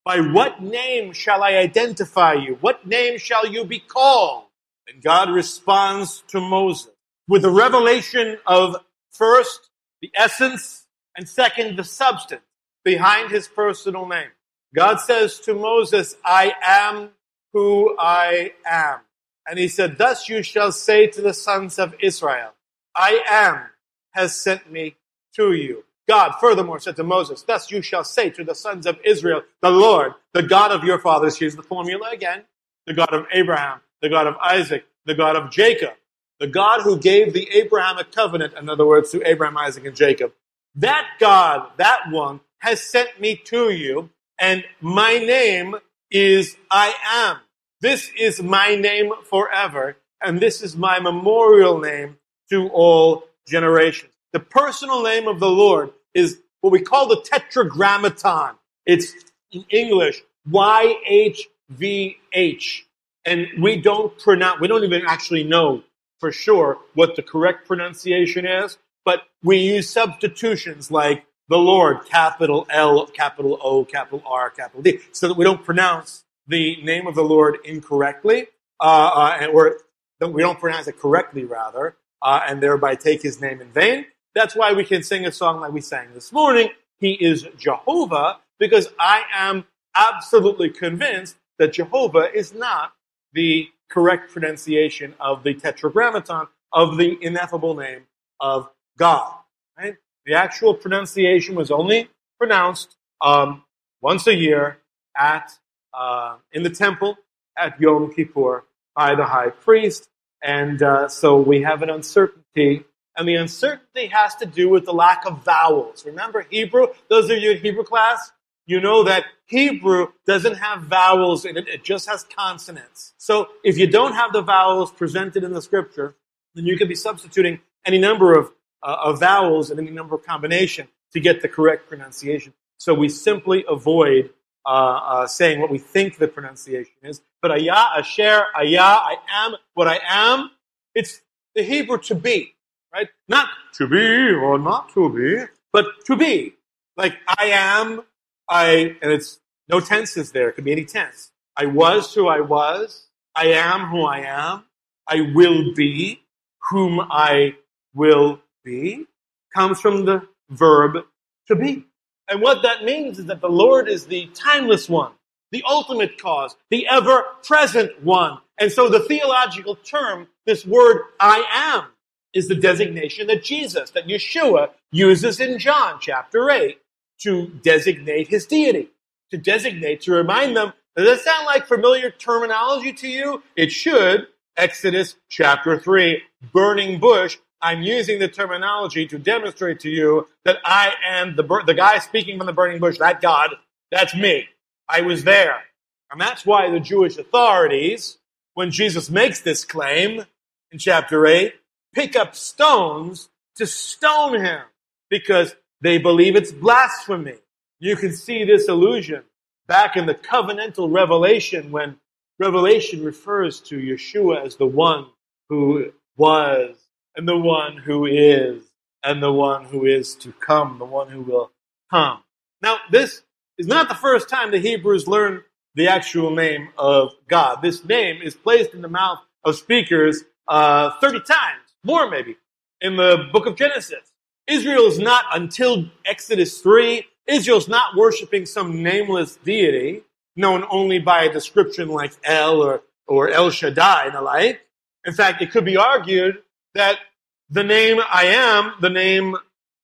By what name shall I identify you? What name shall you be called? And God responds to Moses with the revelation of first, the essence, and second, the substance behind his personal name. God says to Moses, I am who I am. And he said, Thus you shall say to the sons of Israel, I am has sent me to you. God furthermore said to Moses, Thus you shall say to the sons of Israel, the Lord, the God of your fathers, here's the formula again, the God of Abraham, the God of Isaac, the God of Jacob, the God who gave the Abrahamic covenant, in other words, to Abraham, Isaac, and Jacob. That God, that one, has sent me to you, and my name is I am. This is my name forever, and this is my memorial name to all generations. The personal name of the Lord is what we call the tetragrammaton. It's in English, YHVH. And we don't pronounce, we don't even actually know for sure what the correct pronunciation is, but we use substitutions like the Lord, capital L, capital O, capital R, capital D, so that we don't pronounce the name of the Lord incorrectly, uh, uh, or we don't pronounce it correctly, rather, uh, and thereby take his name in vain. That's why we can sing a song like we sang this morning. He is Jehovah because I am absolutely convinced that Jehovah is not the correct pronunciation of the tetragrammaton of the ineffable name of God. Right? The actual pronunciation was only pronounced um, once a year at uh, in the temple at Yom Kippur by the high priest. And uh, so we have an uncertainty. And the uncertainty has to do with the lack of vowels. Remember Hebrew? Those of you in Hebrew class, you know that Hebrew doesn't have vowels in it. It just has consonants. So if you don't have the vowels presented in the scripture, then you could be substituting any number of, uh, of vowels and any number of combination to get the correct pronunciation. So we simply avoid uh, uh, saying what we think the pronunciation is. But ayah, asher, ayah, I am what I am. It's the Hebrew to be, right? Not to be or not to be, but to be. Like I am, I, and it's no tenses there. It could be any tense. I was who I was. I am who I am. I will be whom I will be comes from the verb to be. And what that means is that the Lord is the timeless one, the ultimate cause, the ever present one. And so the theological term, this word I am, is the designation that Jesus, that Yeshua uses in John chapter 8 to designate his deity, to designate, to remind them, does that sound like familiar terminology to you? It should. Exodus chapter 3, burning bush, I'm using the terminology to demonstrate to you that I am the, the guy speaking from the burning bush, that God, that's me. I was there. And that's why the Jewish authorities, when Jesus makes this claim in chapter 8, pick up stones to stone him because they believe it's blasphemy. You can see this illusion back in the covenantal revelation when Revelation refers to Yeshua as the one who was and the one who is, and the one who is to come, the one who will come. Now, this is not the first time the Hebrews learned the actual name of God. This name is placed in the mouth of speakers uh, 30 times, more maybe, in the book of Genesis. Israel is not until Exodus 3, Israel's not worshiping some nameless deity known only by a description like El or, or El Shaddai and the like. In fact, it could be argued that the name I am, the name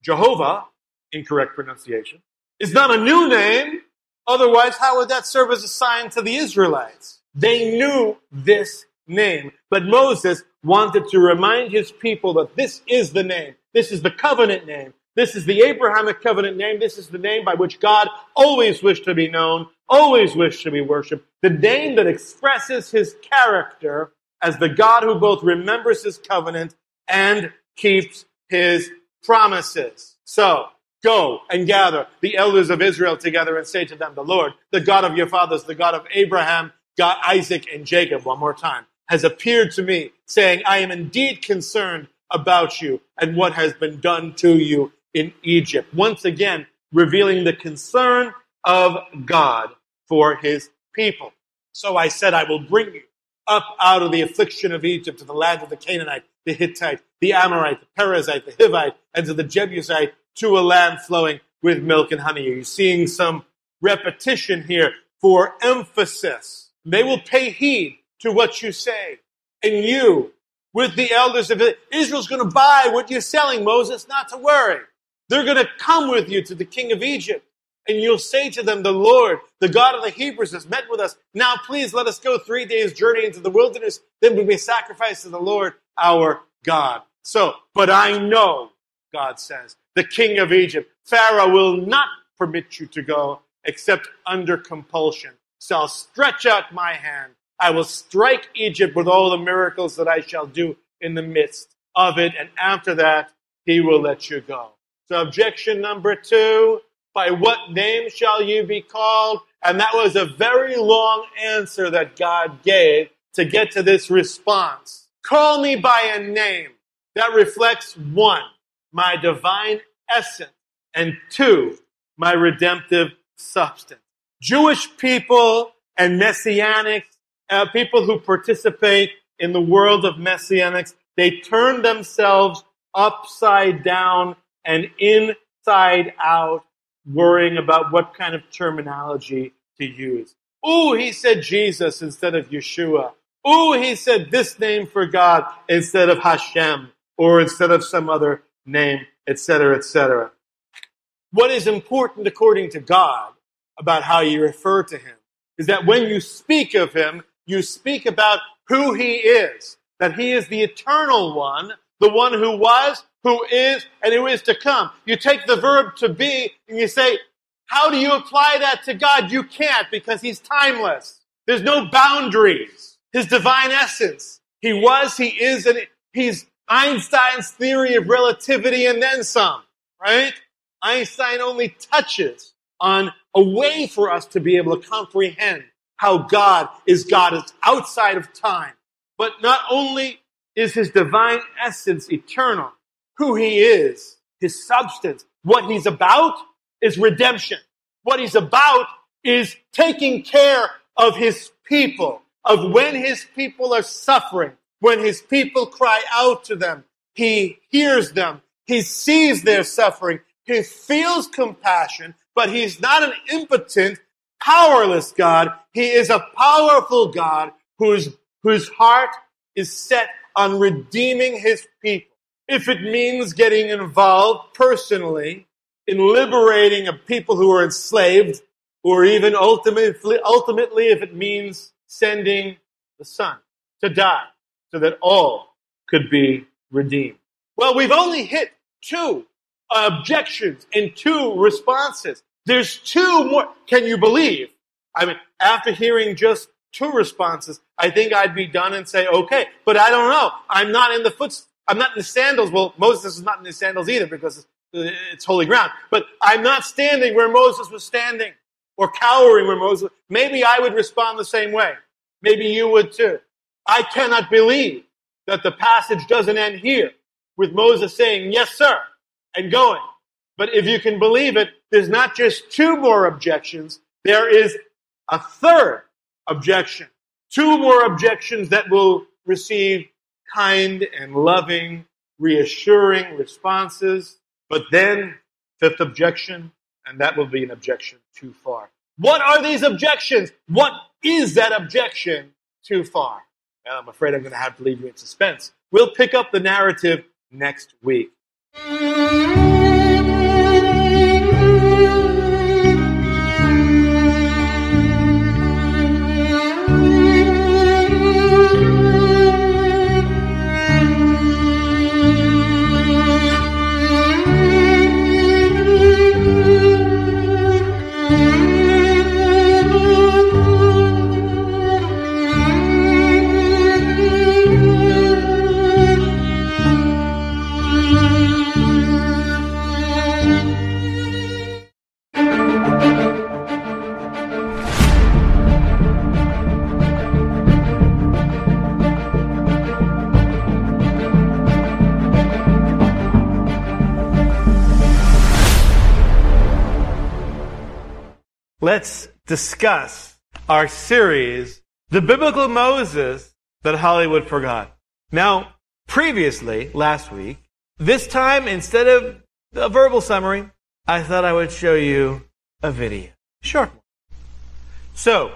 Jehovah, incorrect pronunciation, is not a new name. Otherwise, how would that serve as a sign to the Israelites? They knew this name. But Moses wanted to remind his people that this is the name. This is the covenant name. This is the Abrahamic covenant name. This is the name by which God always wished to be known, always wished to be worshiped. The name that expresses his character as the God who both remembers his covenant and keeps his promises. So, go and gather the elders of Israel together and say to them, the Lord, the God of your fathers, the God of Abraham, God, Isaac, and Jacob, one more time, has appeared to me saying, I am indeed concerned about you and what has been done to you in Egypt. Once again, revealing the concern of God for his people. So I said, I will bring you up out of the affliction of Egypt to the land of the Canaanite, the Hittite, the Amorite, the Perizzite, the Hivite, and to the Jebusite, to a land flowing with milk and honey. Are you seeing some repetition here for emphasis? They will pay heed to what you say. And you, with the elders of Israel's going to buy what you're selling, Moses, not to worry. They're going to come with you to the king of Egypt and you'll say to them, The Lord, the God of the Hebrews, has met with us. Now please let us go three days' journey into the wilderness. Then we may sacrifice to the Lord our God. So, but I know, God says, the king of Egypt, Pharaoh will not permit you to go except under compulsion. So I'll stretch out my hand. I will strike Egypt with all the miracles that I shall do in the midst of it. And after that, he will let you go. So objection number two, by what name shall you be called? And that was a very long answer that God gave to get to this response. Call me by a name that reflects one, my divine essence, and two, my redemptive substance. Jewish people and messianics, uh, people who participate in the world of messianics, they turn themselves upside down and inside out worrying about what kind of terminology to use. Ooh, he said Jesus instead of Yeshua. Ooh, he said this name for God instead of Hashem or instead of some other name, etc., etc. What is important according to God about how you refer to him is that when you speak of him, you speak about who he is, that he is the eternal one, the one who was, who is, and who is to come. You take the verb to be and you say, how do you apply that to God? You can't because he's timeless. There's no boundaries. His divine essence. He was, he is, and he's Einstein's theory of relativity and then some, right? Einstein only touches on a way for us to be able to comprehend how God is God is outside of time. But not only is his divine essence eternal, who he is, his substance, what he's about is redemption. What he's about is taking care of his people, of when his people are suffering, when his people cry out to them. He hears them. He sees their suffering. He feels compassion, but he's not an impotent, powerless God. He is a powerful God whose, whose heart is set on redeeming his people. If it means getting involved personally in liberating a people who are enslaved, or even ultimately, ultimately if it means sending the Son to die so that all could be redeemed. Well, we've only hit two objections and two responses. There's two more. Can you believe? I mean, after hearing just two responses, I think I'd be done and say, okay, but I don't know. I'm not in the foot, I'm not in the sandals. Well, Moses is not in the sandals either because it's holy ground. But I'm not standing where Moses was standing or cowering where Moses. Maybe I would respond the same way. Maybe you would too. I cannot believe that the passage doesn't end here with Moses saying, yes, sir, and going. But if you can believe it, there's not just two more objections. There is a third objection. Two more objections that will receive kind and loving, reassuring responses. But then, fifth objection, and that will be an objection too far. What are these objections? What is that objection too far? Well, I'm afraid I'm going to have to leave you in suspense. We'll pick up the narrative next week. Discuss our series, The Biblical Moses That Hollywood Forgot. Now, previously, last week, this time, instead of a verbal summary, I thought I would show you a video. Short one. So,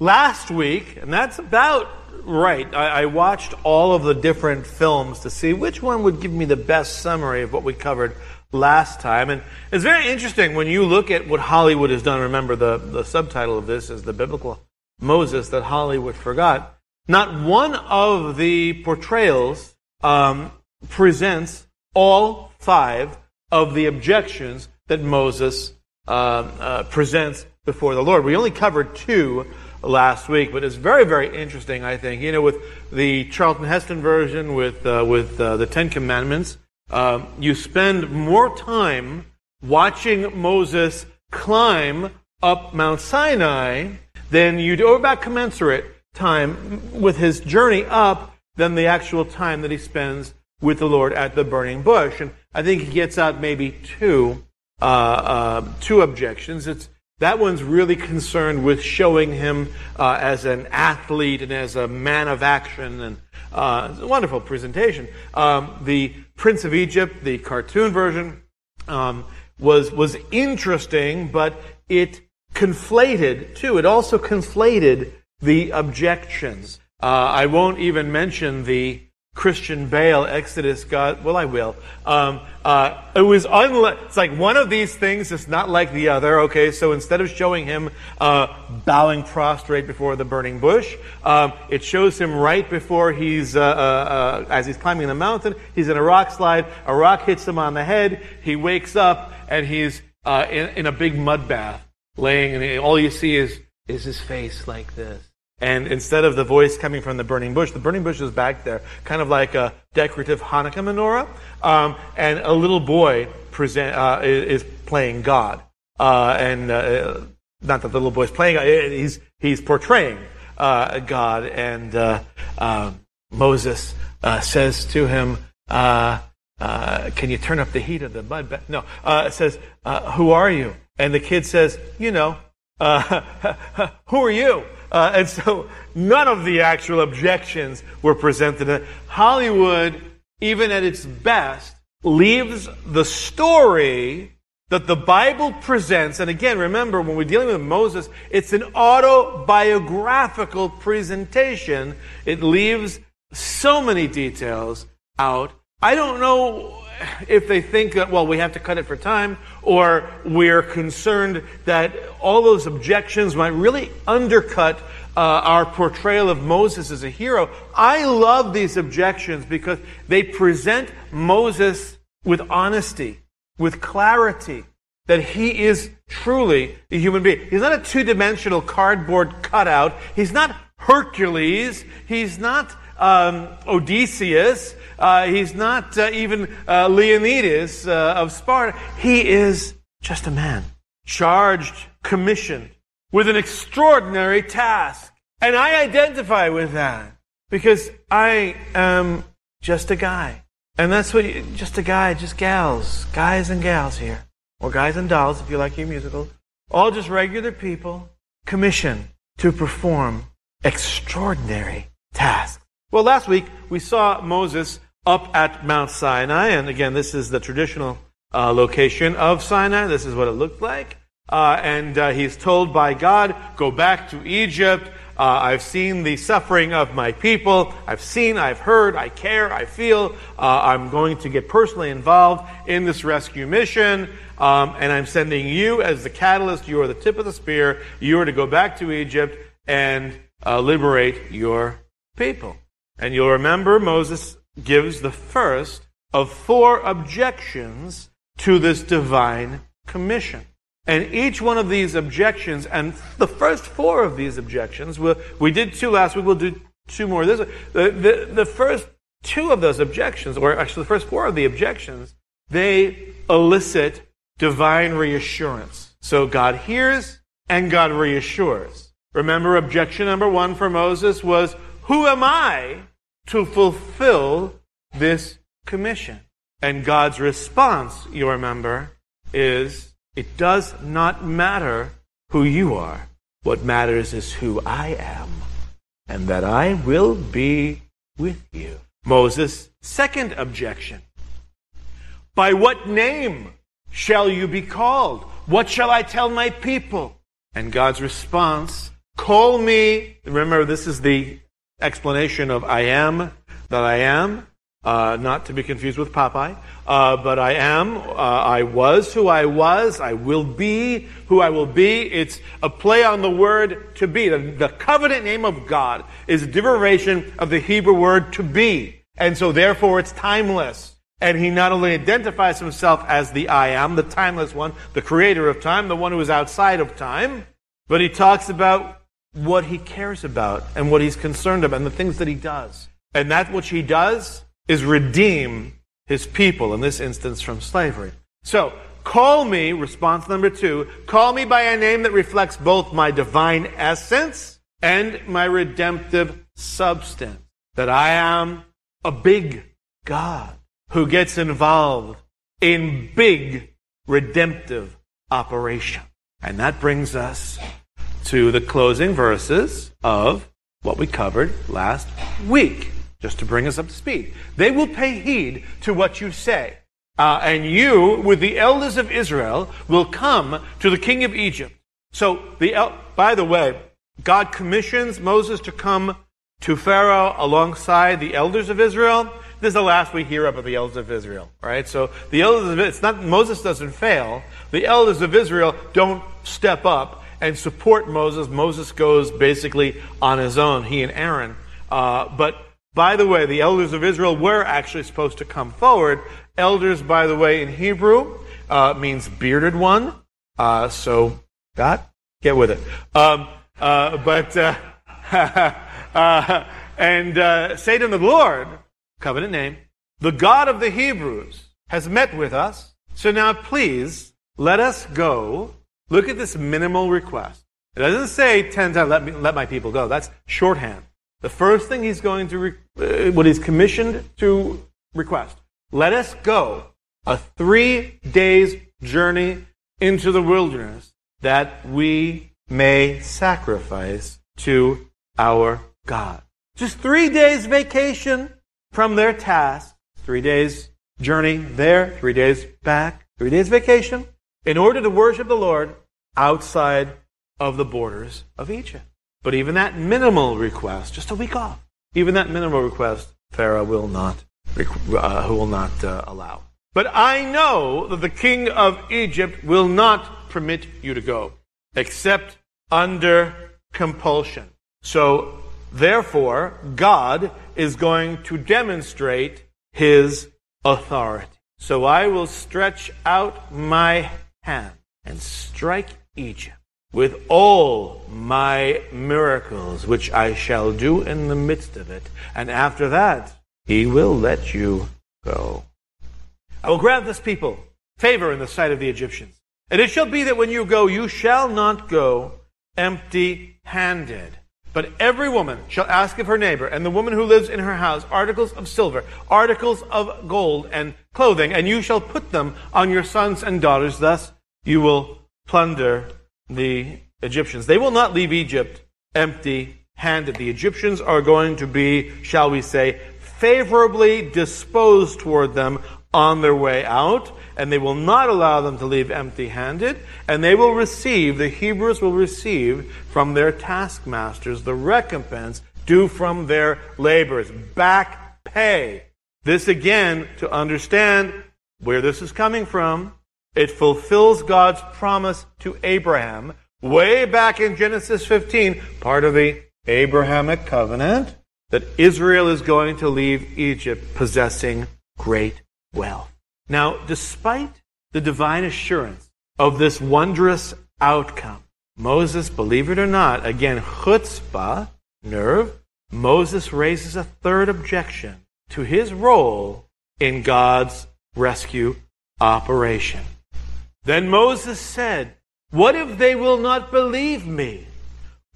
last week, and that's about right, I, I, watched all of the different films to see which one would give me the best summary of what we covered last time. And it's very interesting when you look at what Hollywood has done. Remember, the, the subtitle of this is The Biblical Moses That Hollywood Forgot. Not one of the portrayals um, presents all five of the objections that Moses uh, uh, presents before the Lord. We only covered two last week, but it's very, very interesting, I think. You know, with the Charlton Heston version, with, uh, with uh, the Ten Commandments, um, you spend more time watching Moses climb up Mount Sinai than you do, or about commensurate time with his journey up than the actual time that he spends with the Lord at the burning bush. And I think he gets out maybe two, uh, uh, two objections. It's that one's really concerned with showing him uh, as an athlete and as a man of action, and uh, it's a wonderful presentation. Um, the Prince of Egypt, the cartoon version, um, was was interesting, but it conflated too. It also conflated the objections. Uh, I won't even mention the Christian Bale, Exodus, God, well, I will. Um, uh, it was unlike, it's like one of these things is not like the other, okay? So instead of showing him, uh, bowing prostrate before the burning bush, um, it shows him right before he's, uh, uh, uh, as he's climbing the mountain, he's in a rock slide, a rock hits him on the head, he wakes up, and he's, uh, in, in a big mud bath, laying, and all you see is, is his face like this. And instead of the voice coming from the burning bush, the burning bush is back there, kind of like a decorative Hanukkah menorah. Um, and a little boy present, uh, is playing God. Uh, and uh, not that the little boy's playing God, he's, he's portraying uh, God. And uh, um, Moses uh, says to him, Can you turn up the heat of the mud? No. it says, Who are you? And the kid says, You know, who are you? Uh, and so none of the actual objections were presented. Hollywood, even at its best, leaves the story that the Bible presents, and again, remember, when we're dealing with Moses, it's an autobiographical presentation. It leaves so many details out. I don't know if they think that, well, we have to cut it for time, or we're concerned that all those objections might really undercut uh, our portrayal of Moses as a hero. I love these objections because they present Moses with honesty, with clarity, that he is truly a human being. He's not a two dimensional cardboard cutout. He's not Hercules. He's not um, Odysseus. Uh, he's not uh, even uh, Leonidas uh, of Sparta. He is just a man, charged, commissioned with an extraordinary task. And I identify with that because I am just a guy. And that's what, you, just a guy, just gals, guys and gals here. Or guys and dolls if you like your musical. All just regular people commissioned to perform extraordinary tasks. Well, last week we saw Moses up at Mount Sinai, and again, this is the traditional uh, location of Sinai. This is what it looked like. Uh, and uh, he's told by God, go back to Egypt. Uh, I've seen the suffering of my people. I've seen, I've heard, I care, I feel. Uh, I'm going to get personally involved in this rescue mission. Um, and I'm sending you as the catalyst. You are the tip of the spear. You are to go back to Egypt and uh, liberate your people. And you'll remember Moses gives the first of four objections to this divine commission. And each one of these objections, and the first four of these objections, we, we did two last week, we'll do two more this the, the, the first two of those objections, or actually the first four of the objections, they elicit divine reassurance. So God hears and God reassures. Remember, objection number one for Moses was, who am I to fulfill this commission? And God's response, you remember, is it does not matter who you are. What matters is who I am, and that I will be with you. Moses' second objection. By what name shall you be called? What shall I tell my people? And God's response, call me. Remember, this is the explanation of I am that I am, uh, not to be confused with Popeye, uh, but I am, uh, I was who I was, I will be who I will be. It's a play on the word to be. The, the covenant name of God is a derivation of the Hebrew word to be. And so therefore it's timeless. And he not only identifies himself as the I am, the timeless one, the creator of time, the one who is outside of time, but he talks about what he cares about and what he's concerned about and the things that he does. And that which he does is redeem his people, in this instance from slavery. So, call me, response number two, call me by a name that reflects both my divine essence and my redemptive substance. That I am a big God who gets involved in big redemptive operation. And that brings us to the closing verses of what we covered last week, just to bring us up to speed. They will pay heed to what you say. Uh, and you, with the elders of Israel, will come to the king of Egypt. So, the el- by the way, God commissions Moses to come to Pharaoh alongside the elders of Israel. This is the last we hear about the elders of Israel, right? So the elders of it's not Moses doesn't fail. The elders of Israel don't step up and support Moses. Moses goes basically on his own, he and Aaron. Uh, but by the way, the elders of Israel were actually supposed to come forward. Elders, by the way, in Hebrew uh, means bearded one. Uh, so, God, get with it. Um, uh, but uh, uh, and say to the Lord, covenant name, the God of the Hebrews has met with us. So now, please let us go. Look at this minimal request. It doesn't say ten times, "Let me let my people go." That's shorthand. The first thing he's going to, re- uh, what he's commissioned to request, let us go a three days journey into the wilderness that we may sacrifice to our God. Just three days vacation from their task. Three days journey there, three days back, three days vacation in order to worship the Lord outside of the borders of Egypt. But even that minimal request, just a week off, even that minimal request, Pharaoh will not, uh, will not uh, allow. But I know that the king of Egypt will not permit you to go, except under compulsion. So, therefore, God is going to demonstrate his authority. So I will stretch out my hand and strike Egypt with all my miracles, which I shall do in the midst of it. And after that, he will let you go. I will grant this people favor in the sight of the Egyptians. And it shall be that when you go, you shall not go empty handed. But every woman shall ask of her neighbor, and the woman who lives in her house, articles of silver, articles of gold, and clothing, and you shall put them on your sons and daughters. Thus you will plunder the Egyptians. They will not leave Egypt empty handed. The Egyptians are going to be, shall we say, favorably disposed toward them on their way out, and they will not allow them to leave empty handed, and they will receive, the Hebrews will receive from their taskmasters the recompense due from their labors. Back pay. This again, to understand where this is coming from, it fulfills God's promise to Abraham way back in Genesis 15, part of the Abrahamic covenant, that Israel is going to leave Egypt possessing great wealth. Now, despite the divine assurance of this wondrous outcome, Moses, believe it or not, again, chutzpah, nerve, Moses raises a third objection to his role in God's rescue operation. Then Moses said, What if they will not believe me?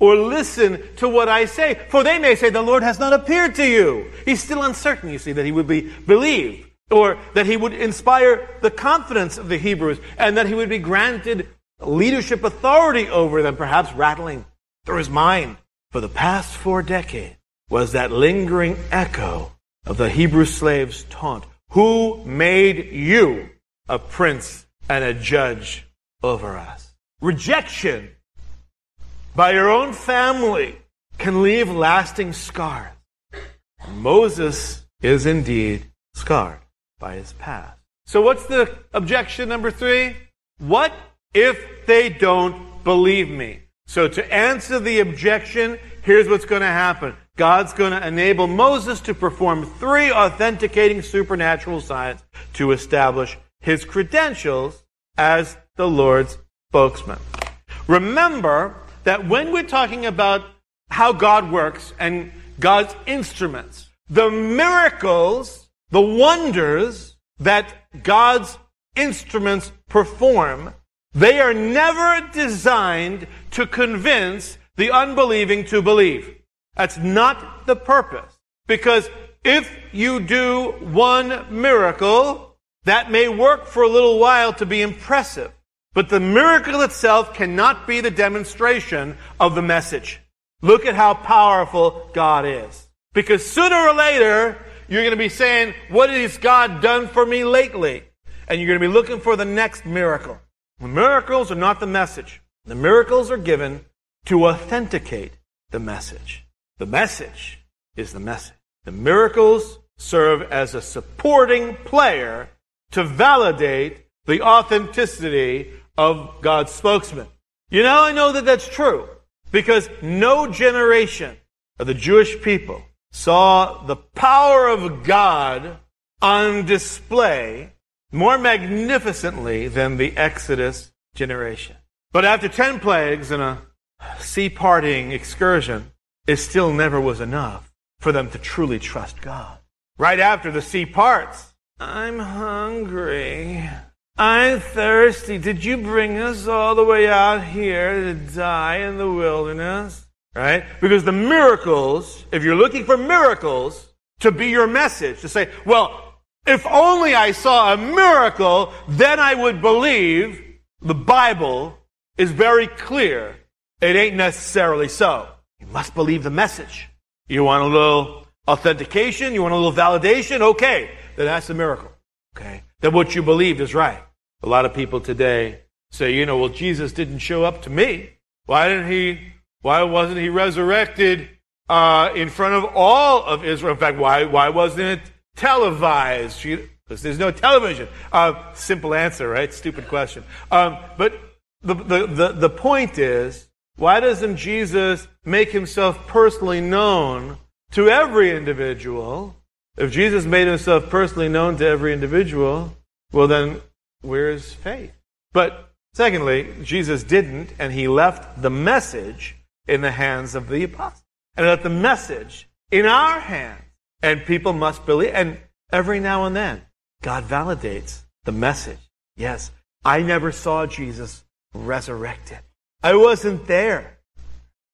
Or listen to what I say? For they may say, The Lord has not appeared to you. He's still uncertain, you see, that he would be believed. Or that he would inspire the confidence of the Hebrews and that he would be granted leadership authority over them, perhaps rattling through his mind. For the past four decades was that lingering echo of the Hebrew slaves' taunt. Who made you a prince and a judge over us. Rejection by your own family can leave lasting scars. Moses is indeed scarred by his past. So what's the objection number three? What if they don't believe me? So to answer the objection, here's what's going to happen. God's going to enable Moses to perform three authenticating supernatural signs to establish his credentials as the Lord's spokesman. Remember that when we're talking about how God works and God's instruments, the miracles, the wonders that God's instruments perform, they are never designed to convince the unbelieving to believe. That's not the purpose. Because if you do one miracle, that may work for a little while to be impressive, but the miracle itself cannot be the demonstration of the message. Look at how powerful God is. Because sooner or later, you're going to be saying, what has God done for me lately? And you're going to be looking for the next miracle. The miracles are not the message. The miracles are given to authenticate the message. The message is the message. The miracles serve as a supporting player to validate the authenticity of God's spokesman. You know, I know that that's true because no generation of the Jewish people saw the power of God on display more magnificently than the Exodus generation. But after 10 plagues and a sea parting excursion, it still never was enough for them to truly trust God. Right after the sea parts, I'm hungry. I'm thirsty. Did you bring us all the way out here to die in the wilderness? Right? Because the miracles, if you're looking for miracles to be your message, to say, well, if only I saw a miracle, then I would believe the Bible is very clear. It ain't necessarily so. You must believe the message. You want a little authentication? You want a little validation? Okay. Then that's a miracle. Okay. That what you believed is right. A lot of people today say, you know, well, Jesus didn't show up to me. Why didn't he, why wasn't he resurrected, uh, in front of all of Israel? In fact, why, why wasn't it televised? Because there's no television. Uh, simple answer, right? Stupid question. Um, but the, the, the, the point is, why doesn't Jesus make himself personally known to every individual? If Jesus made himself personally known to every individual, well then where's faith? But secondly, Jesus didn't, and he left the message in the hands of the apostles. And left the message in our hands. And people must believe. And every now and then, God validates the message. Yes, I never saw Jesus resurrected. I wasn't there.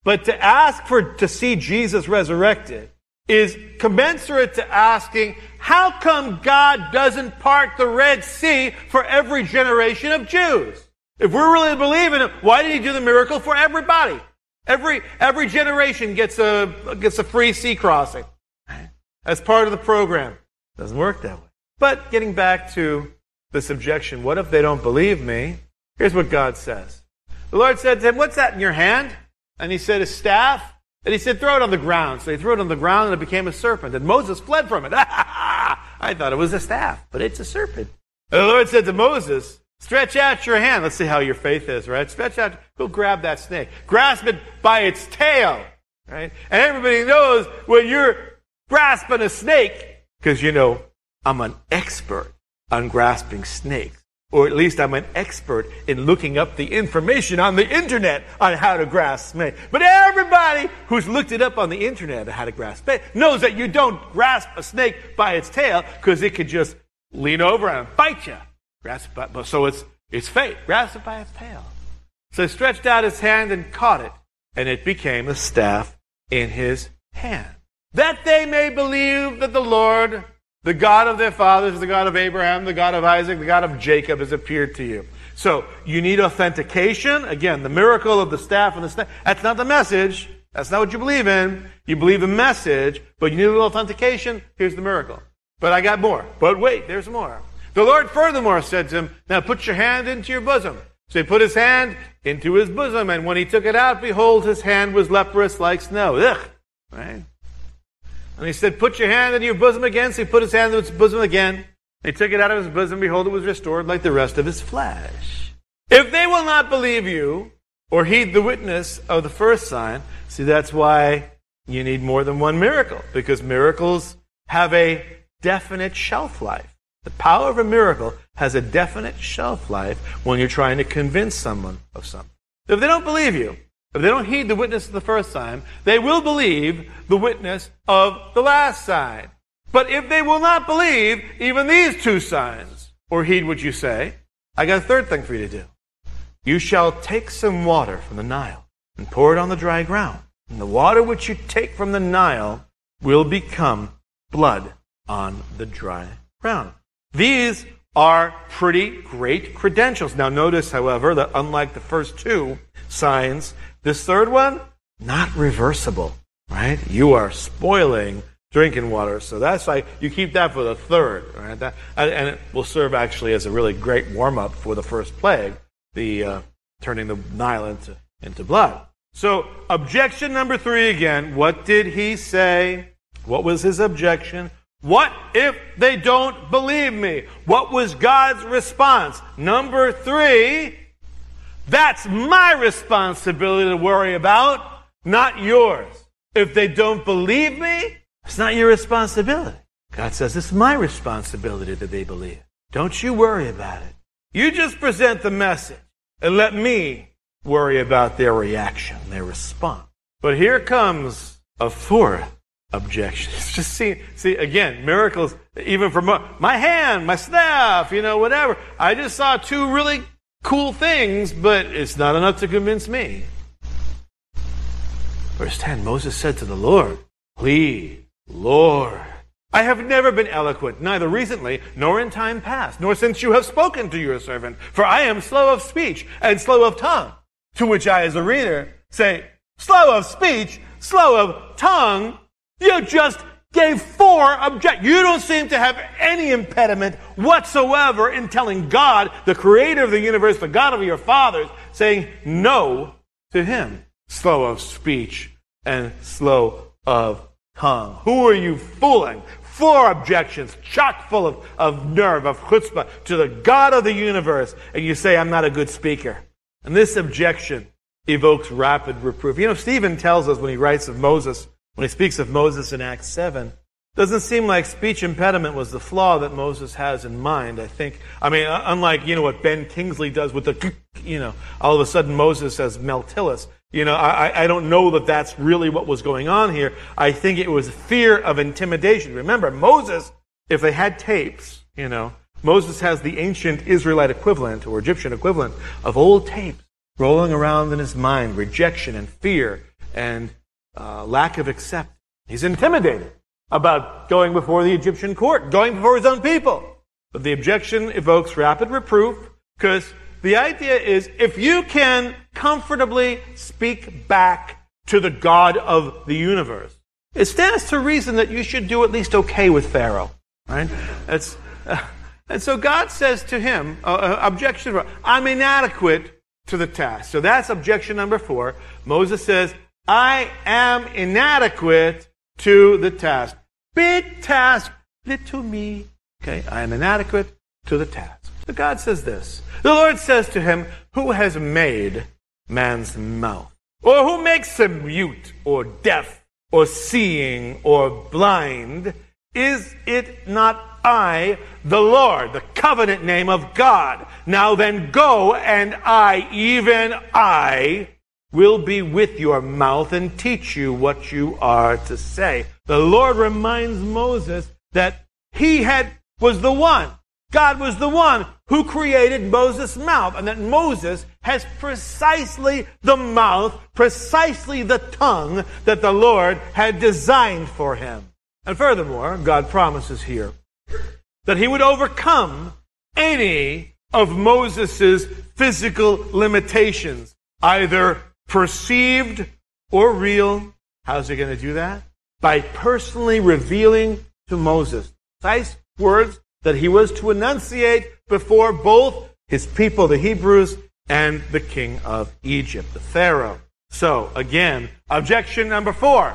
But to ask for, to see Jesus resurrected is commensurate to asking, how come God doesn't part the Red Sea for every generation of Jews? If we're really believing it, why did he do the miracle for everybody? Every, every generation gets a, gets a free sea crossing. As part of the program. Doesn't work that way. But getting back to this objection, what if they don't believe me? Here's what God says. The Lord said to him, what's that in your hand? And he said, a staff. And he said, throw it on the ground. So he threw it on the ground and it became a serpent. And Moses fled from it. I thought it was a staff, but it's a serpent. And the Lord said to Moses, stretch out your hand. Let's see how your faith is, right? Stretch out, go grab that snake. Grasp it by its tail, right? And everybody knows when you're grasping a snake, because you know, I'm an expert on grasping snakes or at least I'm an expert in looking up the information on the internet on how to grasp snake. But everybody who's looked it up on the internet on how to grasp snake knows that you don't grasp a snake by its tail because it could just lean over and bite you. Grasp by, so it's, it's fate. Grasp it by its tail. So he stretched out his hand and caught it, and it became a staff in his hand. That they may believe that the Lord the God of their fathers, the God of Abraham, the God of Isaac, the God of Jacob has appeared to you. So you need authentication. Again, the miracle of the staff and the staff. That's not the message. That's not what you believe in. You believe the message, but you need a little authentication. Here's the miracle. But I got more. But wait, there's more. The Lord furthermore said to him, Now put your hand into your bosom. So he put his hand into his bosom, and when he took it out, behold, his hand was leprous like snow. Ugh. Right? And he said, Put your hand in your bosom again. So he put his hand in his bosom again. He took it out of his bosom. Behold, it was restored like the rest of his flesh. If they will not believe you or heed the witness of the first sign, see, that's why you need more than one miracle, because miracles have a definite shelf life. The power of a miracle has a definite shelf life when you're trying to convince someone of something. If they don't believe you, if they don't heed the witness of the first sign, they will believe the witness of the last sign. But if they will not believe even these two signs, or heed what you say, I got a third thing for you to do. You shall take some water from the Nile and pour it on the dry ground. And the water which you take from the Nile will become blood on the dry ground. These are pretty great credentials. Now notice, however, that unlike the first two signs, this third one, not reversible, right? You are spoiling drinking water. So that's like, you keep that for the third, right? That, and it will serve actually as a really great warm up for the first plague, the uh, turning the Nile into, into blood. So objection number three again, what did he say? What was his objection? What if they don't believe me? What was God's response? Number three, that's my responsibility to worry about, not yours. If they don't believe me, it's not your responsibility. God says it's my responsibility that they believe. Don't you worry about it. You just present the message and let me worry about their reaction, their response. But here comes a fourth objection. Just see, see again, miracles, even from my hand, my staff, you know, whatever. I just saw two really cool things, but it's not enough to convince me. Verse 10 Moses said to the Lord, Please, Lord, I have never been eloquent, neither recently nor in time past, nor since you have spoken to your servant, for I am slow of speech and slow of tongue. To which I, as a reader, say, Slow of speech, slow of tongue. You just gave four object. You don't seem to have any impediment whatsoever in telling God, the creator of the universe, the God of your fathers, saying no to him. Slow of speech and slow of tongue. Who are you fooling? Four objections, chock full of, of nerve, of chutzpah to the God of the universe. And you say, I'm not a good speaker. And this objection evokes rapid reproof. You know, Stephen tells us when he writes of Moses, when he speaks of Moses in Acts 7, doesn't seem like speech impediment was the flaw that Moses has in mind. I think, I mean, uh, unlike, you know, what Ben Kingsley does with the, you know, all of a sudden Moses says Meltilus. You know, I, I don't know that that's really what was going on here. I think it was fear of intimidation. Remember, Moses, if they had tapes, you know, Moses has the ancient Israelite equivalent or Egyptian equivalent of old tapes rolling around in his mind, rejection and fear and uh, lack of acceptance. He's intimidated about going before the Egyptian court, going before his own people. But the objection evokes rapid reproof because the idea is if you can comfortably speak back to the God of the universe, it stands to reason that you should do at least okay with Pharaoh, right? It's, uh, and so God says to him, uh, uh objection, I'm inadequate to the task. So that's objection number four. Moses says, I am inadequate to the task. Big task, little me. Okay, I am inadequate to the task. So God says this. The Lord says to him, Who has made man's mouth? Or who makes him mute or deaf or seeing or blind? Is it not I, the Lord, the covenant name of God? Now then go and I, even I, will be with your mouth and teach you what you are to say. The Lord reminds Moses that he had, was the one. God was the one who created Moses' mouth and that Moses has precisely the mouth, precisely the tongue that the Lord had designed for him. And furthermore, God promises here that he would overcome any of Moses' physical limitations, either perceived or real. How's he going to do that? By personally revealing to Moses precise words that he was to enunciate before both his people, the Hebrews, and the king of Egypt, the Pharaoh. So, again, objection number four.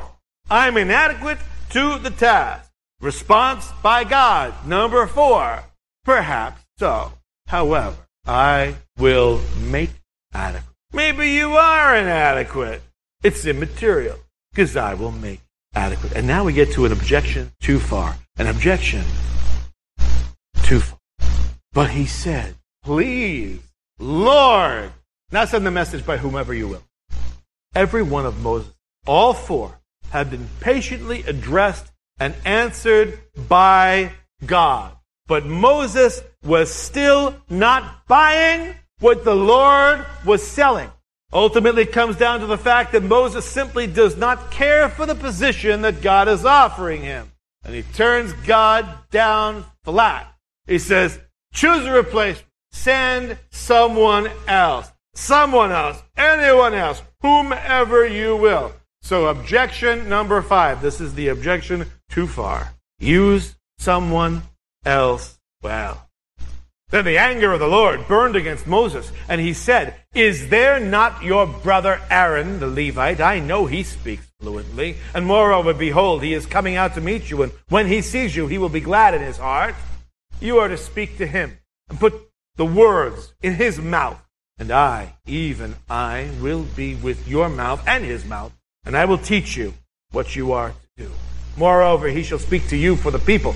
I'm inadequate to the task. Response by God. Number four. Perhaps so. However, I will make adequate. Maybe you are inadequate. It's immaterial because I will make adequate. And now we get to an objection too far. An objection too far. But he said, please, Lord. Now send the message by whomever you will. Every one of Moses, all four, have been patiently addressed and answered by God. But Moses was still not buying what the Lord was selling. Ultimately, comes down to the fact that Moses simply does not care for the position that God is offering him. And he turns God down flat. He says, choose a replacement. Send someone else. Someone else. Anyone else. Whomever you will. So objection number five. This is the objection too far. Use someone else well. Then the anger of the Lord burned against Moses, and he said, Is there not your brother Aaron, the Levite? I know he speaks fluently. And moreover, behold, he is coming out to meet you, and when he sees you, he will be glad in his heart. You are to speak to him, and put the words in his mouth. And I, even I, will be with your mouth and his mouth, and I will teach you what you are to do. Moreover, he shall speak to you for the people,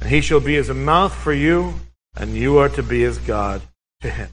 and he shall be as a mouth for you and you are to be as God to him.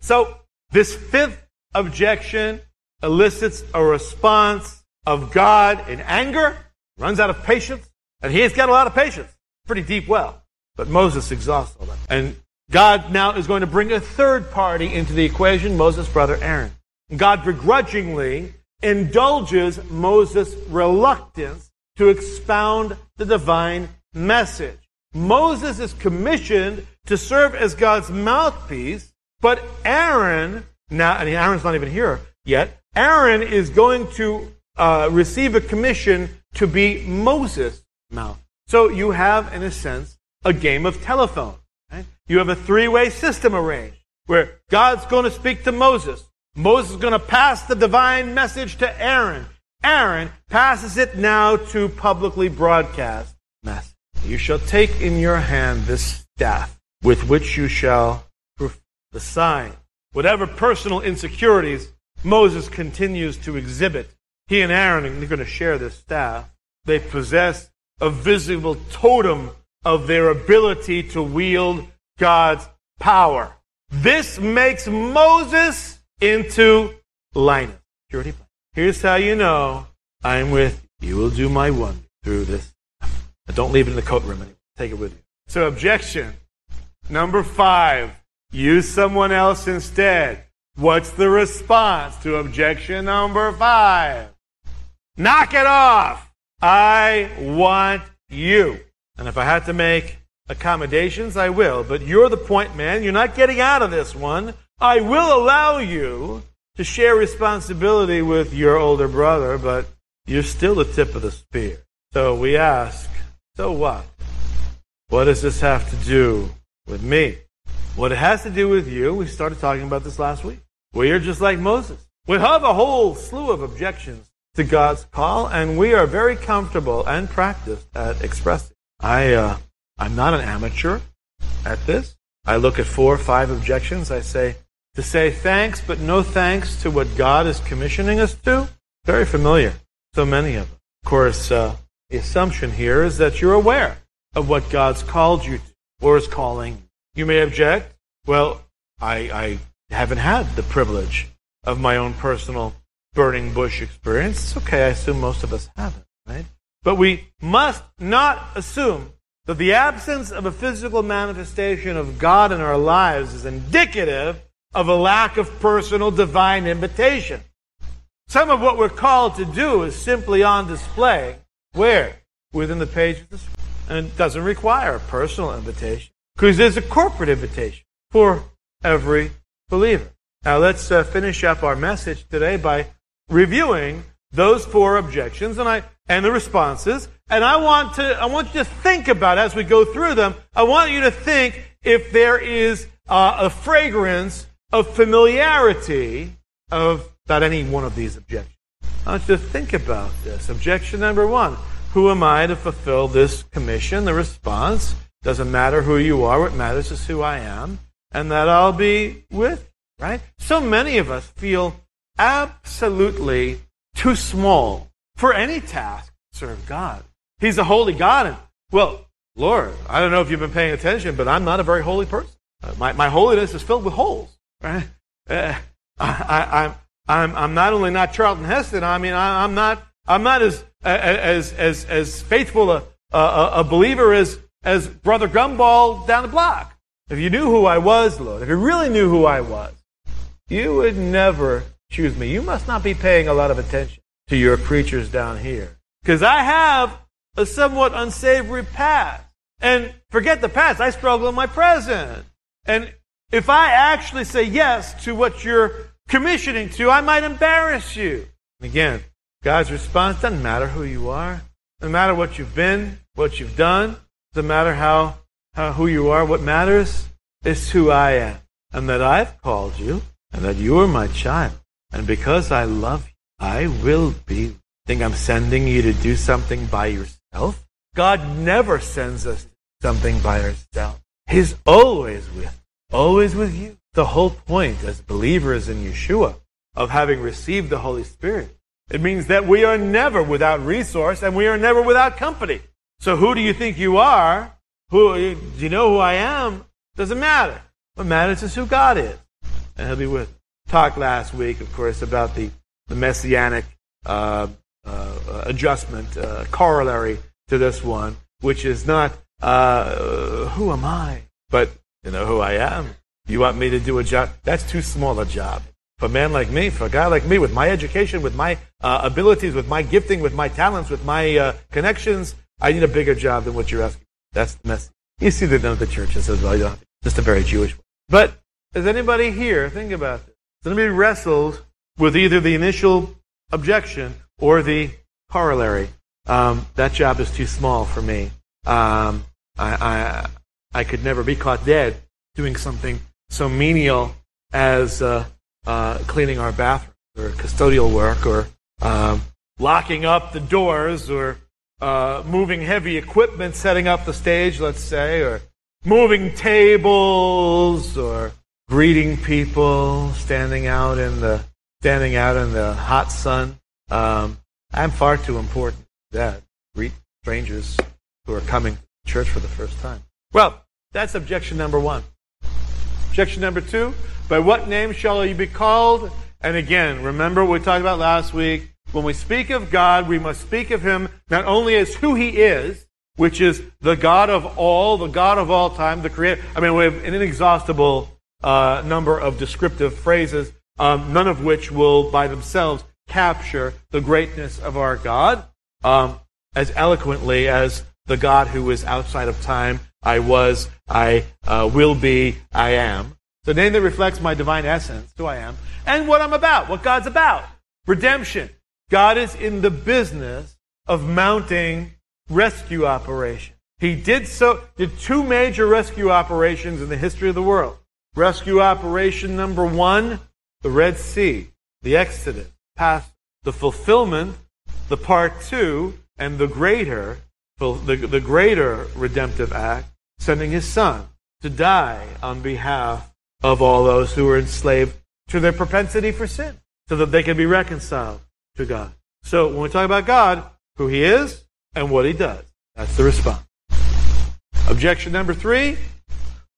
So, this fifth objection elicits a response of God in anger, runs out of patience, and he has got a lot of patience. Pretty deep well. But Moses exhausts all that. And God now is going to bring a third party into the equation, Moses' brother Aaron. God begrudgingly indulges Moses' reluctance to expound the divine message. Moses is commissioned to serve as God's mouthpiece, but Aaron, now, and Aaron's not even here yet, Aaron is going to uh, receive a commission to be Moses' mouth. So you have, in a sense, a game of telephone. Right? You have a three-way system arranged where God's going to speak to Moses. Moses is going to pass the divine message to Aaron. Aaron passes it now to publicly broadcast message. You shall take in your hand this staff with which you shall prove the sign. Whatever personal insecurities Moses continues to exhibit, he and Aaron are going to share this staff. They possess a visible totem of their ability to wield God's power. This makes Moses into Linus. Here's how you know I'm with you. You will do my one through this. don't leave it in the coat room anymore. Take it with you. So objection. Number five, use someone else instead. What's the response to objection number five? Knock it off. I want you. And if I had to make accommodations, I will. But you're the point man. You're not getting out of this one. I will allow you to share responsibility with your older brother, but you're still the tip of the spear. So we ask, so what? What does this have to do with me. What it has to do with you, we started talking about this last week. We are just like Moses. We have a whole slew of objections to God's call, and we are very comfortable and practiced at expressing. I, uh, I'm not an amateur at this. I look at four or five objections. I say, to say thanks, but no thanks to what God is commissioning us to. Very familiar. So many of them. Of course, uh, the assumption here is that you're aware of what God's called you to or is calling. You may object, well, I, I haven't had the privilege of my own personal burning bush experience. It's okay, I assume most of us haven't, right? But we must not assume that the absence of a physical manifestation of God in our lives is indicative of a lack of personal divine invitation. Some of what we're called to do is simply on display. Where? Within the pages of the and it doesn't require a personal invitation because there's a corporate invitation for every believer. Now let's uh, finish up our message today by reviewing those four objections and I and the responses. And I want to I want you to think about as we go through them. I want you to think if there is uh, a fragrance of familiarity of about any one of these objections. I want you to think about this. Objection number one. Who am I to fulfill this commission? The response doesn't matter who you are. What matters is who I am and that I'll be with, right? So many of us feel absolutely too small for any task to serve God. He's a holy God. And, well, Lord, I don't know if you've been paying attention, but I'm not a very holy person. Uh, my, my holiness is filled with holes, right? Uh, I, am I'm, I'm, not only not Charlton Heston, I mean, I, I'm not, I'm not as as, as, as faithful a, a, a believer as, as Brother Gumball down the block. If you knew who I was, Lord, if you really knew who I was, you would never choose me. You must not be paying a lot of attention to your preachers down here. Because I have a somewhat unsavory past. And forget the past, I struggle in my present. And if I actually say yes to what you're commissioning to, I might embarrass you. Again, God's response doesn't matter who you are. Doesn't matter what you've been, what you've done. Doesn't matter how, how who you are. What matters is who I am, and that I've called you, and that you are my child. And because I love you, I will be. Think I'm sending you to do something by yourself? God never sends us something by ourselves. He's always with, always with you. The whole point as believers in Yeshua of having received the Holy Spirit. It means that we are never without resource and we are never without company. So who do you think you are? Who do you know who I am? Doesn't matter. What matters is who God is. And he'll be with. Talked last week, of course, about the, the messianic uh, uh, adjustment, uh, corollary to this one, which is not uh, who am I, but you know who I am. You want me to do a job? That's too small a job. For a man like me, for a guy like me, with my education, with my uh, abilities, with my gifting, with my talents, with my uh, connections, I need a bigger job than what you're asking. That's the message. You see that of the churches as well. Just a very Jewish one. But does anybody here think about this? Does anybody wrestled with either the initial objection or the corollary? Um, that job is too small for me. Um, I, I, I could never be caught dead doing something so menial as uh, uh, cleaning our bathrooms or custodial work or um, locking up the doors or uh, moving heavy equipment, setting up the stage, let's say, or moving tables or greeting people, standing out in the standing out in the hot sun. Um, I'm far too important to that. Greet strangers who are coming to church for the first time. Well, that's objection number one. Objection number two, by what name shall you be called? And again, remember what we talked about last week. When we speak of God, we must speak of Him not only as who He is, which is the God of all, the God of all time, the creator. I mean, we have an inexhaustible uh, number of descriptive phrases, um, none of which will by themselves capture the greatness of our God um, as eloquently as the God who is outside of time, I was, I uh, will be, I am. The name that reflects my divine essence, who I am, and what I'm about, what God's about. Redemption. God is in the business of mounting rescue operations. He did so, did two major rescue operations in the history of the world. Rescue operation number one, the Red Sea, the Exodus, past the fulfillment, the part two, and the greater, the, the greater redemptive act, sending his son to die on behalf of all those who were enslaved to their propensity for sin, so that they can be reconciled to God. So when we talk about God, who he is and what he does, that's the response. Objection number three,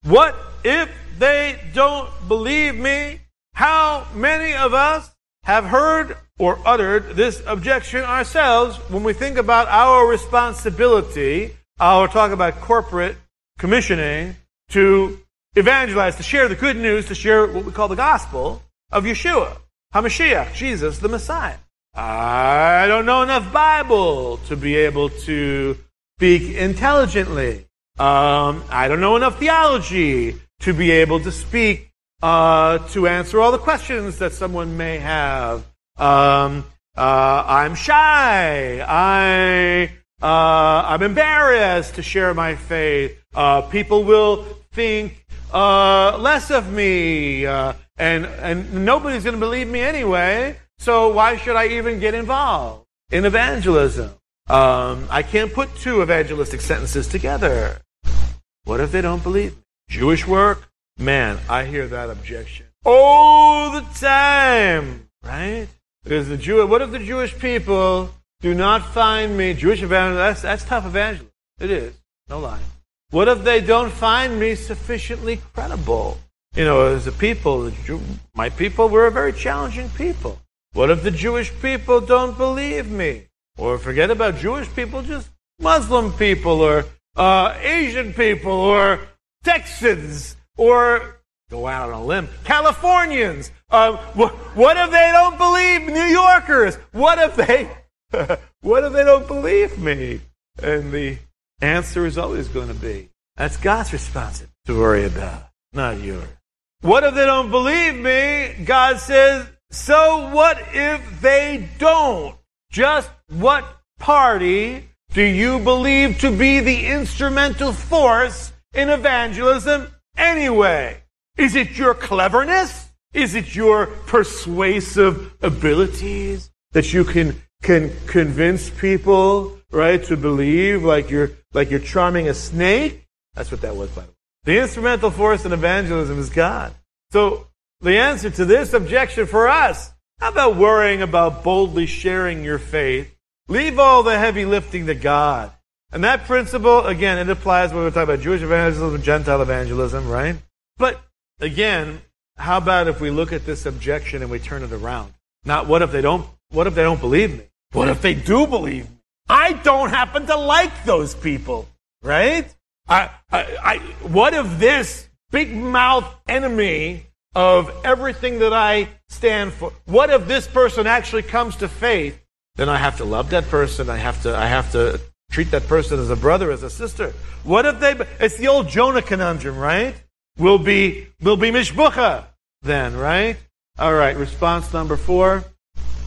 what if they don't believe me? How many of us have heard or uttered this objection ourselves when we think about our responsibility, our talk about corporate commissioning to evangelize, to share the good news, to share what we call the gospel of Yeshua, HaMashiach, Jesus, the Messiah. I don't know enough Bible to be able to speak intelligently. Um, I don't know enough theology to be able to speak, uh, to answer all the questions that someone may have. Um, uh, I'm shy. I, uh, I'm embarrassed to share my faith. Uh, people will think uh, less of me, uh, and and nobody's going to believe me anyway. So why should I even get involved in evangelism? Um, I can't put two evangelistic sentences together. What if they don't believe me? Jewish work? Man, I hear that objection all the time, right? Because the Jew, what if the Jewish people do not find me Jewish evangelist? That's, that's tough evangelism. It is, no lie. What if they don't find me sufficiently credible? You know, as a people, my people, we're a very challenging people. What if the Jewish people don't believe me? Or forget about Jewish people, just Muslim people, or uh, Asian people, or Texans, or go out on a limb, Californians. Um, what, what if they don't believe New Yorkers? What if they, what if they don't believe me? And the answer is always going to be, that's God's responsibility to worry about, not yours. What if they don't believe me? God says, so what if they don't? Just what party do you believe to be the instrumental force in evangelism? anyway? Is it your cleverness? Is it your persuasive abilities that you can, can convince people, right, to believe like you're, like you're charming a snake? That's what that was, by the way. The instrumental force in evangelism is God. So the answer to this objection for us, how about worrying about boldly sharing your faith? Leave all the heavy lifting to God. And that principle, again, it applies when we're talking about Jewish evangelism, Gentile evangelism, right? But again, how about if we look at this objection and we turn it around? Not what if they don't, what if they don't believe me? What if they do believe me? I don't happen to like those people, right? I, I, I, what if this big mouth enemy of everything that I stand for, what if this person actually comes to faith? Then I have to love that person. I have to, I have to treat that person as a brother, as a sister. What if they, it's the old Jonah conundrum, right? We'll be, we'll be mishbucha then, right? All right. Response number four,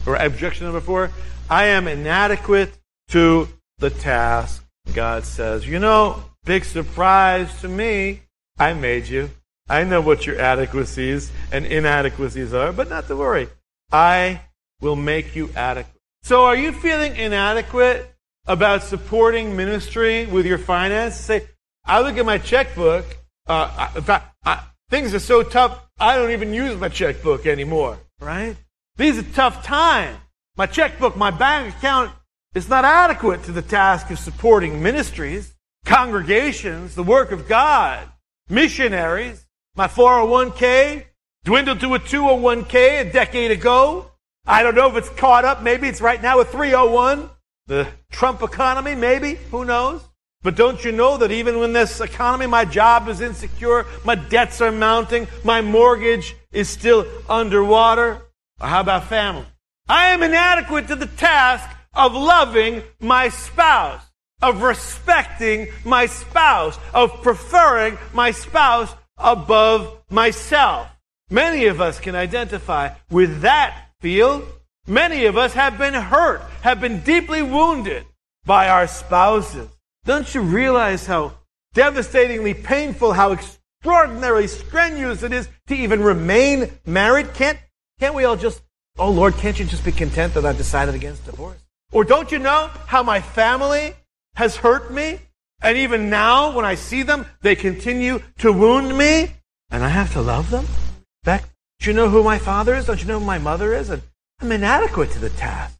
or objection number four. I am inadequate to the task. God says, you know, big surprise to me. I made you. I know what your adequacies and inadequacies are, but not to worry. I will make you adequate. So are you feeling inadequate about supporting ministry with your finances? Say, I look at my checkbook. Uh, in fact, I, things are so tough, I don't even use my checkbook anymore, right? These are tough times. My checkbook, my bank account is not adequate to the task of supporting ministries, congregations, the work of God, missionaries. My 401k dwindled to a 201k a decade ago. I don't know if it's caught up. Maybe it's right now a 301. The Trump economy, maybe. Who knows? But don't you know that even when this economy, my job is insecure, my debts are mounting, my mortgage is still underwater? Or how about family? I am inadequate to the task of loving my spouse, of respecting my spouse, of preferring my spouse above myself. Many of us can identify with that field. Many of us have been hurt, have been deeply wounded by our spouses. Don't you realize how devastatingly painful, how extraordinarily strenuous it is to even remain married? Can't, can't we all just, oh Lord, can't you just be content that I've decided against divorce? Or don't you know how my family has hurt me? And even now, when I see them, they continue to wound me, and I have to love them? Back, do you know who my father is? Don't you know who my mother is? And I'm inadequate to the task.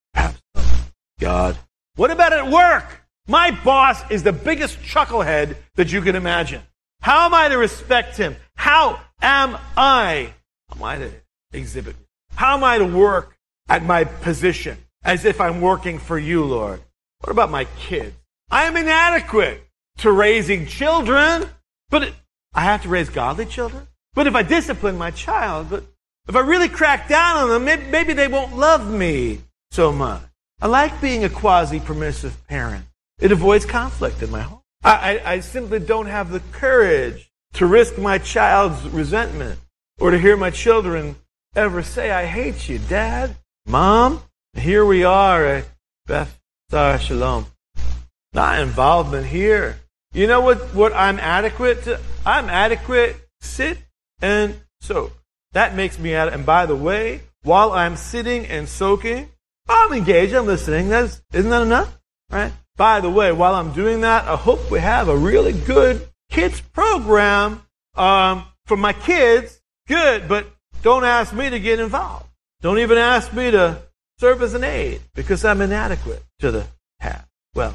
God. What about at work? My boss is the biggest chucklehead that you can imagine. How am I to respect him? How am I? Am I to exhibit? How am I to work at my position as if I'm working for you, Lord? What about my kids? I am inadequate to raising children, but I have to raise godly children. But if I discipline my child, but if I really crack down on them, maybe, they won't love me so much. I like being a quasi permissive parent. It avoids conflict in my home. I, I, I simply don't have the courage to risk my child's resentment or to hear my children ever say, I hate you, Dad, Mom. Here we are at Beth Shalom. Not involvement here. You know what, what I'm adequate to? I'm adequate. Sit and soak. That makes me adequate. And by the way, while I'm sitting and soaking, I'm engaged. I'm listening. That's, isn't that enough? Right? By the way, while I'm doing that, I hope we have a really good kids program um, for my kids. Good, but don't ask me to get involved. Don't even ask me to serve as an aid because I'm inadequate to the task. Well,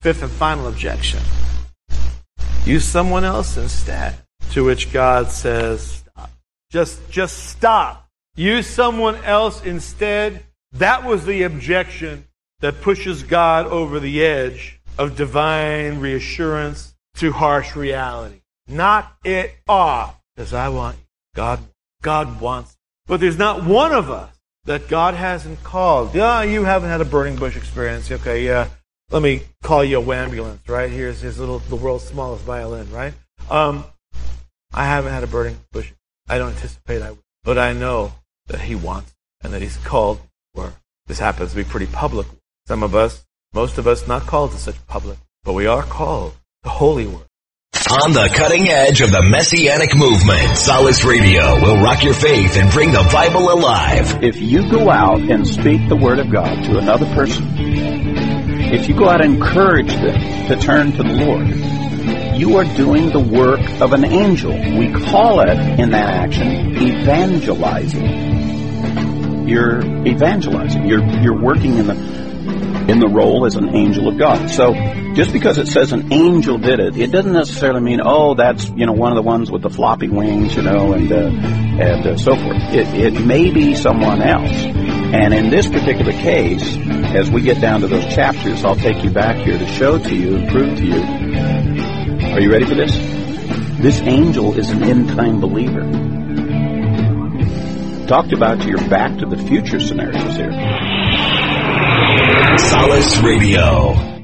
fifth and final objection. Use someone else instead. To which God says, stop. Just, just stop. Use someone else instead. That was the objection that pushes God over the edge of divine reassurance to harsh reality. Knock it off. Because I want God, God wants. But there's not one of us that God hasn't called. Yeah, you haven't had a burning bush experience. Okay, yeah. Let me call you a ambulance, right? Here's his little, the world's smallest violin, right? Um, I haven't had a burning bush. I don't anticipate I will. But I know that he wants and that he's called for. This happens to be pretty public. Some of us, most of us, not called to such public, but we are called to holy work. On the cutting edge of the Messianic movement, Solace Radio will rock your faith and bring the Bible alive. If you go out and speak the Word of God to another person, if you go out and encourage them to turn to the Lord, you are doing the work of an angel. We call it in that action evangelizing. You're evangelizing. You're you're working in the in the role as an angel of God. So just because it says an angel did it, it doesn't necessarily mean oh that's you know one of the ones with the floppy wings, you know, and uh, and uh, so forth. It, it may be someone else. And in this particular case, as we get down to those chapters, I'll take you back here to show to you and prove to you. Are you ready for this? This angel is an end time believer. Talked about your back to the future scenarios here. Solace Radio.